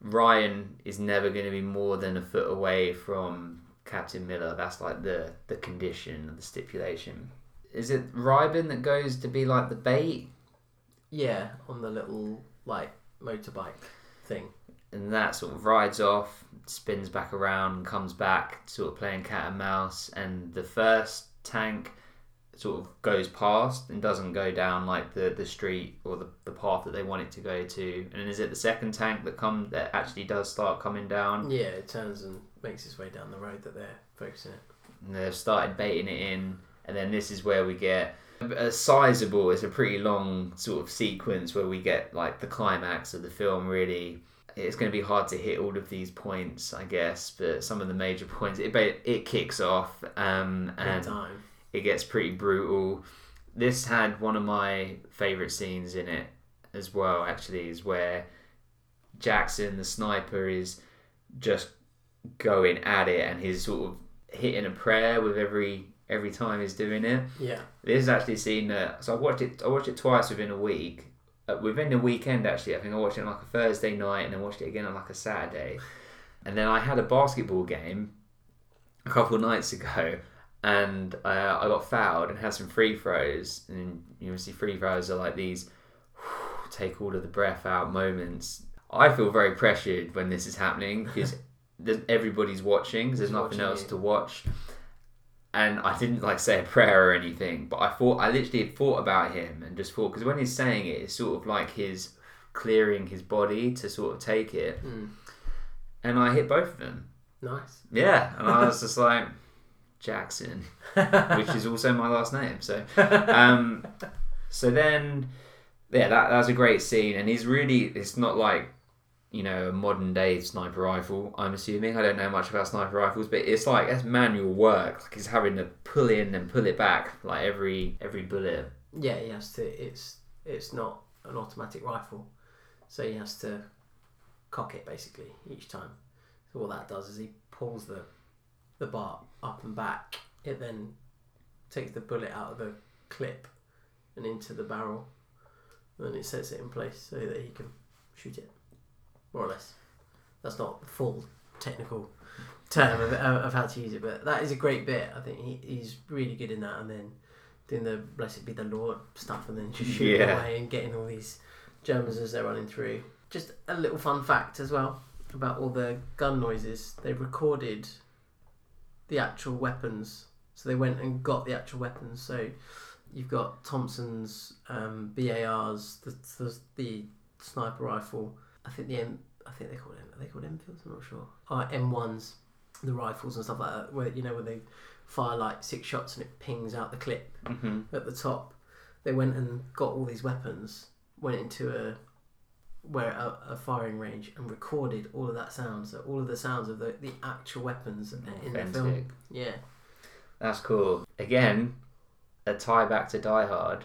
Ryan is never going to be more than a foot away from Captain Miller. That's like the the condition, the stipulation. Is it Reiben that goes to be like the bait, yeah, on the little, like, motorbike thing. and that sort of rides off, spins back around, comes back, sort of playing cat and mouse, and the first tank sort of goes past and doesn't go down like the, the street or the, the path that they want it to go to. And is it the second tank that come that actually does start coming down? Yeah, it turns and makes its way down the road that they're focusing it. and they've started baiting it in, and then this is where we get a sizable. It's a pretty long sort of sequence where we get like the climax of the film. Really, it's going to be hard to hit all of these points, I guess, but some of the major points. It it kicks off, um, and it gets pretty brutal. This had one of my favorite scenes in it, as well. Actually, is where Jackson, the sniper, is just going at it, and he's sort of hitting a prayer with every every time he's doing it. Yeah. This is actually a scene that so I watched it. I watched it twice within a week. Uh, within the weekend, actually, I think I watched it on like a Thursday night, and then watched it again on like a Saturday. And then I had a basketball game a couple of nights ago, and uh, I got fouled and had some free throws. And you see, free throws are like these take all of the breath out moments. I feel very pressured when this is happening because everybody's watching. there's Who's nothing watching else you? to watch. And I didn't like say a prayer or anything, but I thought I literally had thought about him and just thought because when he's saying it, it's sort of like his clearing his body to sort of take it, Mm. and I hit both of them. Nice. Yeah, and I was just like Jackson, which is also my last name. So, um, so then, yeah, that that was a great scene, and he's really. It's not like you know a modern day sniper rifle. I'm assuming I don't know much about sniper rifles, but it's like it's manual work. Like he's having to pull in and pull it back like every every bullet. Yeah, he has to. It's it's not an automatic rifle, so he has to cock it basically each time. So what that does is he pulls the the bar up and back. It then takes the bullet out of the clip and into the barrel, and it sets it in place so that he can shoot it, more or less. That's not the full technical term of, of how to use it, but that is a great bit. I think he, he's really good in that, and then doing the blessed be the Lord stuff, and then just shooting Yeah. away and getting all these Germans as they're running through. Just a little fun fact as well about all the gun noises. They recorded the actual weapons, so they went and got the actual weapons. So you've got Thompson's um, BARs, the, the the sniper rifle. I think the M, I think they called it are they called Enfields. I'm not sure. Uh, M1s, the rifles and stuff like that. Where you know where they fire like six shots and it pings out the clip Mm-hmm. at the top. They went and got all these weapons, went into a where a, a firing range and recorded all of that sound. So all of the sounds of the, the actual weapons in the film. Yeah, That's cool. Again, a tie back to Die Hard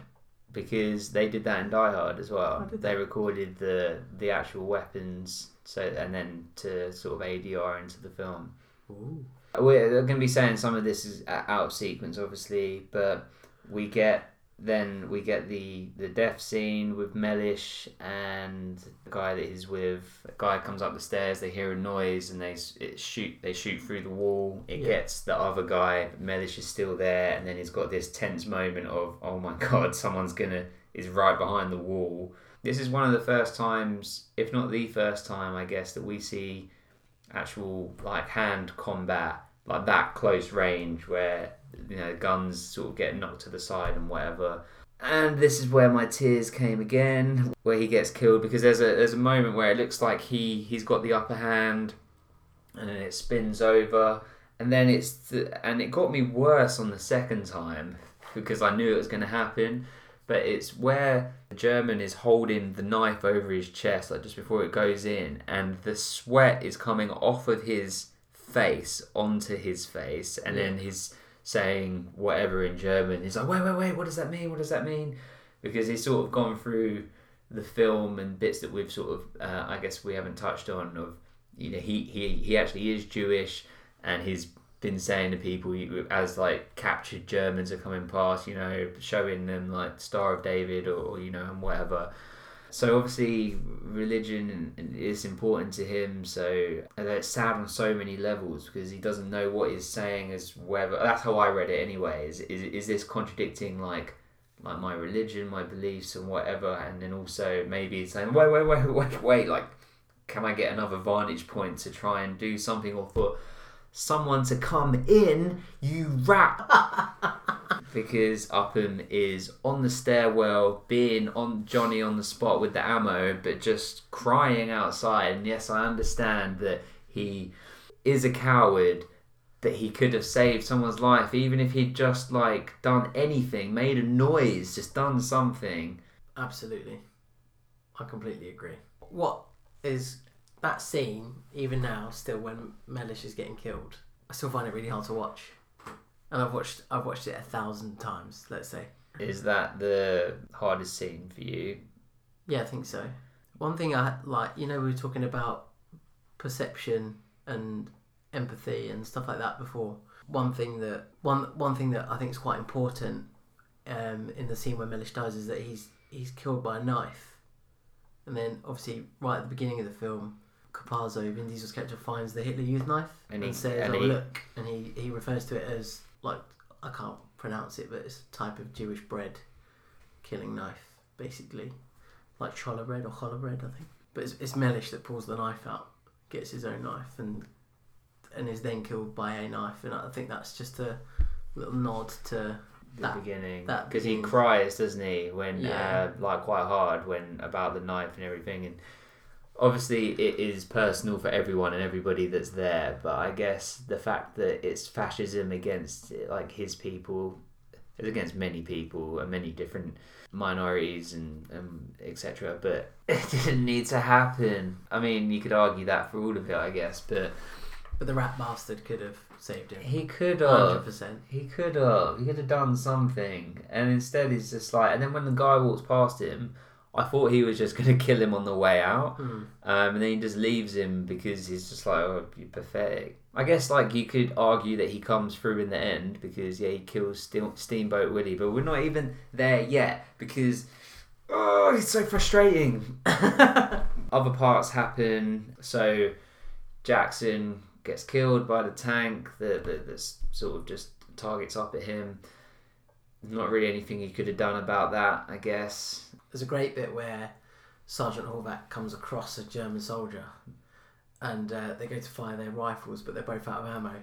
because they did that in Die Hard as well. Oh, they they? recorded the the actual weapons, so and then to sort of ADR into the film. Ooh. We're going to be saying some of this is out of sequence, obviously, but we get then we get the the death scene with Mellish and the guy that he's with. A guy comes up the stairs. They hear a noise and they it shoot. They shoot through the wall. It Yeah. gets the other guy. Mellish is still there, and then he's got this tense moment of oh my god, someone's gonna is right behind the wall. This is one of the first times, if not the first time, I guess, that we see actual like hand combat like that close range where you know guns sort of get knocked to the side and whatever. And this is where my tears came again where he gets killed because there's a there's a moment where it looks like he he's got the upper hand and then it spins over. And then it's th- and it got me worse on the second time because I knew it was going to happen. But it's where the German is holding the knife over his chest, like just before it goes in, and the sweat is coming off of his face onto his face, and then he's saying whatever in German. He's like, wait, wait, wait, what does that mean? What does that mean? Because he's sort of gone through the film and bits that we've sort of, uh, I guess we haven't touched on. Of you know, he he he actually is Jewish, and he's been saying to people as like captured Germans are coming past, you know, showing them like Star of David or you know and whatever. So obviously religion is important to him. So it's sad on so many levels because he doesn't know what he's saying as whether that's how I read it anyway. Is is, is this contradicting like like my religion, my beliefs and whatever, and then also maybe saying wait wait wait wait wait like can I get another vantage point to try and do something or for someone to come in, you rat. because Upham is on the stairwell, being on Johnny on the spot with the ammo, but just crying outside. And yes, I understand that he is a coward, that he could have saved someone's life, even if he'd just like done anything, made a noise, just done something. Absolutely. I completely agree. What is that scene, even now, still when Mellish is getting killed, I still find it really hard to watch. And I've watched I've watched it a thousand times, let's say. Is that the hardest scene for you? Yeah, I think so. One thing I like, you know, we were talking about perception and empathy and stuff like that before. One thing that one one thing that I think is quite important um, in the scene where Mellish dies is that he's he's killed by a knife, and then obviously right at the beginning of the film, Caparzo, Vin Diesel's character, finds the Hitler Youth knife And he- says, and "Oh he- look," and he he refers to it as like I can't pronounce it, but it's a type of Jewish bread killing knife, basically, like challah bread or challah bread, I think. But it's, it's Mellish that pulls the knife out, gets his own knife, and and is then killed by a knife. And I think that's just a little nod to the That- beginning because he cries, doesn't he? When Yeah. uh, like quite hard when about the knife and everything, and obviously it is personal for everyone and everybody that's there. But I guess the fact that it's fascism against like his people, is against many people and many different minorities and, um, and etc. But it didn't need to happen. I mean, you could argue that for all of it, I guess, but but the rat bastard could have saved him. he could have. percent. He could have. He could have done something. And instead, he's just like. And then when the guy walks past him, I thought he was just going to kill him on the way out. Hmm. Um, and then he just leaves him because he's just like, oh, you're pathetic. I guess, like, you could argue that he comes through in the end because, yeah, he kills Ste- Steamboat Willie. But we're not even there yet because. Oh, it's so frustrating. Other parts happen. So Jackson gets killed by the tank that, that that's sort of just targets up at him. Not really anything he could have done about that, I guess. There's a great bit where Sergeant Horvath comes across a German soldier, and uh, they go to fire their rifles, but they're both out of ammo.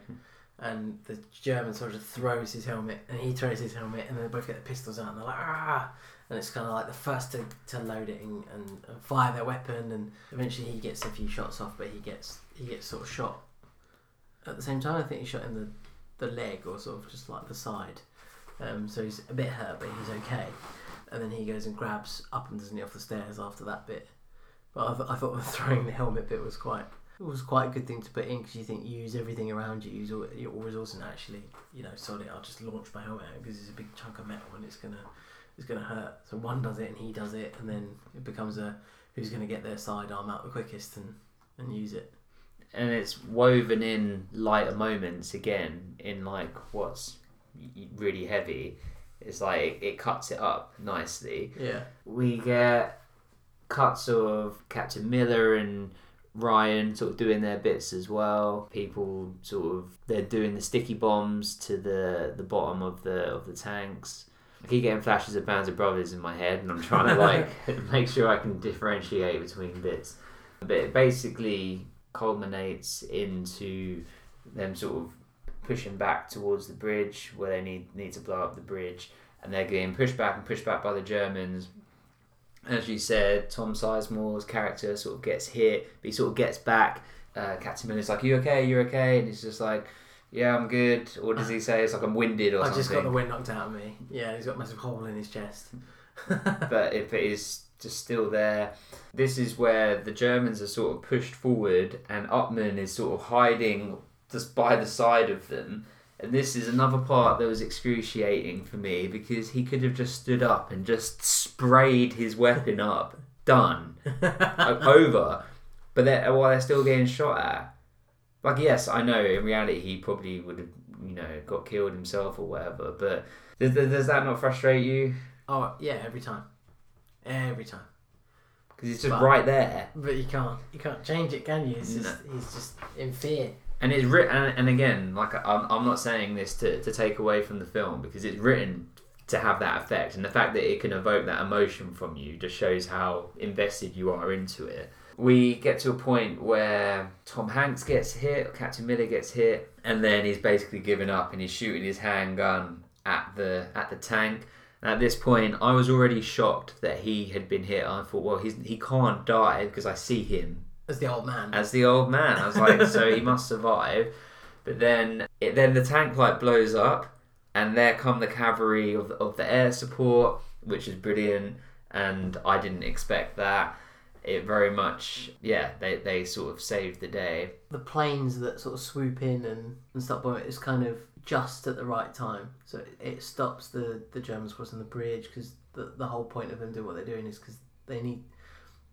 And the German soldier throws his helmet, and he throws his helmet, and they both get the pistols out, and they're like, ah! And it's kind of like the first to, to load it and, and, and fire their weapon, and eventually he gets a few shots off, but he gets he gets sort of shot. At the same time, I think he shot in the, the leg or sort of just like the side. Um, so he's a bit hurt, but he's okay and then he goes and grabs up and doesn't he off the stairs after that bit. But I, th- I thought throwing the helmet bit was quite it was quite a good thing to put in because you think you use everything around you, use all your resources, and actually you know sorry I'll just launch my helmet because it's a big chunk of metal and it's gonna it's gonna hurt. So one does it and he does it, and then it becomes a who's gonna get their sidearm out the quickest and and use it. And it's woven in lighter moments again, in like what's really heavy. It's like it cuts it up nicely. Yeah. we get cuts of Captain Miller and Ryan sort of doing their bits as well. People sort of they're doing the sticky bombs to the the bottom of the of the tanks. I keep getting flashes of Bands of Brothers in my head, and I'm trying to like make sure I can differentiate between bits. But it basically culminates into them sort of pushing back towards the bridge where they need need to blow up the bridge, and they're getting pushed back and pushed back by the Germans. As you said, Tom Sizemore's character sort of gets hit, but he sort of gets back. Uh, Captain Miller's like, "You okay? You okay?" And he's just like, "Yeah, I'm good." Or does he say it's like I'm winded or I something? just got the wind knocked out of me. Yeah, he's got a massive hole in his chest. but if it is just still there, this is where the Germans are sort of pushed forward, and Upham is sort of hiding just by the side of them. And this is another part that was excruciating for me because he could have just stood up and just sprayed his weapon up, done, over. But they're, while they're still getting shot at, like yes, I know in reality he probably would have, you know, got killed himself or whatever. But does, does that not frustrate you? Oh yeah, every time, every time. Because he's just But- right there. But you can't, you can't change it, can you? It's just, he's just in fear. And it's written, and, and again, like I'm, I'm not saying this to, to take away from the film because it's written to have that effect, and the fact that it can evoke that emotion from you just shows how invested you are into it. We get to a point where Tom Hanks gets hit, Captain Miller gets hit, and then he's basically given up and he's shooting his handgun at the at the tank. And at this point, I was already shocked that he had been hit. I thought, well, he's he can't die because I see him As the old man. as the old man. I was like, so he must survive. But then, it, then the tank like blows up, and there come the cavalry of of the air support, which is brilliant. And I didn't expect that. It very much, yeah, they they sort of saved the day. the planes that sort of swoop in and, and stop bombing is kind of just at the right time. So it, it stops the, the Germans crossing the bridge because the, the whole point of them doing what they're doing is because they need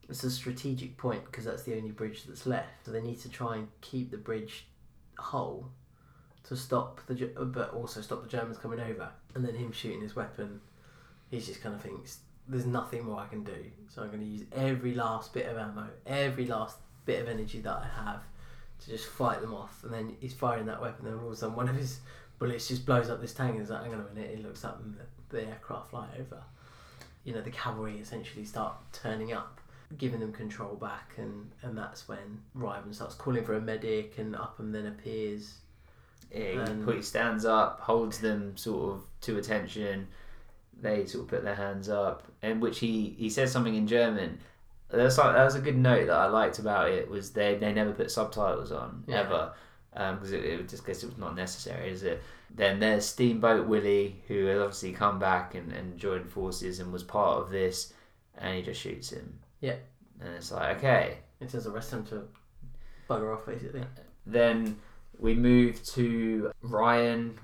it's a strategic point because that's the only bridge that's left. So they need to try and keep the bridge whole to stop the, uh, but also stop the Germans coming over. And then him shooting his weapon, he just kind of thinks, "There's nothing more I can do, so I'm going to use every last bit of ammo, every last bit of energy that I have to just fight them off." And then he's firing that weapon, and all of a sudden one of his bullets just blows up this tank. And he's like, "Hang on a minute!" He looks up, and the, the aircraft fly over. You know, the cavalry essentially start turning up giving them control back and and that's when Reiben starts calling for a medic and Upham then appears Yeah, he Um, stands up, holds them sort of to attention. They sort of put their hands up, and which he he says something in German. That's like that was a good note that I liked about it was they they never put subtitles on Yeah. ever because it, it just guess it was not necessary, is it? Then there's Steamboat Willie who has obviously come back and, and joined forces and was part of this, and he just shoots him. Yeah. and it's like okay, it says arrest him to bugger off basically then we move to Ryan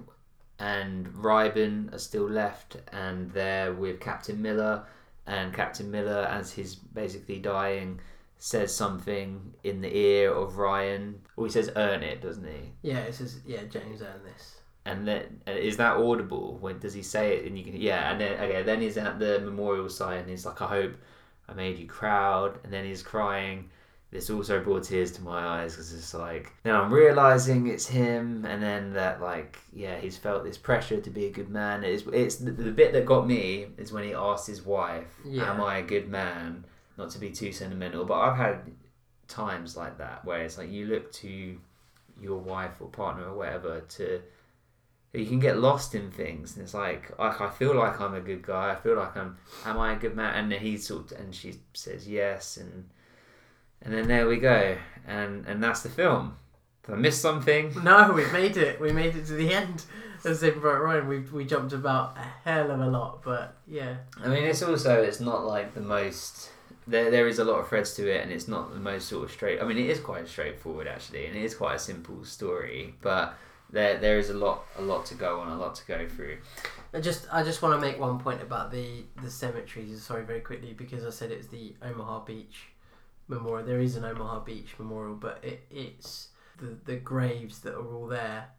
and Reiben are still left, and they're with Captain Miller. And Captain Miller, as he's basically dying, says something in the ear of Ryan. Or he says, "Earn it," doesn't he? yeah it says yeah James earned this And then is that audible? When does he say it? And you can yeah. And then okay, then he's at the memorial site, and he's like, "I hope I made you proud." And then he's crying. This also brought tears to my eyes because it's like now I'm realizing it's him, and then that like yeah, he's felt this pressure to be a good man. It's it's the, the bit that got me is when he asked his wife, Yeah. "Am I a good man?" Not to be too sentimental, but I've had times like that where it's like you look to your wife or partner or whatever to you can get lost in things and it's like like I feel like I'm a good guy I feel like I'm am I a good man? And he sort of, and she says yes and and then there we go. And and that's the film. Did I miss something? No we made it. We made it to the end of Saving Private Ryan we, we jumped about a hell of a lot but yeah. I mean it's also it's not like the most there, there is a lot of threads to it and it's not the most sort of straight I mean it is quite straightforward actually and it is quite a simple story but there there is a lot a lot to go on a lot to go through I just I just want to make one point about the the cemeteries. Sorry, very quickly because I said it's the Omaha Beach Memorial. There is an Omaha Beach Memorial, but it, it's the the graves that are all there.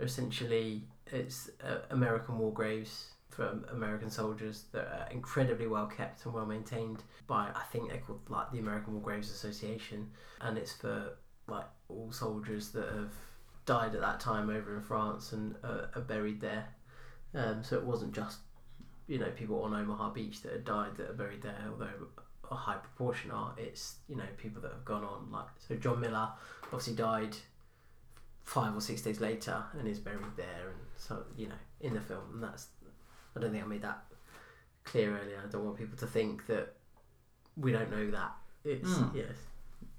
Essentially, it's uh, American war graves for American soldiers that are incredibly well kept and well maintained by I think they're called like the American War Graves Association, and it's for like all soldiers that have died at that time over in France and uh, are buried there. Um, so it wasn't just you know people on Omaha Beach that had died that are buried there, although a high proportion are. It's you know people that have gone on like so John Miller obviously died five or six days later and is buried there, and so you know in the film and that's I don't think I made that clear earlier. I don't want people to think that we don't know that. It's Hmm. yes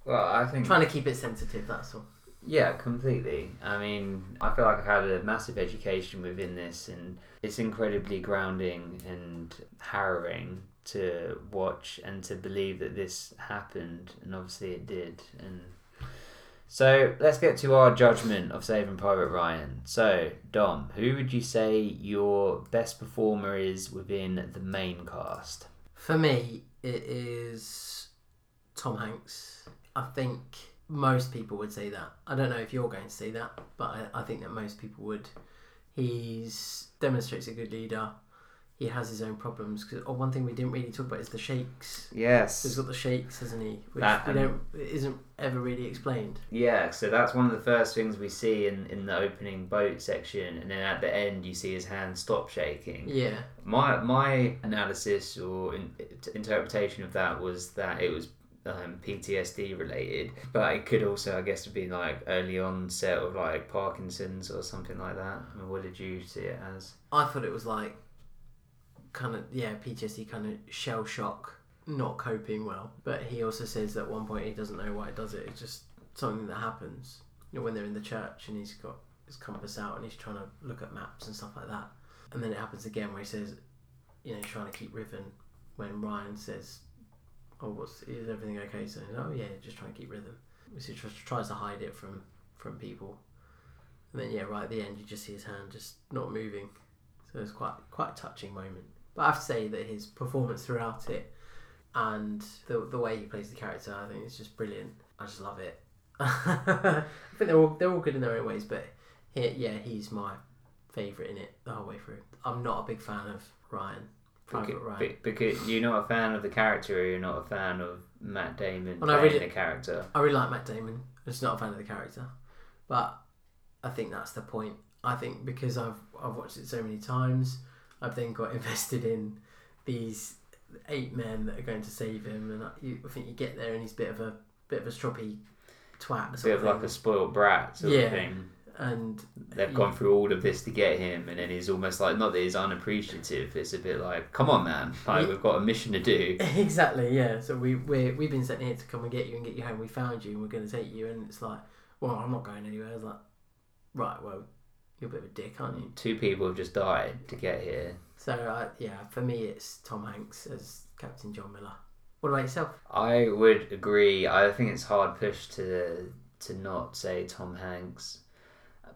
well I think trying to keep it sensitive. That's all. Yeah, completely. I mean, I feel like I've had a massive education within this, and it's incredibly grounding and harrowing to watch and to believe that this happened, and obviously it did. And so let's get to our judgment of Saving Private Ryan. So, Dom, who would you say your best performer is within the main cast? For me, it is Tom Hanks. I think most people would say that. I don't know if you're going to say that, but I, I think that most people would. He's demonstrates a good leader. He has his own problems. Cause, oh, one thing we didn't really talk about is the shakes. Yes. He's got the shakes, hasn't he? Which that, we don't it isn't ever really explained. Yeah, so that's one of the first things we see in, in the opening boat section, and then at the end you see his hand stop shaking. Yeah, My my analysis or in, interpretation of that was that it was um, PTSD related, but it could also, I guess, have been like early onset of like Parkinson's or something like that. I mean, what did you see it as? I thought it was like kind of yeah PTSD kind of shell shock, not coping well. But he also says that at one point he doesn't know why he does it. It's just something that happens. You know when they're in the church and he's got his compass out and he's trying to look at maps and stuff like that. And then it happens again where he says, you know, he's trying to keep rhythm. When Ryan says, "Oh, what's is everything okay?" So oh yeah, just try and keep rhythm. So he tries, to hide it from from people. And then yeah, right at the end, you just see his hand just not moving. So it's quite quite touching moment. But I have to say that his performance throughout it and the the way he plays the character, I think it's just brilliant. I just love it. I think they're all they're all good in their own ways, but he, yeah, he's my favourite in it the whole way through. I'm not a big fan of Ryan. Private Because, Ryan. because you're not a fan of the character, or you're not a fan of Matt Damon Well, I playing really- the character. I really like Matt Damon. I'm just not a fan of the character, but I think that's the point. I think because I've I've watched it so many times, I've then got invested in these eight men that are going to save him, and I, you, I think you get there and he's a bit of a bit of a stroppy twat, sort bit of like a spoiled brat sort Yeah. of thing. And They've gone through all of this to get him, and then he's almost like not that he's unappreciative. It's a bit like, come on, man, like Yeah. we've got a mission to do. exactly yeah. So we we we've been sent here to come and get you and get you home. We found you and we're going to take you, and it's like, well, I'm not going anywhere. I was like, right, well, you're a bit of a dick, aren't you? Two people have just died to get here. So uh, yeah, for me, it's Tom Hanks as Captain John Miller. What about yourself? I would agree. I think it's hard push to to not say Tom Hanks.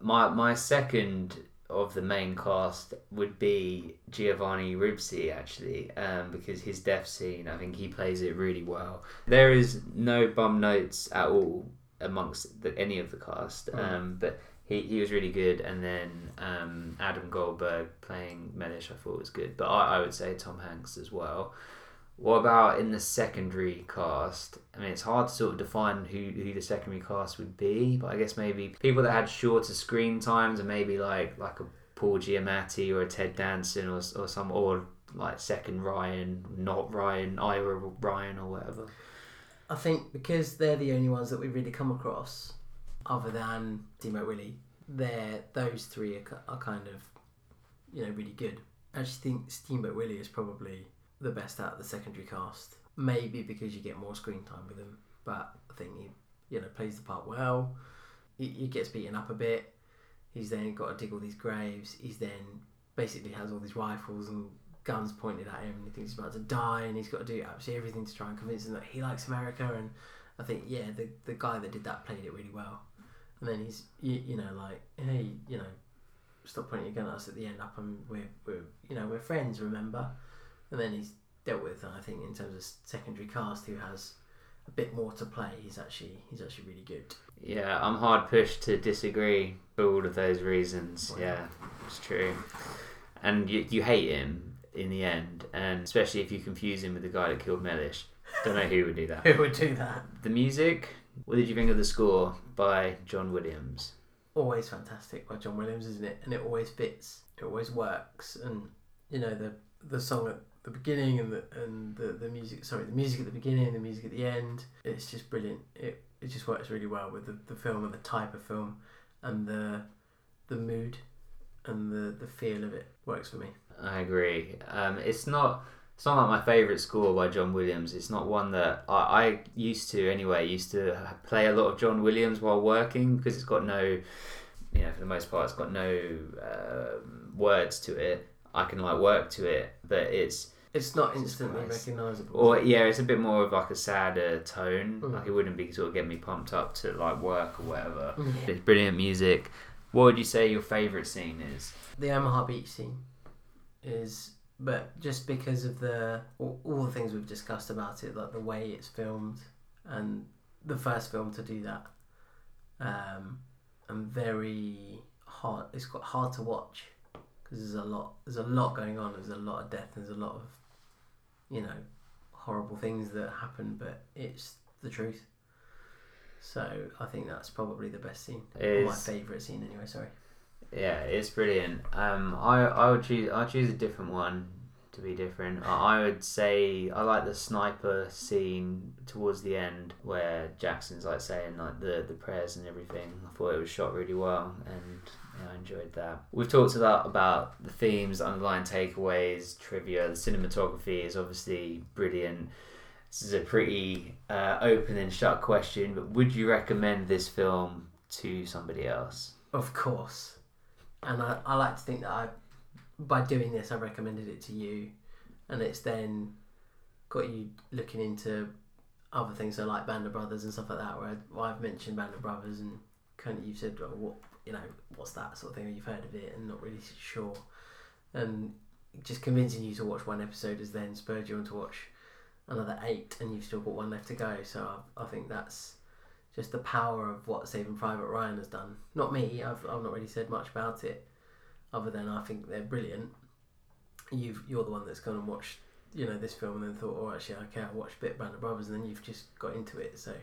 My my second of the main cast would be Giovanni Ribisi actually, um, because his death scene, I think he plays it really well. There is no bum notes at all amongst the, any of the cast, Mm. um, but he, he was really good. And then um, Adam Goldberg playing Mellish, I thought was good. But I, I would say Tom Hanks as well. What about in the secondary cast? I mean, it's hard to sort of define who, who the secondary cast would be, but I guess maybe people that had shorter screen times, and maybe like like a Paul Giamatti or a Ted Danson or or some or like second Ryan, not Ryan, Ira Ryan or whatever. I think because they're the only ones that we've really come across, other than Steamboat Willie, they're those three are, are kind of, you know, really good. I just think Steamboat Willie is probably the best out of the secondary cast. Maybe because you get more screen time with him, but I think he, you know, plays the part well. He, he gets beaten up a bit. He's then got to dig all these graves. He's then basically has all these rifles and guns pointed at him and he thinks he's about to die and he's got to do absolutely everything to try and convince him that he likes America and I think yeah the the guy that did that played it really well and then he's you, you know like hey you know stop pointing your gun at us at the end up and we're, we're you know we're friends remember and then he's dealt with I think in terms of secondary cast who has a bit more to play he's actually he's actually really good Yeah, I'm hard pushed to disagree for all of those reasons. Wow. Yeah, it's true. And you, you hate him in the end, and especially if you confuse him with the guy that killed Mellish. Don't know who would do that. who would do that The music. What did you think of the score by John Williams? always fantastic by John Williams, isn't it? And it always fits. It always works. And you know the the song at the beginning and the and the, the music. Sorry, the music at the beginning, the music at the end. It's just brilliant. It it just works really well with the, the film and the type of film and the the mood and the the feel of it works for me. I agree. Um, it's not. It's not like my favourite score by John Williams. It's not one that I, I used to anyway. Used to play a lot of John Williams while working because it's got no, you know, for the most part, it's got no um words to it. I can like work to it, but it's It's not instantly Christ. recognisable. or yeah, it's a bit more of like a sadder tone. Mm. Like it wouldn't be sort of getting me pumped up to like work or whatever. Yeah. It's brilliant music. What would you say your favourite scene is? the Omaha Beach scene is, but just because of the all, all the things we've discussed about it, like the way it's filmed, and the first film to do that, um, and very hard. It's quite hard to watch because there's a lot. There's a lot going on. There's a lot of death. There's a lot of, you know, horrible things that happen, but it's the truth. So I think that's probably the best scene. Or my favourite scene, anyway. Sorry. Yeah, it's brilliant. Um, I I would choose I choose a different one to be different. I, would say I like the sniper scene towards the end where Jackson's like saying like the the prayers and everything. I thought it was shot really well, and yeah, I enjoyed that. We've talked a lot about the themes, underlying takeaways, trivia. The cinematography is obviously brilliant. This is a pretty uh, open and shut question, but would you recommend this film to somebody else? Of course. And I, I like to think that I, by doing this, I recommended it to you, and it's then got you looking into other things, so like Band of Brothers and stuff like that, where, I, I've mentioned Band of Brothers, and kind of you've said, oh, what you know, what's that sort of thing, you've heard of it and not really sure, and just convincing you to watch one episode has then spurred you on to watch another eight, and you've still got one left to go. So I, I think that's just the power of what Saving Private Ryan has done. Not me. I've I've not really said much about it, other than I think they're brilliant. You've you're the one that's gone and watched you know this film and then thought, oh actually okay, I watched Bit Band of Brothers, and then you've just got into it. So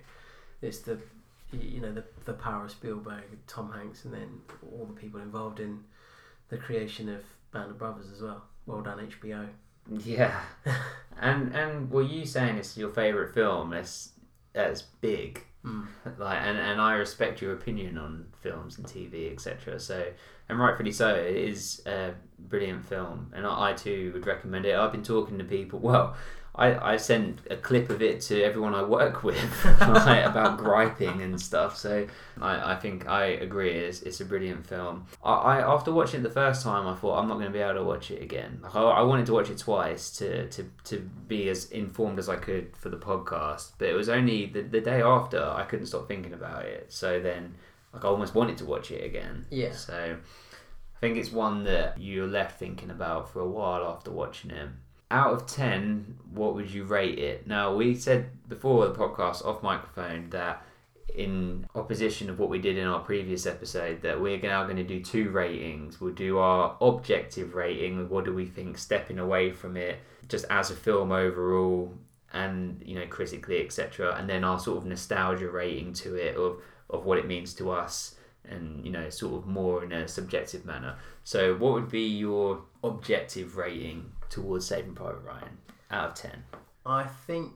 it's the you know the the power of Spielberg, Tom Hanks, and then all the people involved in the creation of Band of Brothers as well. Well done HBO. Yeah, and and were you saying it's your favorite film? That's that's big. Mm. Like, and, and I respect your opinion on films and TV, etc. So, and rightfully so, it is a brilliant film, and I, I too would recommend it. I've been talking to people. Well, I, I sent a clip of it to everyone I work with like, about griping and stuff. So I, I think I agree. It's, it's a brilliant film. I, I after watching it the first time, I thought I'm not going to be able to watch it again. Like, I, I wanted to watch it twice to, to, to be as informed as I could for the podcast. But it was only the, the day after I couldn't stop thinking about it. So then like I almost wanted to watch it again. Yeah. So I think it's one that you're left thinking about for a while after watching it out of 10, what would you rate it? Now, we said before the podcast off microphone that in opposition of what we did in our previous episode that we're now going to do two ratings. We'll do our objective rating what do we think stepping away from it just as a film overall and you know critically etc and then our sort of nostalgia rating to it of of what it means to us and you know sort of more in a subjective manner. So what would be your objective rating towards Saving Private Ryan out of 10? I think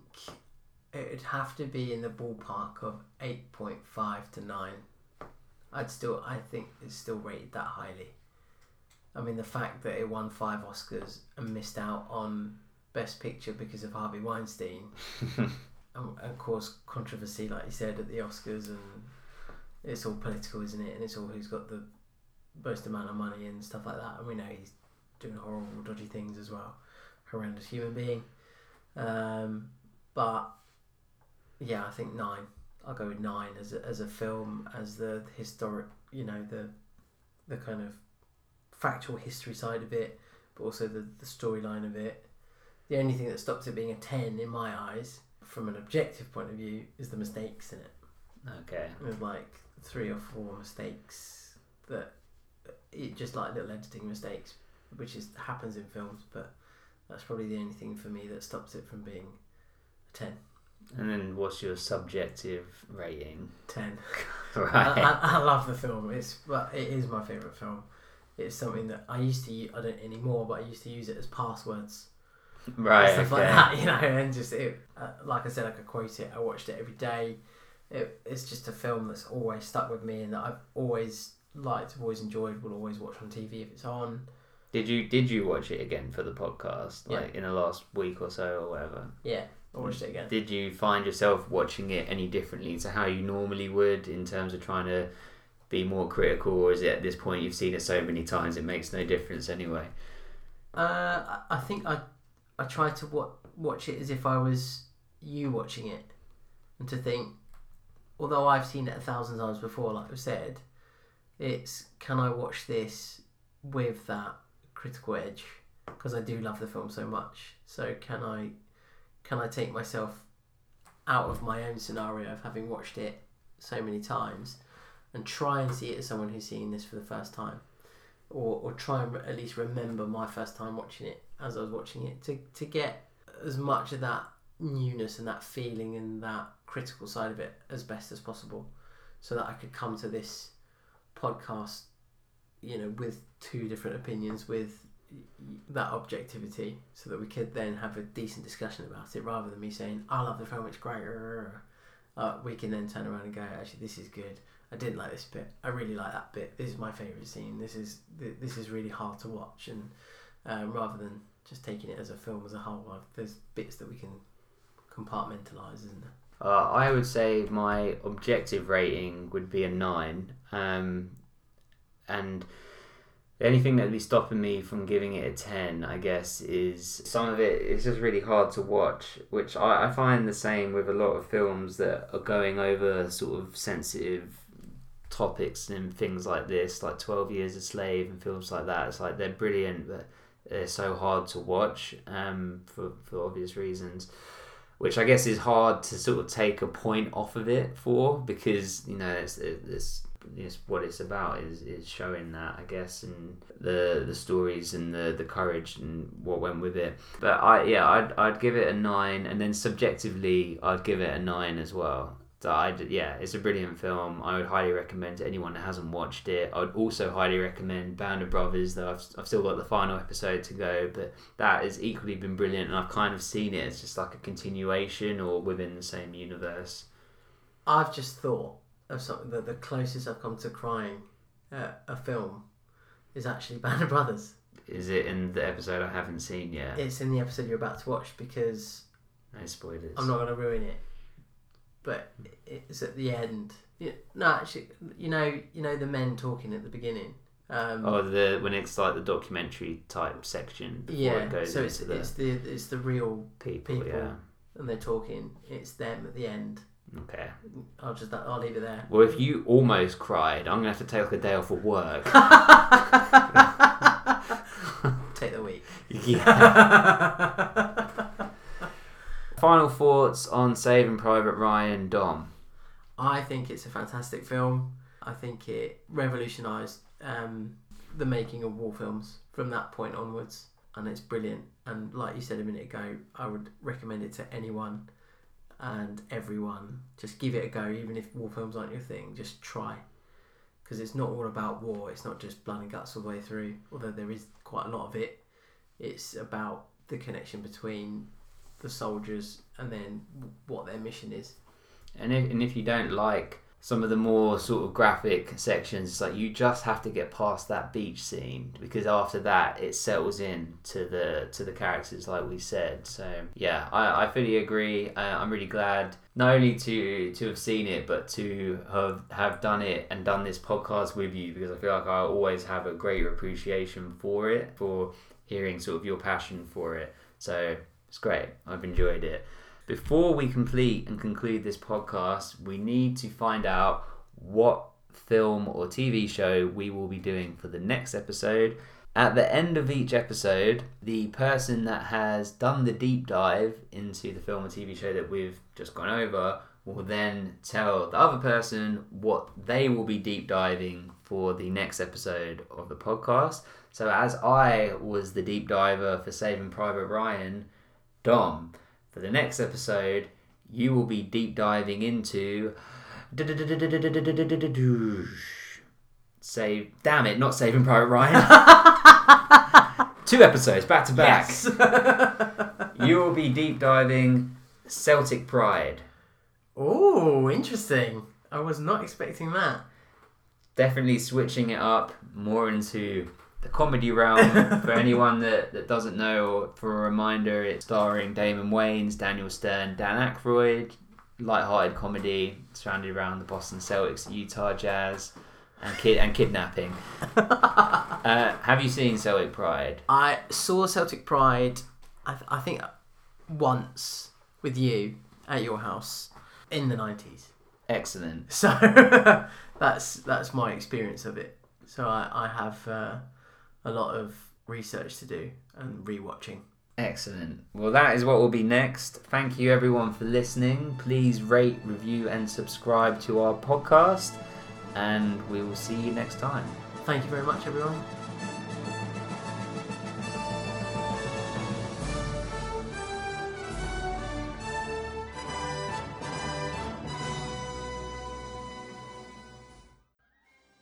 it'd have to be in the ballpark of 8.5 to 9. I'd still, I think it's still rated that highly. I mean, the fact that it won five Oscars and missed out on Best Picture because of Harvey Weinstein, and, and of course, controversy, like you said, at the Oscars, and it's all political, isn't it? And it's all who's got the most amount of money and stuff like that. And we know he's doing horrible, dodgy things as well. Horrendous human being. Um, but yeah, I think nine. I'll go with nine as a, as a film, as the historic, you know, the the kind of factual history side of it, but also the, the storyline of it. The only thing that stops it being a 10 in my eyes, from an objective point of view, is the mistakes in it. Okay. With like three or four mistakes that, it just like little editing mistakes, which is happens in films, but that's probably the only thing for me that stops it from being a 10. And then what's your subjective rating? 10. right. I, I, I love the film. It's but it is my favorite film. It's something that I used to use, I don't anymore, but I used to use it as passwords. right. stuff Okay. like that, you know, and just it, uh, like I said, I could quote it. I watched it every day. It, it's just a film that's always stuck with me, and that I've always liked, have always enjoyed, will always watch on TV if it's on. Did you did you watch it again for the podcast, Yeah. like in the last week or so or whatever? Yeah, I watched it again. Did you find yourself watching it any differently to how you normally would in terms of trying to be more critical, or is it at this point you've seen it so many times it makes no difference anyway? Uh, I- think I I tried to wa- watch it as if I was you watching it, and to think, although I've seen it a thousand times before, like I've said, it's can I watch this with that critical edge because I do love the film so much. So can I can I take myself out of my own scenario of having watched it so many times and try and see it as someone who's seeing this for the first time or, or try and at least remember my first time watching it as I was watching it to, to get as much of that newness and that feeling and that critical side of it as best as possible so that I could come to this podcast you know with two different opinions with that objectivity so that we could then have a decent discussion about it rather than me saying I love the film it's great uh, we can then turn around and go actually this is good I didn't like this bit. I really like that bit. This is my favourite scene. This is this is really hard to watch, and um, rather than just taking it as a film as a whole, there's bits that we can compartmentalise, isn't there? Uh, I would say my objective rating would be a nine, um, and the only thing that would be stopping me from giving it a ten, I guess, is some of it is just really hard to watch, which I, I find the same with a lot of films that are going over sort of sensitive topics and things like this, like Twelve Years a Slave and films like that. It's like they're brilliant, but they're so hard to watch um, for for obvious reasons. which I guess is hard to sort of take a point off of it for because you know it's it's, it's what it's about is, is showing that I guess and the the stories and the the courage and what went with it. But I yeah I'd I'd give it a nine and then subjectively I'd give it a nine as well. So I yeah, it's a brilliant film. I would highly recommend to anyone that hasn't watched it. I would also highly recommend Band of Brothers. Though I've, I've still got the final episode to go, but that has equally been brilliant, and I've kind of seen it as just like a continuation or within the same universe. I've just thought of something that the closest I've come to crying at a film is actually Band of Brothers. Is it in the episode I haven't seen yet? It's in the episode you're about to watch because No spoilers. I'm not going to ruin it. But it's at the end. Yeah, no, actually, you know, you know the men talking at the beginning. Um, Oh, the when it's like the documentary type section before yeah. it goes So it's the it's the it's the real people, people. Yeah. and they're talking. It's them at the end. Okay. I'll just I'll leave it there. Well, if you almost cried, I'm gonna have to take like a day off of work. Take the week. yeah. Final thoughts on Saving Private Ryan, Dom. I think it's a fantastic film. I think it revolutionised um, the making of war films from that point onwards, and it's brilliant. And like you said a minute ago, I would recommend it to anyone and everyone. Just give it a go, even if war films aren't your thing. Just try, because it's not all about war. It's not just blood and guts all the way through. Although there is quite a lot of it. It's about the connection between the soldiers and then what their mission is. And if and if you don't like some of the more sort of graphic sections, it's like you just have to get past that beach scene because after that it settles in to the to the characters like we said. So yeah, I, I fully agree. Uh, I'm really glad not only to to have seen it but to have have done it and done this podcast with you because I feel like I always have a greater appreciation for it for hearing sort of your passion for it. So it's great. I've enjoyed it. Before we complete and conclude this podcast, we need to find out what film or TV show we will be doing for the next episode. At the end of each episode, the person that has done the deep dive into the film or TV show that we've just gone over will then tell the other person what they will be deep diving for the next episode of the podcast. So, as I was the deep diver for Saving Private Ryan, Dom, for the next episode, you will be deep diving into. Save. Damn it, not Saving Private Ryan. Two episodes back to back. Yes. You will be deep diving Celtic Pride. oh, interesting. I was not expecting that. Definitely switching it up more into the comedy realm. for anyone that, that doesn't know, or for a reminder, it's starring Damon Wayans, Daniel Stern, Dan Aykroyd. Light-hearted comedy surrounded around the Boston Celtics, Utah Jazz, and kid and kidnapping. uh, have you seen Celtic Pride? I saw Celtic Pride, I, th- I think, once with you at your house in the 90s. Excellent. So that's that's my experience of it. So I, I have uh, a lot of research to do and rewatching. Excellent. Well, that is what will be next. Thank you, everyone, for listening. Please rate, review, and subscribe to our podcast, and we will see you next time. Thank you very much, everyone.